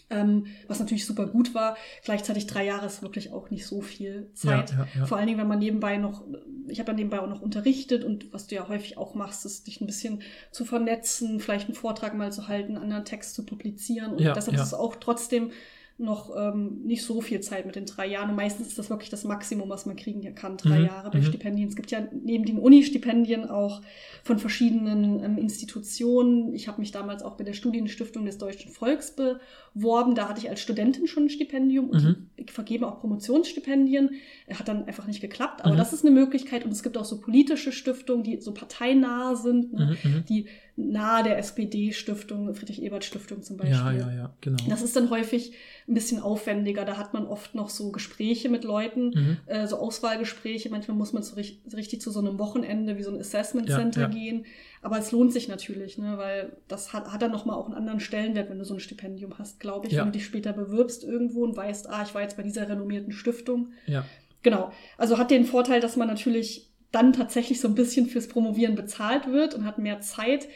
Ähm, was natürlich super gut war. Gleichzeitig drei Jahre ist wirklich auch nicht so viel Zeit. Ja, ja, ja. Vor allen Dingen, wenn man nebenbei noch, ich habe ja nebenbei auch noch unterrichtet und was du ja häufig auch machst, ist dich ein bisschen zu vernetzen, vielleicht einen Vortrag mal zu halten, einen anderen Text zu publizieren. Und deshalb ist es auch trotzdem noch ähm, nicht so viel Zeit mit den drei Jahren. Und meistens ist das wirklich das Maximum, was man kriegen kann, drei Mhm, Jahre bei mhm. Stipendien. Es gibt ja neben den Uni-Stipendien auch von verschiedenen ähm, Institutionen. Ich habe mich damals auch bei der Studienstiftung des Deutschen Volks beworben. Da hatte ich als Studentin schon ein Stipendium und Mhm. vergeben auch Promotionsstipendien. Hat dann einfach nicht geklappt, aber Mhm. das ist eine Möglichkeit. Und es gibt auch so politische Stiftungen, die so parteinah sind, ne? Mhm, mhm. die nahe der SPD-Stiftung, Friedrich-Ebert-Stiftung zum Beispiel. Ja, ja, ja, genau. Das ist dann häufig ein bisschen aufwendiger. Da hat man oft noch so Gespräche mit Leuten, Mhm. äh, so Auswahlgespräche. Manchmal muss man so richtig, richtig zu so einem Wochenende wie so ein Assessment Ja, Center ja. gehen. Aber es lohnt sich natürlich, ne? weil das hat, hat dann nochmal auch einen anderen Stellenwert, wenn du so ein Stipendium hast, glaube ich. Ja. Wenn du dich später bewirbst irgendwo und weißt, ah, ich war jetzt bei dieser renommierten Stiftung. Ja. Genau. Also hat den Vorteil, dass man natürlich dann tatsächlich so ein bisschen fürs Promovieren bezahlt wird und hat mehr Zeit.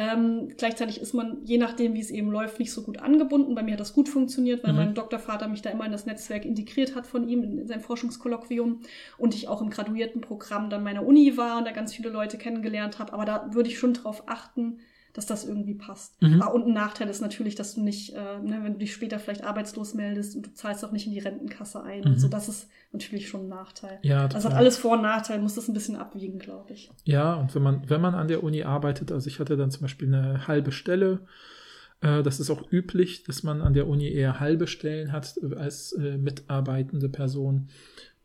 Ähm, gleichzeitig ist man, je nachdem, wie es eben läuft, nicht so gut angebunden. Bei mir hat das gut funktioniert, weil Mhm. mein Doktorvater mich da immer in das Netzwerk integriert hat von ihm, in sein Forschungskolloquium und ich auch im graduierten Programm dann meiner Uni war und da ganz viele Leute kennengelernt habe. Aber da würde ich schon drauf achten, dass das irgendwie passt. Mhm. Ah, und ein Nachteil ist natürlich, dass du nicht, äh, ne, wenn du dich später vielleicht arbeitslos meldest und du zahlst auch nicht in die Rentenkasse ein. Mhm. Also das ist natürlich schon ein Nachteil. Ja, Also hat alles Vor- und Nachteile, muss das ein bisschen abwiegen, glaube ich. Ja, und wenn man, wenn man an der Uni arbeitet, also ich hatte dann zum Beispiel eine halbe Stelle, äh, das ist auch üblich, dass man an der Uni eher halbe Stellen hat äh, als äh, mitarbeitende Person.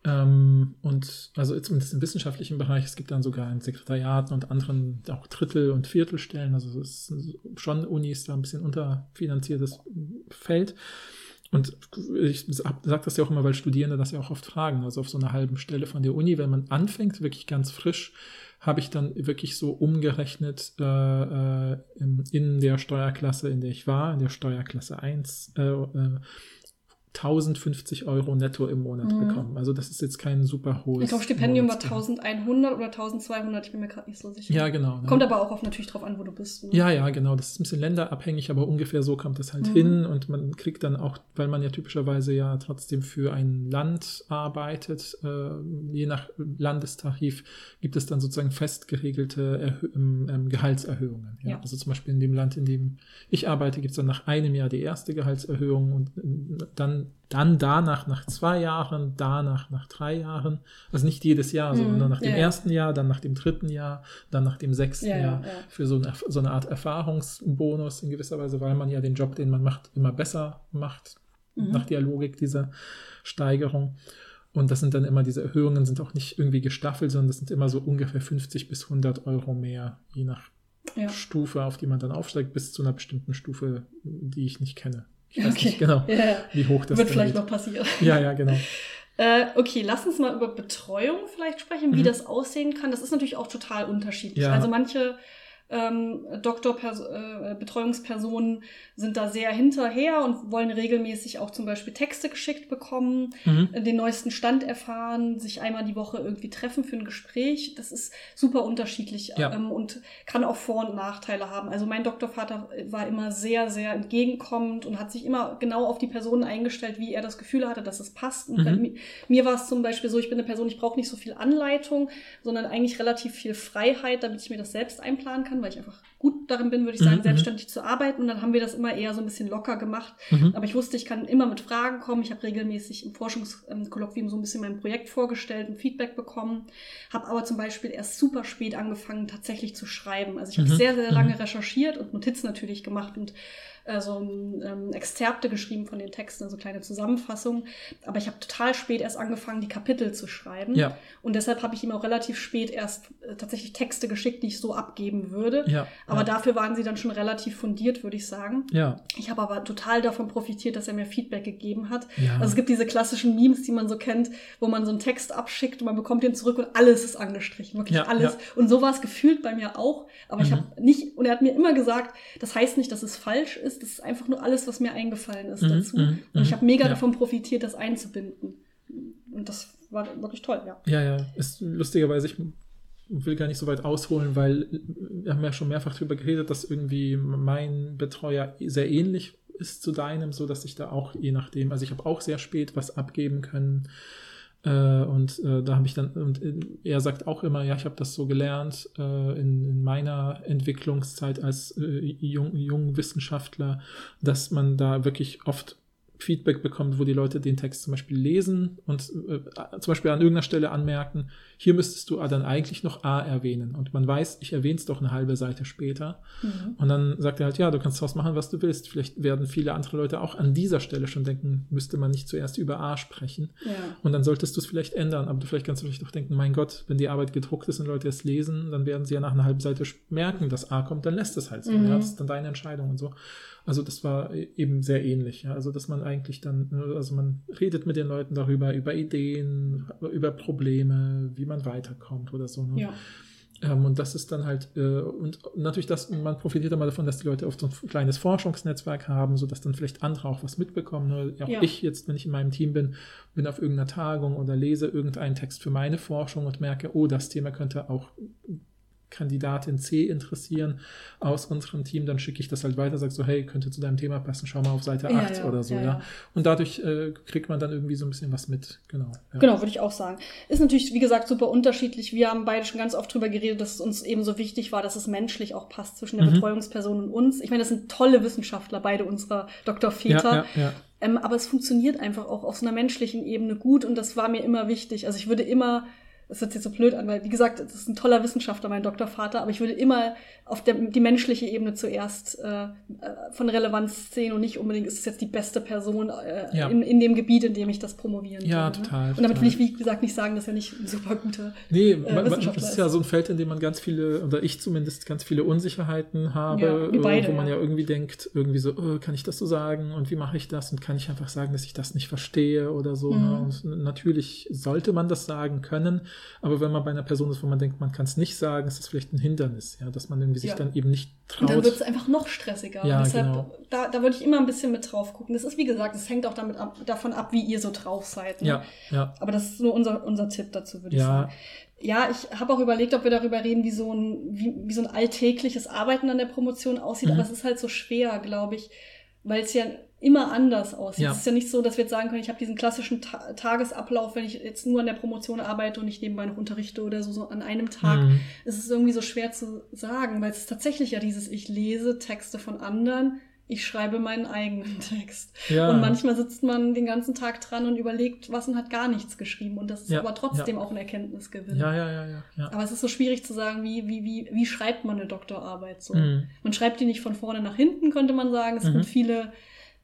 Ähm, und also zumindest im wissenschaftlichen Bereich, es gibt dann sogar in Sekretariaten und anderen auch Drittel- und Viertelstellen, also es ist schon Uni ist da ein bisschen unterfinanziertes Feld. Und ich sage das ja auch immer, weil Studierende das ja auch oft fragen. Also auf so einer halben Stelle von der Uni, wenn man anfängt, wirklich ganz frisch, habe ich dann wirklich so umgerechnet äh, äh, in, in der Steuerklasse, in der ich war, in der Steuerklasse 1, äh, äh, 1050 Euro netto im Monat Mhm. bekommen. Also das ist jetzt kein super hohes. Ich glaube, Stipendium war Monatsgehalt. 1100 oder 1200, ich bin mir gerade nicht so sicher. Ja, genau. ne? Kommt aber auch auf, natürlich drauf an, wo du bist. Ne? Ja, ja, genau. Das ist ein bisschen länderabhängig, aber ungefähr so kommt es halt Mhm. hin. Und man kriegt dann auch, weil man ja typischerweise ja trotzdem für ein Land arbeitet, äh, je nach Landestarif gibt es dann sozusagen fest geregelte Erhö ähm, ähm, Gehaltserhöhungen. Ja? Ja. Also zum Beispiel in dem Land, in dem ich arbeite, gibt es dann nach einem Jahr die erste Gehaltserhöhung und äh, dann, dann danach nach zwei Jahren, danach nach drei Jahren. Also nicht jedes Jahr, Mhm. sondern nach dem Ja, ersten Jahr, dann nach dem dritten Jahr, dann nach dem sechsten Ja, ja, Jahr ja. für so eine, so eine Art Erfahrungsbonus in gewisser Weise, weil man ja den Job, den man macht, immer besser macht, Mhm. nach der Logik dieser Steigerung. Und das sind dann immer, diese Erhöhungen sind auch nicht irgendwie gestaffelt, sondern das sind immer so ungefähr 50 bis 100 Euro mehr, je nach. Stufe, auf die man dann aufsteigt, bis zu einer bestimmten Stufe, die ich nicht kenne. Ich weiß Okay. nicht genau, Ja, wie hoch das Wird vielleicht geht. noch passieren. Ja, ja, genau. Äh, okay, lass uns mal über Betreuung vielleicht sprechen, wie Mhm. das aussehen kann. Das ist natürlich auch total unterschiedlich. Ja. Also manche ähm, Doktorbetreuungspersonen äh, sind da sehr hinterher und wollen regelmäßig auch zum Beispiel Texte geschickt bekommen, mhm. den neuesten Stand erfahren, sich einmal die Woche irgendwie treffen für ein Gespräch. Das ist super unterschiedlich ja. ähm, und kann auch Vor- und Nachteile haben. Also mein Doktorvater war immer sehr, sehr entgegenkommend und hat sich immer genau auf die Personen eingestellt, wie er das Gefühl hatte, dass es passt. Und mhm. mir, mir war es zum Beispiel so, ich bin eine Person, ich brauche nicht so viel Anleitung, sondern eigentlich relativ viel Freiheit, damit ich mir das selbst einplanen kann weil ich einfach gut darin bin, würde ich sagen, mhm, mhm, selbstständig zu arbeiten. Und dann haben wir das immer eher so ein bisschen locker gemacht. Mhm. Aber ich wusste, ich kann immer mit Fragen kommen. Ich habe regelmäßig im Forschungskolloquium so ein bisschen mein Projekt vorgestellt und Feedback bekommen. Habe aber zum Beispiel erst super spät angefangen, tatsächlich zu schreiben. Also ich habe mhm. sehr, sehr lange mhm. recherchiert und Notizen natürlich gemacht und äh, so ähm, Exzerpte geschrieben von den Texten, also kleine Zusammenfassungen. Aber ich habe total spät erst angefangen, die Kapitel zu schreiben. Ja. Und deshalb habe ich ihm auch relativ spät erst äh, tatsächlich Texte geschickt, die ich so abgeben würde. Ja. Aber ja. dafür waren sie dann schon relativ fundiert, würde ich sagen. Ja. Ich habe aber total davon profitiert, dass er mir Feedback gegeben hat. Ja. Also es gibt diese klassischen Memes, die man so kennt, wo man so einen Text abschickt und man bekommt den zurück und alles ist angestrichen, wirklich ja, alles. Ja. Und so war es gefühlt bei mir auch. Aber mhm. ich habe nicht, und er hat mir immer gesagt, das heißt nicht, dass es falsch ist, das ist einfach nur alles, was mir eingefallen ist mhm. dazu. Mhm. Und ich mhm. habe mega davon profitiert, das einzubinden. Und das war wirklich toll, ja. Ja, ja. Ist lustigerweise, ich will gar nicht so weit ausholen, weil wir haben ja schon mehrfach darüber geredet, dass irgendwie mein Betreuer sehr ähnlich ist zu deinem, so dass ich da auch je nachdem, also ich habe auch sehr spät was abgeben können. Äh, und äh, da habe ich dann, und er sagt auch immer, ja, ich habe das so gelernt äh, in, in, meiner Entwicklungszeit als äh, jung, jung Wissenschaftler, dass man da wirklich oft Feedback bekommt, wo die Leute den Text zum Beispiel lesen und äh, zum Beispiel an irgendeiner Stelle anmerken, hier müsstest du dann eigentlich noch A erwähnen. Und man weiß, ich erwähne es doch eine halbe Seite später. Mhm. Und dann sagt er halt, ja, du kannst daraus machen, was du willst. Vielleicht werden viele andere Leute auch an dieser Stelle schon denken, müsste man nicht zuerst über A sprechen. Ja. Und dann solltest du es vielleicht ändern. Aber du vielleicht kannst du vielleicht auch denken, mein Gott, wenn die Arbeit gedruckt ist und Leute es lesen, dann werden sie ja nach einer halben Seite merken, dass A kommt, dann lässt es halt so. Mhm. Ja, das ist dann deine Entscheidung und so. Also das war eben sehr ähnlich. Ja. Also dass man eigentlich dann, also man redet mit den Leuten darüber, über Ideen, über Probleme, wie man weiterkommt oder so. Ne? Ja. Ähm, und das ist dann halt, äh, und natürlich, dass man profitiert immer davon, dass die Leute oft so ein kleines Forschungsnetzwerk haben, sodass dann vielleicht andere auch was mitbekommen. Ne? Auch ja. ich jetzt, wenn ich in meinem Team bin, bin auf irgendeiner Tagung oder lese irgendeinen Text für meine Forschung und merke, oh, das Thema könnte auch Kandidatin C interessieren aus unserem Team, dann schicke ich das halt weiter, sag so, hey, könnte zu deinem Thema passen, schau mal auf Seite ja, 8 ja, oder so, ja, ja. Und dadurch äh, kriegt man dann irgendwie so ein bisschen was mit, genau. Genau, würde ich auch sagen. Ist natürlich, wie gesagt, super unterschiedlich. Wir haben beide schon ganz oft drüber geredet, dass es uns eben so wichtig war, dass es menschlich auch passt zwischen der mhm. Betreuungsperson und uns. Ich meine, das sind tolle Wissenschaftler, beide unserer Dr. Väter. Ja, ja, ähm, aber es funktioniert einfach auch auf so einer menschlichen Ebene gut und das war mir immer wichtig. Also ich würde immer das hört sich so blöd an, weil, wie gesagt, das ist ein toller Wissenschaftler, mein Doktorvater, aber ich würde immer auf der, die menschliche Ebene zuerst äh, äh von Relevanz sehen und nicht unbedingt ist es jetzt die beste Person äh, ja. in, in dem Gebiet, in dem ich das promovieren Ja, will, total. Ne? Und damit will ich, wie gesagt, nicht sagen, dass er nicht ein super guter nee, äh, Wissenschaftler das ist. ja so ein Feld, in dem man ganz viele, oder ich zumindest ganz viele Unsicherheiten habe, ja, beide, wo man ja. ja. irgendwie denkt, irgendwie so, oh, kann ich das so sagen und wie mache ich das und kann ich einfach sagen, dass ich das nicht verstehe oder so. Ne? Mhm. Ne? Und natürlich sollte man das sagen können, aber wenn man bei einer Person ist, wo man denkt, man kann es nicht sagen, ist das vielleicht ein Hindernis, ja, dass man irgendwie sich ja. dann eben nicht traut. Und dann wird es einfach noch stressiger. Ja, deshalb, genau. da, da würde ich immer ein bisschen mit drauf gucken. Das ist, wie gesagt, es hängt auch damit ab, davon ab, wie ihr so drauf seid. Ne? Ja, ja. Aber das ist nur unser, unser Tipp dazu, würde ich sagen. Ja, ich habe auch überlegt, ob wir darüber reden, wie so ein, wie, wie so ein alltägliches Arbeiten an der Promotion aussieht. Mhm. Aber es ist halt so schwer, glaube ich, weil es ja immer anders aussieht. Ja. Es ist ja nicht so, dass wir jetzt sagen können, ich habe diesen klassischen Ta Tagesablauf, wenn ich jetzt nur an der Promotion arbeite und nicht nebenbei noch unterrichte oder so, so an einem Tag. Mhm. Es ist irgendwie so schwer zu sagen, weil es ist tatsächlich ja dieses, ich lese Texte von anderen, ich schreibe meinen eigenen Text. Ja. Und manchmal sitzt man den ganzen Tag dran und überlegt was und hat gar nichts geschrieben. Und das ist ja. aber trotzdem ja. auch ein Erkenntnisgewinn. Ja, ja, ja, ja, ja. Aber es ist so schwierig zu sagen, wie, wie, wie, wie schreibt man eine Doktorarbeit so? Mhm. Man schreibt die nicht von vorne nach hinten, könnte man sagen. Es mhm. gibt viele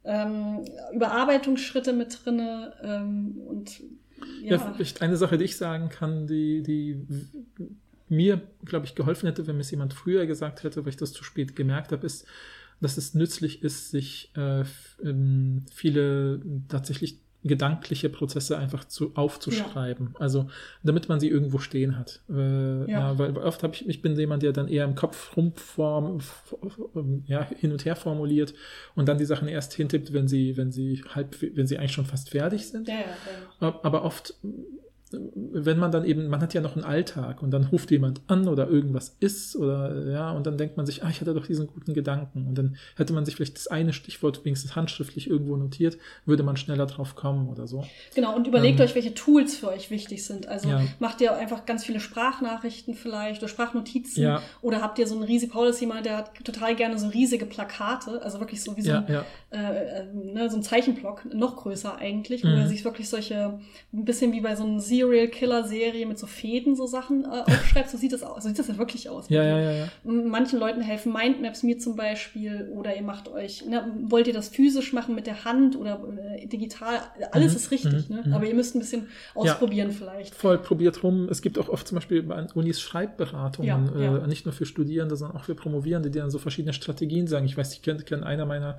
ähm, Überarbeitungsschritte mit drinne ähm, und ja. ja. eine Sache, die ich sagen kann, die, die mir, glaube ich, geholfen hätte, wenn mir es jemand früher gesagt hätte, weil ich das zu spät gemerkt habe, ist, dass es nützlich ist, sich äh, ähm, viele tatsächlich gedankliche Prozesse einfach zu aufzuschreiben. Ja. Also damit man sie irgendwo stehen hat. Äh, ja. weil oft habe ich, ich bin jemand, der dann eher im Kopf rumform, ja, hin und her formuliert und dann die Sachen erst hintippt, wenn sie, wenn sie halb, wenn sie eigentlich schon fast fertig sind. Ja, Aber oft wenn man dann eben, man hat ja noch einen Alltag und dann ruft jemand an oder irgendwas ist oder ja, und dann denkt man sich, ah, ich hatte doch diesen guten Gedanken. Und dann hätte man sich vielleicht das eine Stichwort wenigstens handschriftlich irgendwo notiert, würde man schneller drauf kommen oder so. Genau, und überlegt ähm, euch, welche Tools für euch wichtig sind. Also ja. macht ihr einfach ganz viele Sprachnachrichten vielleicht oder Sprachnotizen ja. oder habt ihr so einen riesigen, Paul ist jemand, der hat total gerne so riesige Plakate, also wirklich so wie so, ja, ein, äh, äh, ne, so ein Zeichenblock, noch größer eigentlich, mhm. wo er sich wirklich solche, ein bisschen wie bei so einem Serial Killer Serie mit so Fäden so Sachen äh, aufschreibt, so sieht das aus. So sieht das ja wirklich aus. Ja, ja, ja, ja. Manchen Leuten helfen Mindmaps mir zum Beispiel oder ihr macht euch, ne, wollt ihr das physisch machen mit der Hand oder äh, digital? Alles mhm, ist richtig, mhm, ne? Mhm. aber ihr müsst ein bisschen ausprobieren ja, vielleicht. Voll, probiert rum. Es gibt auch oft zum Beispiel bei Unis Schreibberatungen, ja, äh, nicht nur für Studierende, sondern auch für Promovierende, die dann so verschiedene Strategien sagen. Ich weiß, ich kenne kenn einer meiner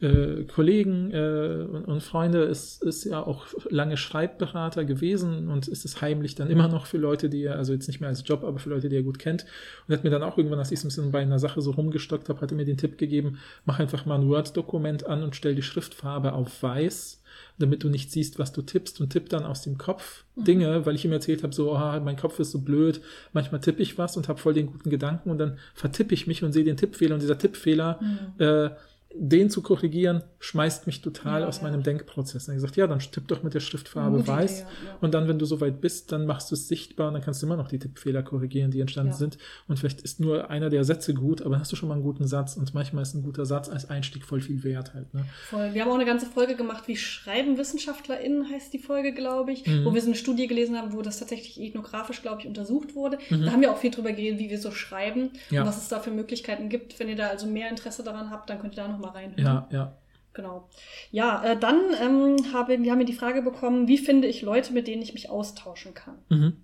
äh, Kollegen äh, und, und, Freunde ist, ist ja auch lange Schreibberater gewesen und ist es heimlich dann immer noch für Leute, die er, also jetzt nicht mehr als Job, aber für Leute, die er gut kennt. Und hat mir dann auch irgendwann, als ich es ein bisschen bei einer Sache so rumgestockt habe, hat er mir den Tipp gegeben, mach einfach mal ein Word-Dokument an und stell die Schriftfarbe auf weiß damit du nicht siehst, was du tippst und tipp dann aus dem Kopf mhm. Dinge, weil ich ihm erzählt habe, so, oh, mein Kopf ist so blöd, manchmal tippe ich was und habe voll den guten Gedanken und dann vertippe ich mich und sehe den Tippfehler und dieser Tippfehler mhm. äh, den zu korrigieren, schmeißt mich total ja, aus ja. meinem Denkprozess. Und er gesagt, ja, dann tipp doch mit der Schriftfarbe Gute weiß. Idee, ja, und dann, wenn du soweit bist, dann machst du es sichtbar und dann kannst du immer noch die Tippfehler korrigieren, die entstanden sind. Und vielleicht ist nur einer der Sätze gut, aber dann hast du schon mal einen guten Satz. Und manchmal ist ein guter Satz als Einstieg voll viel wert halt. Ne? Voll. Wir haben auch eine ganze Folge gemacht, wie schreiben WissenschaftlerInnen heißt die Folge, glaube ich, mhm. wo wir so eine Studie gelesen haben, wo das tatsächlich ethnografisch, glaube ich, untersucht wurde. Mhm. Da haben wir auch viel drüber geredet, wie wir so schreiben und was es da für Möglichkeiten gibt. Wenn ihr da also mehr Interesse daran habt, dann könnt ihr da noch mal reinhören. Ja, ja. Genau. Ja, äh, dann ähm, habe, wir haben wir die Frage bekommen, wie finde ich Leute, mit denen ich mich austauschen kann? Mhm.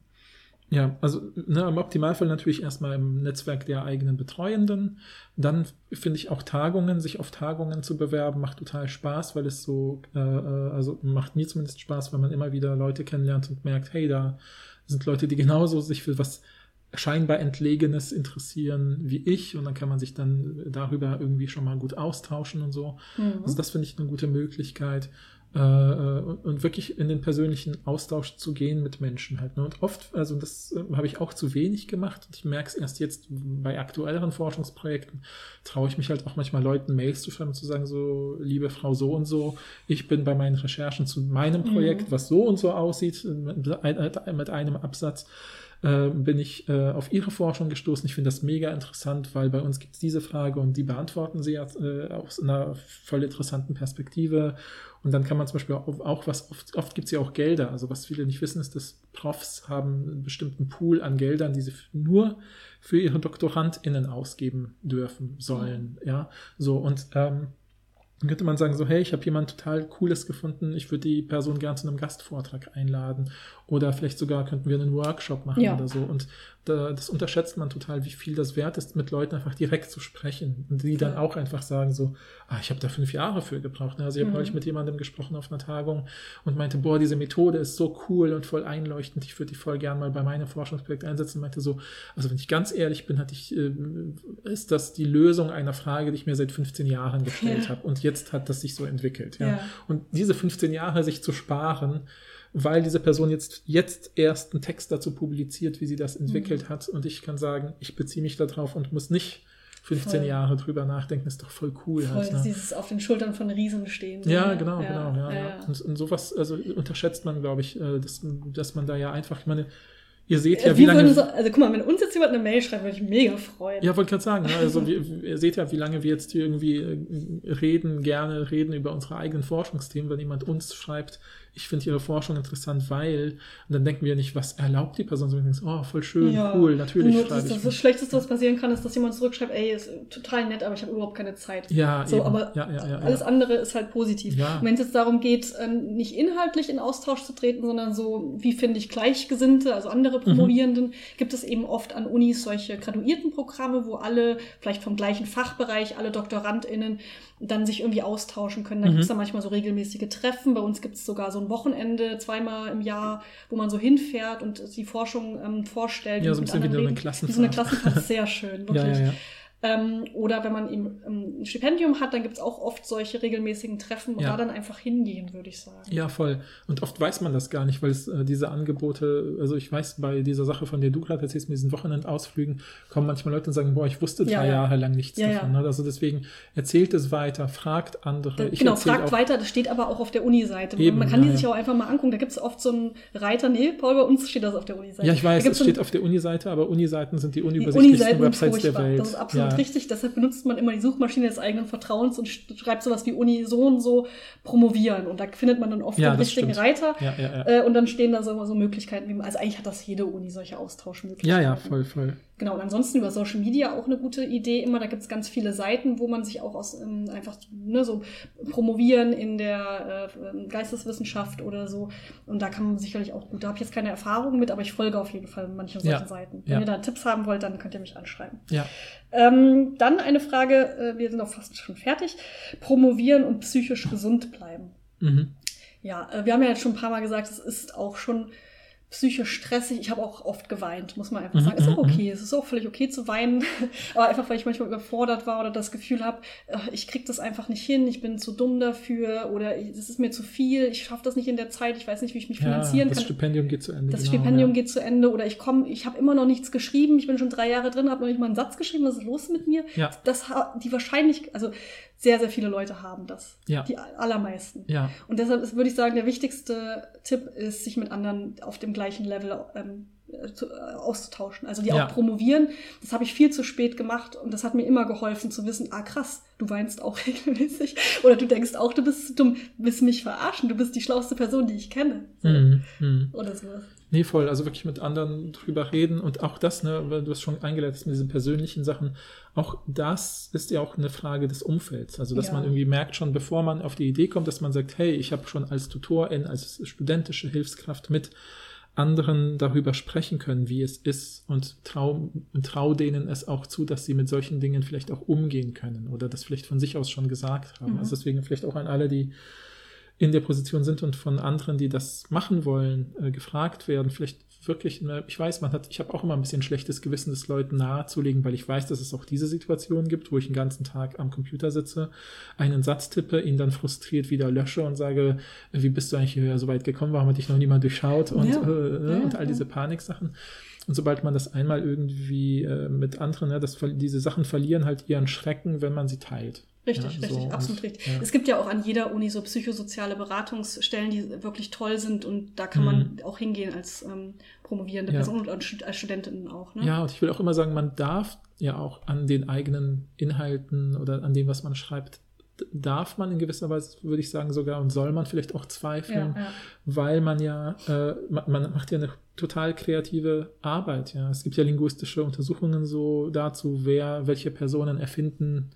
Ja, also ne, im Optimalfall natürlich erstmal im Netzwerk der eigenen Betreuenden. Dann finde ich auch Tagungen, sich auf Tagungen zu bewerben, macht total Spaß, weil es so, äh, äh also macht mir zumindest Spaß, wenn man immer wieder Leute kennenlernt und merkt, hey, da sind Leute, die genauso sich für was scheinbar Entlegenes interessieren wie ich und dann kann man sich dann darüber irgendwie schon mal gut austauschen und so. Mhm. Also das finde ich eine gute Möglichkeit. Äh, äh, und wirklich in den persönlichen Austausch zu gehen mit Menschen halt. Ne? Und oft, also das äh, habe ich auch zu wenig gemacht und ich merke es erst jetzt bei aktuelleren Forschungsprojekten, traue ich mich halt auch manchmal Leuten Mails zu schreiben und zu sagen, so, liebe Frau so und so, ich bin bei meinen Recherchen zu meinem Projekt, mhm. was so und so aussieht, mit, mit einem Absatz äh, bin ich äh, auf Ihre Forschung gestoßen. Ich finde das mega interessant, weil bei uns gibt es diese Frage und die beantworten Sie ja äh, aus einer voll interessanten Perspektive. Und dann kann man zum Beispiel auch, auch was, oft, oft gibt es ja auch Gelder. Also was viele nicht wissen, ist, dass Profs haben einen bestimmten Pool an Geldern, die sie nur für ihre DoktorandInnen ausgeben dürfen sollen. Ja, so und ähm, dann könnte man sagen, so, hey, ich habe jemand total Cooles gefunden, ich würde die Person gern zu einem Gastvortrag einladen. Oder vielleicht sogar könnten wir einen Workshop machen ja. oder so. Und da, das unterschätzt man total, wie viel das wert ist, mit Leuten einfach direkt zu sprechen. Und die dann auch einfach sagen so, ah, ich habe da fünf Jahre für gebraucht. Also ich habe mhm. neulich mit jemandem gesprochen auf einer Tagung und meinte, boah, diese Methode ist so cool und voll einleuchtend, ich würde die voll gern mal bei meinem Forschungsprojekt einsetzen. Und meinte so, also wenn ich ganz ehrlich bin, hatte ich, äh, ist das die Lösung einer Frage, die ich mir seit 15 Jahren gestellt ja. habe. Und jetzt hat das sich so entwickelt. Ja. ja. Und diese 15 Jahre sich zu sparen, weil diese Person jetzt, jetzt erst einen Text dazu publiziert, wie sie das entwickelt mhm. hat. Und ich kann sagen, ich beziehe mich darauf und muss nicht 15 voll. Jahre drüber nachdenken, ist doch voll cool. Voll, halt, ne? dieses auf den Schultern von Riesen stehen. Ja, genau, ja, genau. Ja, ja. Und, und, sowas, also unterschätzt man, glaube ich, äh, dass, dass man da ja einfach, ich meine, Ihr seht ja, wie, wie lange. So, also guck mal, wenn uns jetzt jemand eine Mail schreibt, würde ich mega freuen. Ja, wollte gerade sagen. Ne? Also wir, ihr seht ja, wie lange wir jetzt hier irgendwie äh, reden, gerne reden über unsere eigenen Forschungsthemen, wenn jemand uns schreibt, ich finde ihre Forschung interessant, weil, und dann denken wir nicht, was erlaubt die Person, sondern denken, oh, voll schön, ja. cool, natürlich Nur schreibe das, ich. Das, Schlechteste, was passieren kann, ist, dass jemand zurückschreibt, ey, ist total nett, aber ich habe überhaupt keine Zeit. Ja, so, eben. aber ja, ja, alles andere ist halt positiv. Wenn es jetzt darum geht, ähm, nicht inhaltlich in Austausch zu treten, sondern so, wie finde ich Gleichgesinnte, also andere andere Promovierenden, gibt es eben oft an Unis solche graduierten Programme, wo alle, vielleicht vom gleichen Fachbereich, alle DoktorandInnen dann sich irgendwie austauschen können. Da Mhm. gibt es dann manchmal so regelmäßige Treffen. Bei uns gibt es sogar so ein Wochenende, zweimal im Jahr, wo man so hinfährt und die Forschung ähm, vorstellt. Ja, so ein bisschen wie so eine. Wie so eine Klassenfahrt. Klassenfahrt, sehr schön, wirklich. Ja, ja, ja. Ähm, oder wenn man eben ähm, ein Stipendium hat, dann gibt es auch oft solche regelmäßigen Treffen und Ja. da dann einfach hingehen, würde ich sagen. Ja, voll. Und oft weiß man das gar nicht, weil es äh, diese Angebote, also ich weiß, bei dieser Sache, von der du gerade erzählst, mit diesen Wochenendausflügen, kommen manchmal Leute und sagen, boah, ich wusste Ja, drei ja. Jahre lang nichts davon. Ne? Also deswegen erzählt es weiter, fragt andere. Da, genau, fragt auch- weiter, das steht aber auch auf der Uni-Seite. Eben, man kann die sich ja. auch einfach mal angucken. Da gibt es oft so einen Reiter, nee, Paul, bei uns steht das auf der Uni-Seite. Ja, ich weiß, es steht auf der Uni-Seite, aber Uni-Seiten sind die unübersichtlichsten sind Websites der. Welt. Das ist absolut richtig. Deshalb benutzt man immer die Suchmaschine des eigenen Vertrauens und sch- schreibt sowas wie Uni so und so promovieren. Und da findet man dann oft Ja, den richtigen stimmt. Reiter. Ja, ja, ja. Äh, und dann stehen da so, so Möglichkeiten, wie man, also eigentlich hat das jede Uni solche Austauschmöglichkeiten. ja, ja, voll, voll. Genau, und ansonsten über Social Media auch eine gute Idee. Immer, da gibt es ganz viele Seiten, wo man sich auch aus ähm, einfach ne, so promovieren in der äh, Geisteswissenschaft oder so. Und da kann man sicherlich auch gut. Da habe ich jetzt keine Erfahrung mit, aber ich folge auf jeden Fall manchen solchen Ja, Seiten. Wenn ja. ihr da Tipps haben wollt, dann könnt ihr mich anschreiben. Ja. Ähm, dann eine Frage, äh, wir sind auch fast schon fertig. Promovieren und psychisch gesund bleiben. Mhm. Ja, äh, wir haben ja jetzt schon ein paar Mal gesagt, es ist auch schon psychisch stressig. Ich habe auch oft geweint, muss man einfach Mhm, sagen. Ist auch mhm, okay, es ist auch völlig okay zu weinen. Aber einfach, weil ich manchmal überfordert war oder das Gefühl habe, äh, ich krieg das einfach nicht hin, ich bin zu dumm dafür oder es ist mir zu viel, ich schaffe das nicht in der Zeit, ich weiß nicht, wie ich mich Ja, finanzieren das kann. Stipendium geht zu Ende. Das genau, Stipendium ja. geht zu Ende oder ich komme, ich habe immer noch nichts geschrieben, ich bin schon drei Jahre drin, habe noch nicht mal einen Satz geschrieben, was ist los mit mir? Ja. Das die wahrscheinlich, also sehr, sehr viele Leute haben das. Ja. Die allermeisten. Ja, Und deshalb ist, würde ich sagen, der wichtigste Tipp ist, sich mit anderen auf dem gleichen Level ähm, äh, zu, äh, auszutauschen. Also die Ja. auch promovieren. Das habe ich viel zu spät gemacht und das hat mir immer geholfen zu wissen, ah krass, du weinst auch regelmäßig. Oder du denkst auch, du bist zu dumm, du willst mich verarschen, du bist die schlauste Person, die ich kenne. Mhm. Mhm. Oder sowas. Nee, voll. Also wirklich mit anderen drüber reden und auch das, ne, weil du hast schon eingeleitet mit diesen persönlichen Sachen. Auch das ist ja auch eine Frage des Umfelds. Also, dass Ja. man irgendwie merkt schon, bevor man auf die Idee kommt, dass man sagt, hey, ich habe schon als Tutorin, als studentische Hilfskraft mit anderen darüber sprechen können, wie es ist und trau, trau denen es auch zu, dass sie mit solchen Dingen vielleicht auch umgehen können oder das vielleicht von sich aus schon gesagt haben. Mhm. Also deswegen vielleicht auch an alle, die in der Position sind und von anderen, die das machen wollen, äh, gefragt werden, vielleicht wirklich, ne, ich weiß, man hat, ich habe auch immer ein bisschen schlechtes Gewissen, das Leuten nahezulegen, weil ich weiß, dass es auch diese Situation gibt, wo ich den ganzen Tag am Computer sitze, einen Satz tippe, ihn dann frustriert wieder lösche und sage, wie bist du eigentlich hier so weit gekommen, warum hat dich noch niemand durchschaut und, Ja. äh, Ja, und all diese Paniksachen. Und sobald man das einmal irgendwie äh, mit anderen, ne, das, diese Sachen verlieren halt ihren Schrecken, wenn man sie teilt. Richtig, Ja, richtig, so, absolut und, richtig. ja. Es gibt ja auch an jeder Uni so psychosoziale Beratungsstellen, die wirklich toll sind und da kann man auch hingehen als ähm, promovierende Mhm. Ja. Person und als Stud- als Studentin auch. Ne? Ja, und ich will auch immer sagen, man darf ja auch an den eigenen Inhalten oder an dem, was man schreibt, darf man in gewisser Weise, würde ich sagen, sogar und soll man vielleicht auch zweifeln, Ja, ja. weil man ja, äh, man, man macht ja eine total kreative Arbeit. Ja, es gibt ja linguistische Untersuchungen so dazu, wer, welche Personen erfinden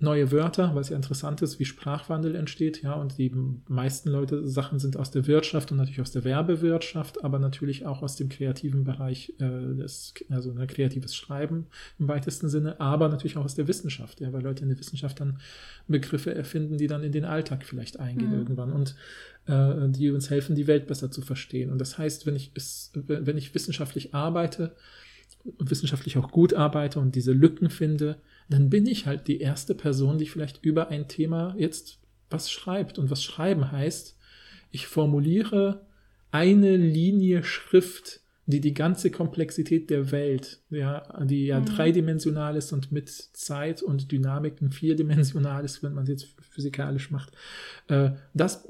neue Wörter, weil es ja interessant ist, wie Sprachwandel entsteht, ja, und die meisten Leute Sachen sind aus der Wirtschaft und natürlich aus der Werbewirtschaft, aber natürlich auch aus dem kreativen Bereich, äh, des, also ein kreatives Schreiben im weitesten Sinne, aber natürlich auch aus der Wissenschaft, ja, weil Leute in der Wissenschaft dann Begriffe erfinden, die dann in den Alltag vielleicht eingehen Mhm. irgendwann und äh, die uns helfen, die Welt besser zu verstehen. Und das heißt, wenn ich wenn ich wissenschaftlich arbeite, wissenschaftlich auch gut arbeite und diese Lücken finde, dann bin ich halt die erste Person, die vielleicht über ein Thema jetzt was schreibt. Und was schreiben heißt, ich formuliere eine Linie Schrift, die die ganze Komplexität der Welt, ja, die ja Mhm. dreidimensional ist und mit Zeit und Dynamiken vierdimensional ist, wenn man es jetzt physikalisch macht, äh, das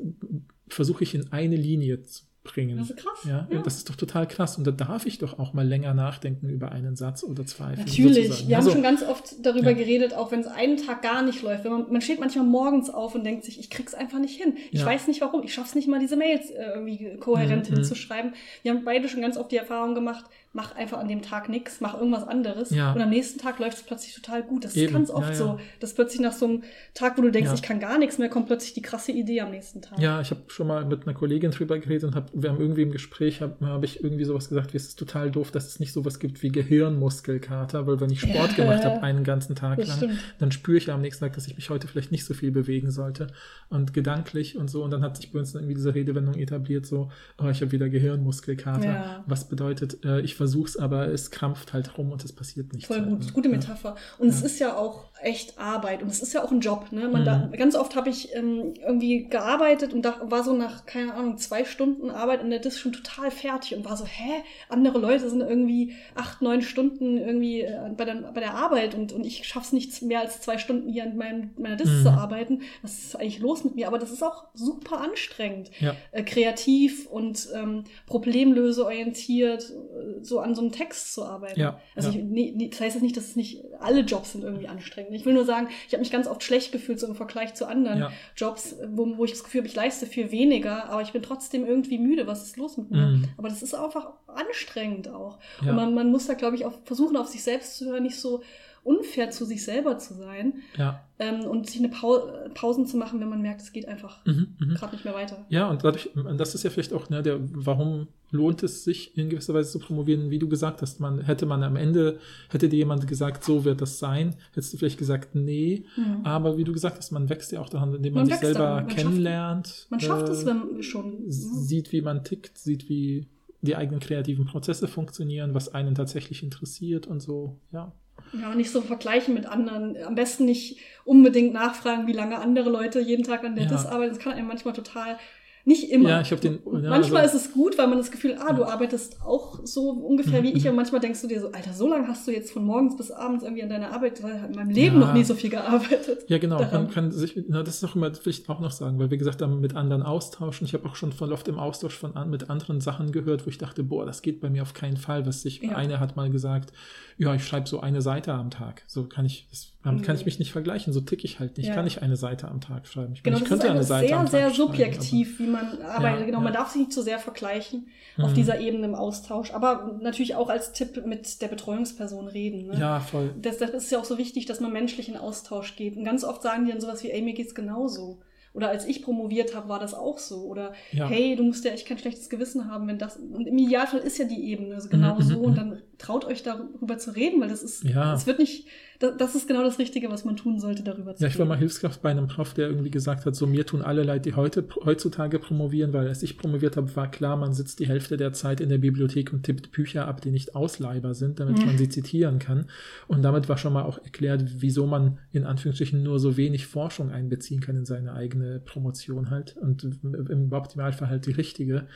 versuche ich in eine Linie zu bringen. Das ist krass. Ja, Ja. das ist doch total krass. Und da darf ich doch auch mal länger nachdenken über einen Satz oder zwei. Natürlich. sozusagen. Wir haben Also, schon ganz oft darüber Ja. geredet, auch wenn es einen Tag gar nicht läuft. Wenn man, man steht manchmal morgens auf und denkt sich, ich krieg's einfach nicht hin. Ich Ja. weiß nicht warum. Ich schaff's nicht mal, diese Mails äh, irgendwie kohärent Mhm, hinzuschreiben. Wir haben beide schon ganz oft die Erfahrung gemacht, mach einfach an dem Tag nichts, mach irgendwas anderes. Ja. Und am nächsten Tag läuft es plötzlich total gut. Das ist ganz oft Ja, ja. so, dass plötzlich nach so einem Tag, wo du denkst, ich kann gar nichts mehr, kommt plötzlich die krasse Idee am nächsten Tag. Ja, ich habe schon mal mit einer Kollegin drüber geredet und habe wir haben irgendwie im Gespräch, habe hab ich irgendwie sowas gesagt, wie es ist total doof, dass es nicht sowas gibt wie Gehirnmuskelkater, weil wenn ich Sport gemacht habe einen ganzen Tag Das lang, stimmt. dann spüre ich ja am nächsten Tag, dass ich mich heute vielleicht nicht so viel bewegen sollte und gedanklich und so. Und dann hat sich bei uns irgendwie diese Redewendung etabliert, so, oh, ich habe wieder Gehirnmuskelkater. Was bedeutet, äh, ich versuch's, aber es krampft halt rum und es passiert nichts. Voll halt, gut, ne? gute. Metapher. Und es Ja. ist ja auch echt Arbeit und es ist ja auch ein Job. Ne? Man Mhm. da, ganz oft habe ich ähm, irgendwie gearbeitet und da war so nach, keine Ahnung, zwei Stunden Arbeit in der Dis schon total fertig und war so, hä? Andere Leute sind irgendwie acht, neun Stunden irgendwie äh, bei, der, bei der Arbeit und, und ich schaff's nicht mehr als zwei Stunden hier an meinem, meiner Dis Mhm. zu arbeiten. Was ist eigentlich los mit mir? Aber das ist auch super anstrengend Ja. äh, kreativ und ähm, problemlöseorientiert äh, so an so einem Text zu arbeiten. Ja, Also ja. Ich, nee, nee, das heißt jetzt nicht, dass es nicht alle Jobs sind irgendwie anstrengend. Ich will nur sagen, ich habe mich ganz oft schlecht gefühlt so im Vergleich zu anderen Ja. Jobs, wo, wo ich das Gefühl habe, ich leiste viel weniger, aber ich bin trotzdem irgendwie müde. Was ist los mit mir? Mhm. Aber das ist einfach anstrengend auch. Ja. Und man, man muss da, glaube ich, auch versuchen, auf sich selbst zu hören, nicht so unfair zu sich selber zu sein Ja. ähm, und sich eine Pau Pausen zu machen, wenn man merkt, es geht einfach Mhm, mhm. gerade nicht mehr weiter. Ja, und dadurch, das ist ja vielleicht auch, ne, der, warum lohnt es sich in gewisser Weise zu promovieren, wie du gesagt hast, man, hätte man am Ende, hätte dir jemand gesagt, so wird das sein, hättest du vielleicht gesagt, nee, Mhm. aber wie du gesagt hast, man wächst ja auch daran, indem man, Man sich selber man schafft- kennenlernt. Man schafft es, äh, wenn schon. sieht, wie man tickt, sieht, wie die eigenen kreativen Prozesse funktionieren, was einen tatsächlich interessiert und so, ja. Ja, nicht so vergleichen mit anderen. Am besten nicht unbedingt nachfragen, wie lange andere Leute jeden Tag an der Ja. DIS arbeiten. Das kann einem manchmal total, nicht immer. Ja, ich hab den- ja, manchmal also- ist es gut, weil man das Gefühl, ah, du arbeitest auch so ungefähr Mhm, wie ich. mhm. Und manchmal denkst du dir so, Alter, so lange hast du jetzt von morgens bis abends irgendwie an deiner Arbeit, weil in meinem Leben Ja. noch nie so viel gearbeitet. Ja, genau. daran. Man kann sich, na, das ist auch immer vielleicht auch noch sagen, weil wir gesagt haben, mit anderen austauschen. Ich habe auch schon voll oft im Austausch von mit anderen Sachen gehört, wo ich dachte, boah, das geht bei mir auf keinen Fall. Was sich, Ja. eine hat mal gesagt, ja, ich schreibe so eine Seite am Tag. So kann ich, das damit kann ich Mhm. mich nicht vergleichen. So tick ich halt nicht. Ich Ja. kann nicht eine Seite am Tag schreiben. Ich, Genau, ich das könnte eine Seite sehr, am Tag sehr schreiben, subjektiv, wie man arbeitet. Ja, genau, man ja. darf sich nicht zu sehr vergleichen aber- auf Mhm. dieser Ebene im Austausch. Aber natürlich auch als Tipp mit der Betreuungsperson reden. Ne? Ja, voll. Das, das ist ja auch so wichtig, dass man menschlich in Austausch geht. Und ganz oft sagen die dann sowas wie, ey, mir geht's genauso. Oder als ich promoviert habe, war das auch so. Oder Ja. hey, du musst ja echt kein schlechtes Gewissen haben, wenn das. Und im Idealfall ist ja die Ebene also genau Mhm, so. mhm, Und dann traut euch darüber zu reden, weil das ist, Ja. es wird nicht, das, ist genau das Richtige, was man tun sollte, darüber zu Ja, ich war mal Hilfskraft bei einem Prof, der irgendwie gesagt hat, so mir tun alle leid, die heute heutzutage promovieren, weil als ich promoviert habe, war klar, man sitzt die Hälfte der Zeit in der Bibliothek und tippt Bücher ab, die nicht ausleihbar sind, damit Mhm. man sie zitieren kann. Und damit war schon mal auch erklärt, wieso man in Anführungsstrichen nur so wenig Forschung einbeziehen kann in seine eigene Promotion halt und im Optimalfall halt die richtige.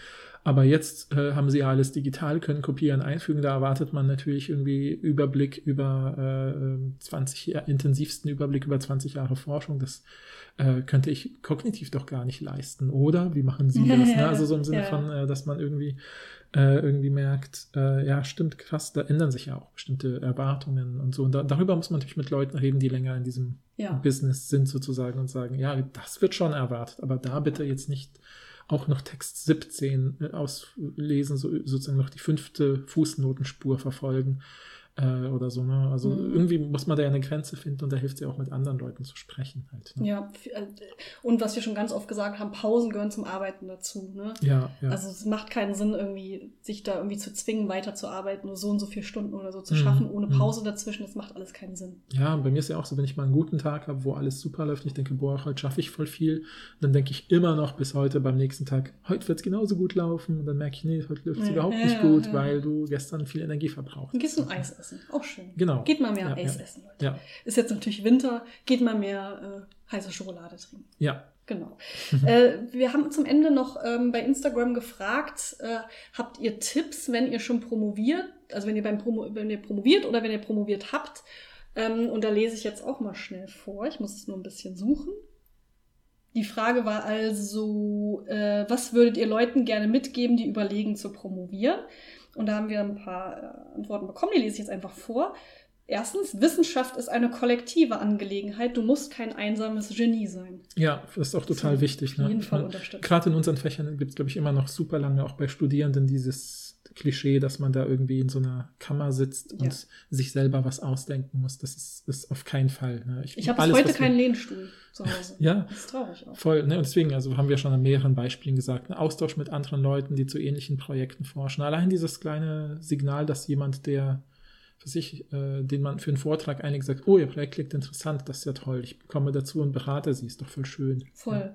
Aber jetzt äh, haben sie ja alles digital, können kopieren, einfügen. Da erwartet man natürlich irgendwie Überblick über äh, 20 Jahr, intensivsten Überblick über 20 Jahre Forschung. Das äh, könnte ich kognitiv doch gar nicht leisten. Oder wie machen Sie das? ne? Also so im Sinne Ja. von, äh, dass man irgendwie äh, irgendwie merkt, äh, ja, stimmt, krass, da ändern sich ja auch bestimmte Erwartungen und so. Und da, darüber muss man natürlich mit Leuten reden, die länger in diesem Ja. Business sind sozusagen und sagen, ja, das wird schon erwartet, aber da bitte jetzt nicht auch noch Text 17 äh, auslesen, so, sozusagen noch die fünfte Fußnotenspur verfolgen äh, oder so. Ne? Also Mhm. irgendwie muss man da ja eine Grenze finden und da hilft es ja auch mit anderen Leuten zu sprechen halt. Ne? Ja, äh, und was wir schon ganz oft gesagt haben, Pausen gehören zum Arbeiten dazu. Ne? Ja, ja. Also es macht keinen Sinn, irgendwie sich da irgendwie zu zwingen, weiterzuarbeiten, nur so und so viele Stunden oder so zu Mhm. schaffen, ohne Mhm. Pause dazwischen. Das macht alles keinen Sinn. Ja, bei mir ist ja auch so, wenn ich mal einen guten Tag habe, wo alles super läuft, und ich denke, boah, heute schaffe ich voll viel, dann denke ich immer noch bis heute beim nächsten Tag, heute wird es genauso gut laufen. Und dann merke ich, nee, heute läuft es Ja, überhaupt nicht gut, weil du gestern viel Energie verbraucht Dann gehst du ein Eis essen. Auch schön. Genau. Geht mal mehr Ja, Eis ja. essen, Leute. Ja, Ist jetzt natürlich Winter, geht mal mehr äh, heiße Schokolade trinken. ja. Genau. äh, wir haben zum Ende noch ähm, bei Instagram gefragt, äh, habt ihr Tipps, wenn ihr schon promoviert, also wenn ihr beim Promo wenn ihr promoviert oder wenn ihr promoviert habt? Ähm, und da lese ich jetzt auch mal schnell vor. Ich muss es nur ein bisschen suchen. Die Frage war also, äh, was würdet ihr Leuten gerne mitgeben, die überlegen zu promovieren? Und da haben wir ein paar äh, Antworten bekommen, die lese ich jetzt einfach vor. Erstens, Wissenschaft ist eine kollektive Angelegenheit. Du musst kein einsames Genie sein. Ja, das ist auch total So, wichtig. auf Ne? jeden Fall Und unterstützen. Gerade in unseren Fächern gibt es, glaube ich, immer noch super lange, auch bei Studierenden, dieses Klischee, dass man da irgendwie in so einer Kammer sitzt und Ja. sich selber was ausdenken muss. Das ist, ist auf keinen Fall. Ne? Ich habe bis alles, heute was wir- keinen Lehnstuhl zu Hause. Ja. Das ist traurig auch. Voll, ne? Und deswegen, also haben wir schon an mehreren Beispielen gesagt, ein Austausch mit anderen Leuten, die zu ähnlichen Projekten forschen. Allein dieses kleine Signal, dass jemand, der für sich, äh, den man für einen Vortrag einigt, sagt, oh, ihr Projekt klingt interessant, das ist ja toll, ich komme dazu und berate sie, ist doch voll schön. Voll.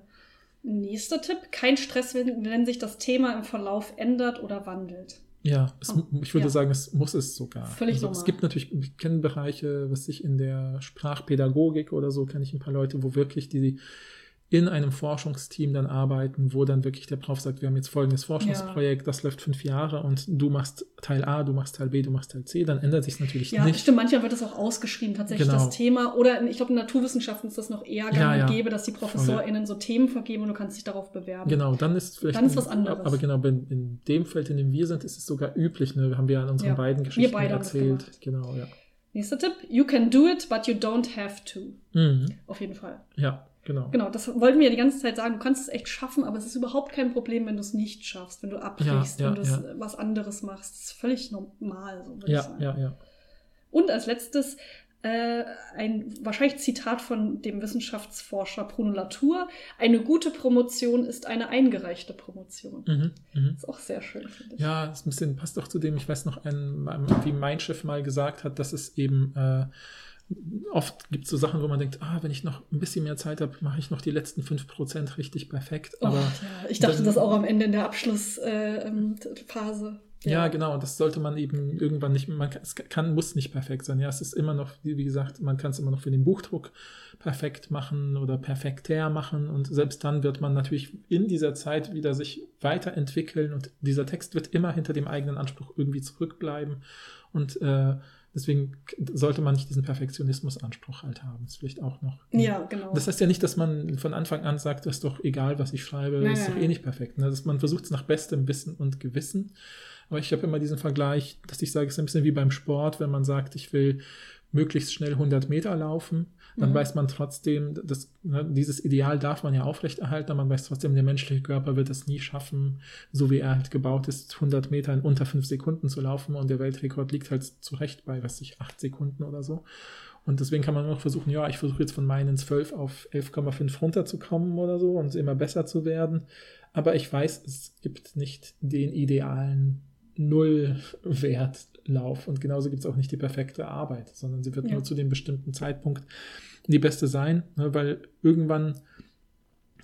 Nächster Tipp: Kein Stress, wenn, wenn sich das Thema im Verlauf ändert oder wandelt. Ja, es, Oh, ich würde ja. sagen, es muss es sogar. Völlig also, es normal. gibt natürlich, ich kenne Bereiche, was ich in der Sprachpädagogik oder so, kenne ich ein paar Leute, wo wirklich die in einem Forschungsteam dann arbeiten, wo dann wirklich der Prof sagt, wir haben jetzt folgendes Forschungsprojekt, das läuft fünf Jahre und du machst Teil A, du machst Teil B, du machst Teil C, dann ändert sich natürlich Ja, nicht. stimmt. Manchmal wird das auch ausgeschrieben, tatsächlich Genau. das Thema. Oder ich glaube, in Naturwissenschaften ist das noch eher gang Ja, und ja. gäbe, dass die ProfessorInnen so Themen vergeben und du kannst dich darauf bewerben. Genau, dann ist vielleicht. Dann ist was anderes. Aber genau, in, in dem Feld, in dem wir sind, ist es sogar üblich. Ne? haben wir ja in unseren Ja. beiden Geschichten erzählt. Genau, ja. Nächster Tipp: You can do it, but you don't have to. Mhm. Auf jeden Fall. Ja, genau. Genau, das wollten wir ja die ganze Zeit sagen. Du kannst es echt schaffen, aber es ist überhaupt kein Problem, wenn du es nicht schaffst, wenn du abbrichst, Ja, ja, wenn du ja. was anderes machst. Das ist völlig normal, so würde ich Ja, sagen. ja, ja. Und als letztes äh, ein wahrscheinlich Zitat von dem Wissenschaftsforscher Bruno Latour. Eine gute Promotion ist eine eingereichte Promotion. Mhm. Mhm. Ist auch sehr schön, finde ich. Ja, das ein bisschen, passt doch zu dem, ich weiß noch, ein, wie mein Chef mal gesagt hat, dass es eben äh, oft gibt es so Sachen, wo man denkt, ah, wenn ich noch ein bisschen mehr Zeit habe, mache ich noch die letzten 5% richtig perfekt. Oh, Aber ja, ich dachte dann- das auch am Ende in der Abschlussphase. Äh, ähm, Phase. Ja, genau. Und das sollte man eben irgendwann nicht, man kann, es kann, muss nicht perfekt sein. Ja, es ist immer noch, wie wie gesagt, man kann es immer noch für den Buchdruck perfekt machen oder perfekter machen. Und selbst dann wird man natürlich in dieser Zeit wieder sich weiterentwickeln und dieser Text wird immer hinter dem eigenen Anspruch irgendwie zurückbleiben. Und äh, deswegen sollte man nicht diesen Perfektionismusanspruch halt haben. Das ist vielleicht auch noch. Ja, genau. Das heißt ja nicht, dass man von Anfang an sagt, das ist doch egal, was ich schreibe, das ist doch eh nicht perfekt. Ne? Das, man versucht es nach bestem Wissen und Gewissen. Aber ich habe immer diesen Vergleich, dass ich sage, es ist ein bisschen wie beim Sport, wenn man sagt, ich will möglichst schnell 100 Meter laufen, dann Mhm. weiß man trotzdem, dass ne, dieses Ideal darf man ja aufrechterhalten, aber man weiß trotzdem, der menschliche Körper wird es nie schaffen, so wie er halt gebaut ist, 100 Meter in unter 5 Sekunden zu laufen und der Weltrekord liegt halt zu Recht bei, was ich, 8 Sekunden oder so. Und deswegen kann man nur noch versuchen, ja, ich versuche jetzt von meinen 12 auf 11,5 runterzukommen oder so und immer besser zu werden. Aber ich weiß, es gibt nicht den idealen Nullwertlauf. Und genauso gibt es auch nicht die perfekte Arbeit, sondern sie wird Ja. nur zu dem bestimmten Zeitpunkt die beste sein, ne, weil irgendwann,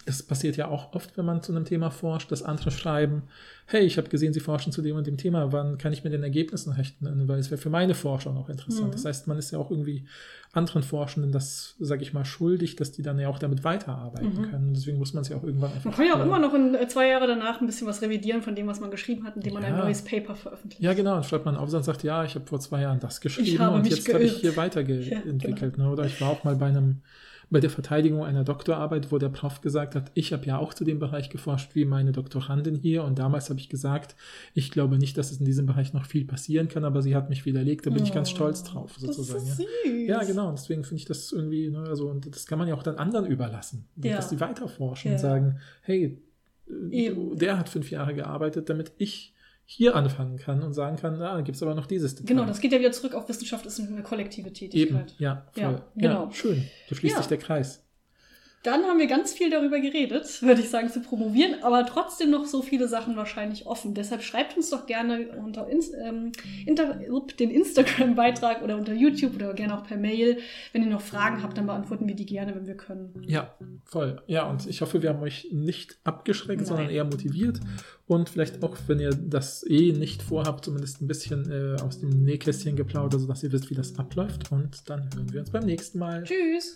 das passiert ja auch oft, wenn man zu einem Thema forscht, dass andere schreiben, hey, ich habe gesehen, Sie forschen zu dem und dem Thema, wann kann ich mit den Ergebnissen rechnen, weil es wäre für meine Forschung auch interessant. Mhm. Das heißt, man ist ja auch irgendwie anderen Forschenden das, sage ich mal, schuldig, dass die dann ja auch damit weiterarbeiten Mhm. können. Deswegen muss man es ja auch irgendwann einfach. Man kann ja auch äh, immer noch in äh, zwei Jahre danach ein bisschen was revidieren von dem, was man geschrieben hat, indem man ein neues Paper veröffentlicht. Ja, genau. Dann schreibt man auf und sagt, ja, ich habe vor zwei Jahren das geschrieben und jetzt habe ich hier weiterentwickelt. Ja, genau. ne? Oder ich war auch mal bei einem, bei der Verteidigung einer Doktorarbeit, wo der Prof gesagt hat, ich habe ja auch zu dem Bereich geforscht wie meine Doktorandin hier und damals habe ich gesagt, ich glaube nicht, dass es in diesem Bereich noch viel passieren kann, aber sie hat mich widerlegt, da bin ich ganz Oh, stolz drauf, Das sozusagen. ist ja. süß. Ja, genau. Und deswegen finde ich das irgendwie, ne, also, und das kann man ja auch dann anderen überlassen, Ja. dass die weiterforschen Ja. und sagen, hey, Eben. der hat fünf Jahre gearbeitet, damit ich hier anfangen kann und sagen kann, na, gibt es aber noch dieses Detail. Genau, das geht ja wieder zurück auf Wissenschaft, ist eine kollektive Eben, Tätigkeit. ja, voll. Ja, Ja, genau. schön. Da schließt Ja. sich der Kreis. Dann haben wir ganz viel darüber geredet, würde ich sagen, zu promovieren, aber trotzdem noch so viele Sachen wahrscheinlich offen. Deshalb schreibt uns doch gerne unter Ins ähm, den Instagram-Beitrag oder unter YouTube oder gerne auch per Mail. Wenn ihr noch Fragen habt, dann beantworten wir die gerne, wenn wir können. Ja, voll. Ja, und ich hoffe, wir haben euch nicht abgeschreckt, Nein. sondern eher motiviert. Und vielleicht auch, wenn ihr das eh nicht vorhabt, zumindest ein bisschen äh, aus dem Nähkästchen geplaudert, sodass ihr wisst, wie das abläuft. Und dann hören wir uns beim nächsten Mal. Tschüss!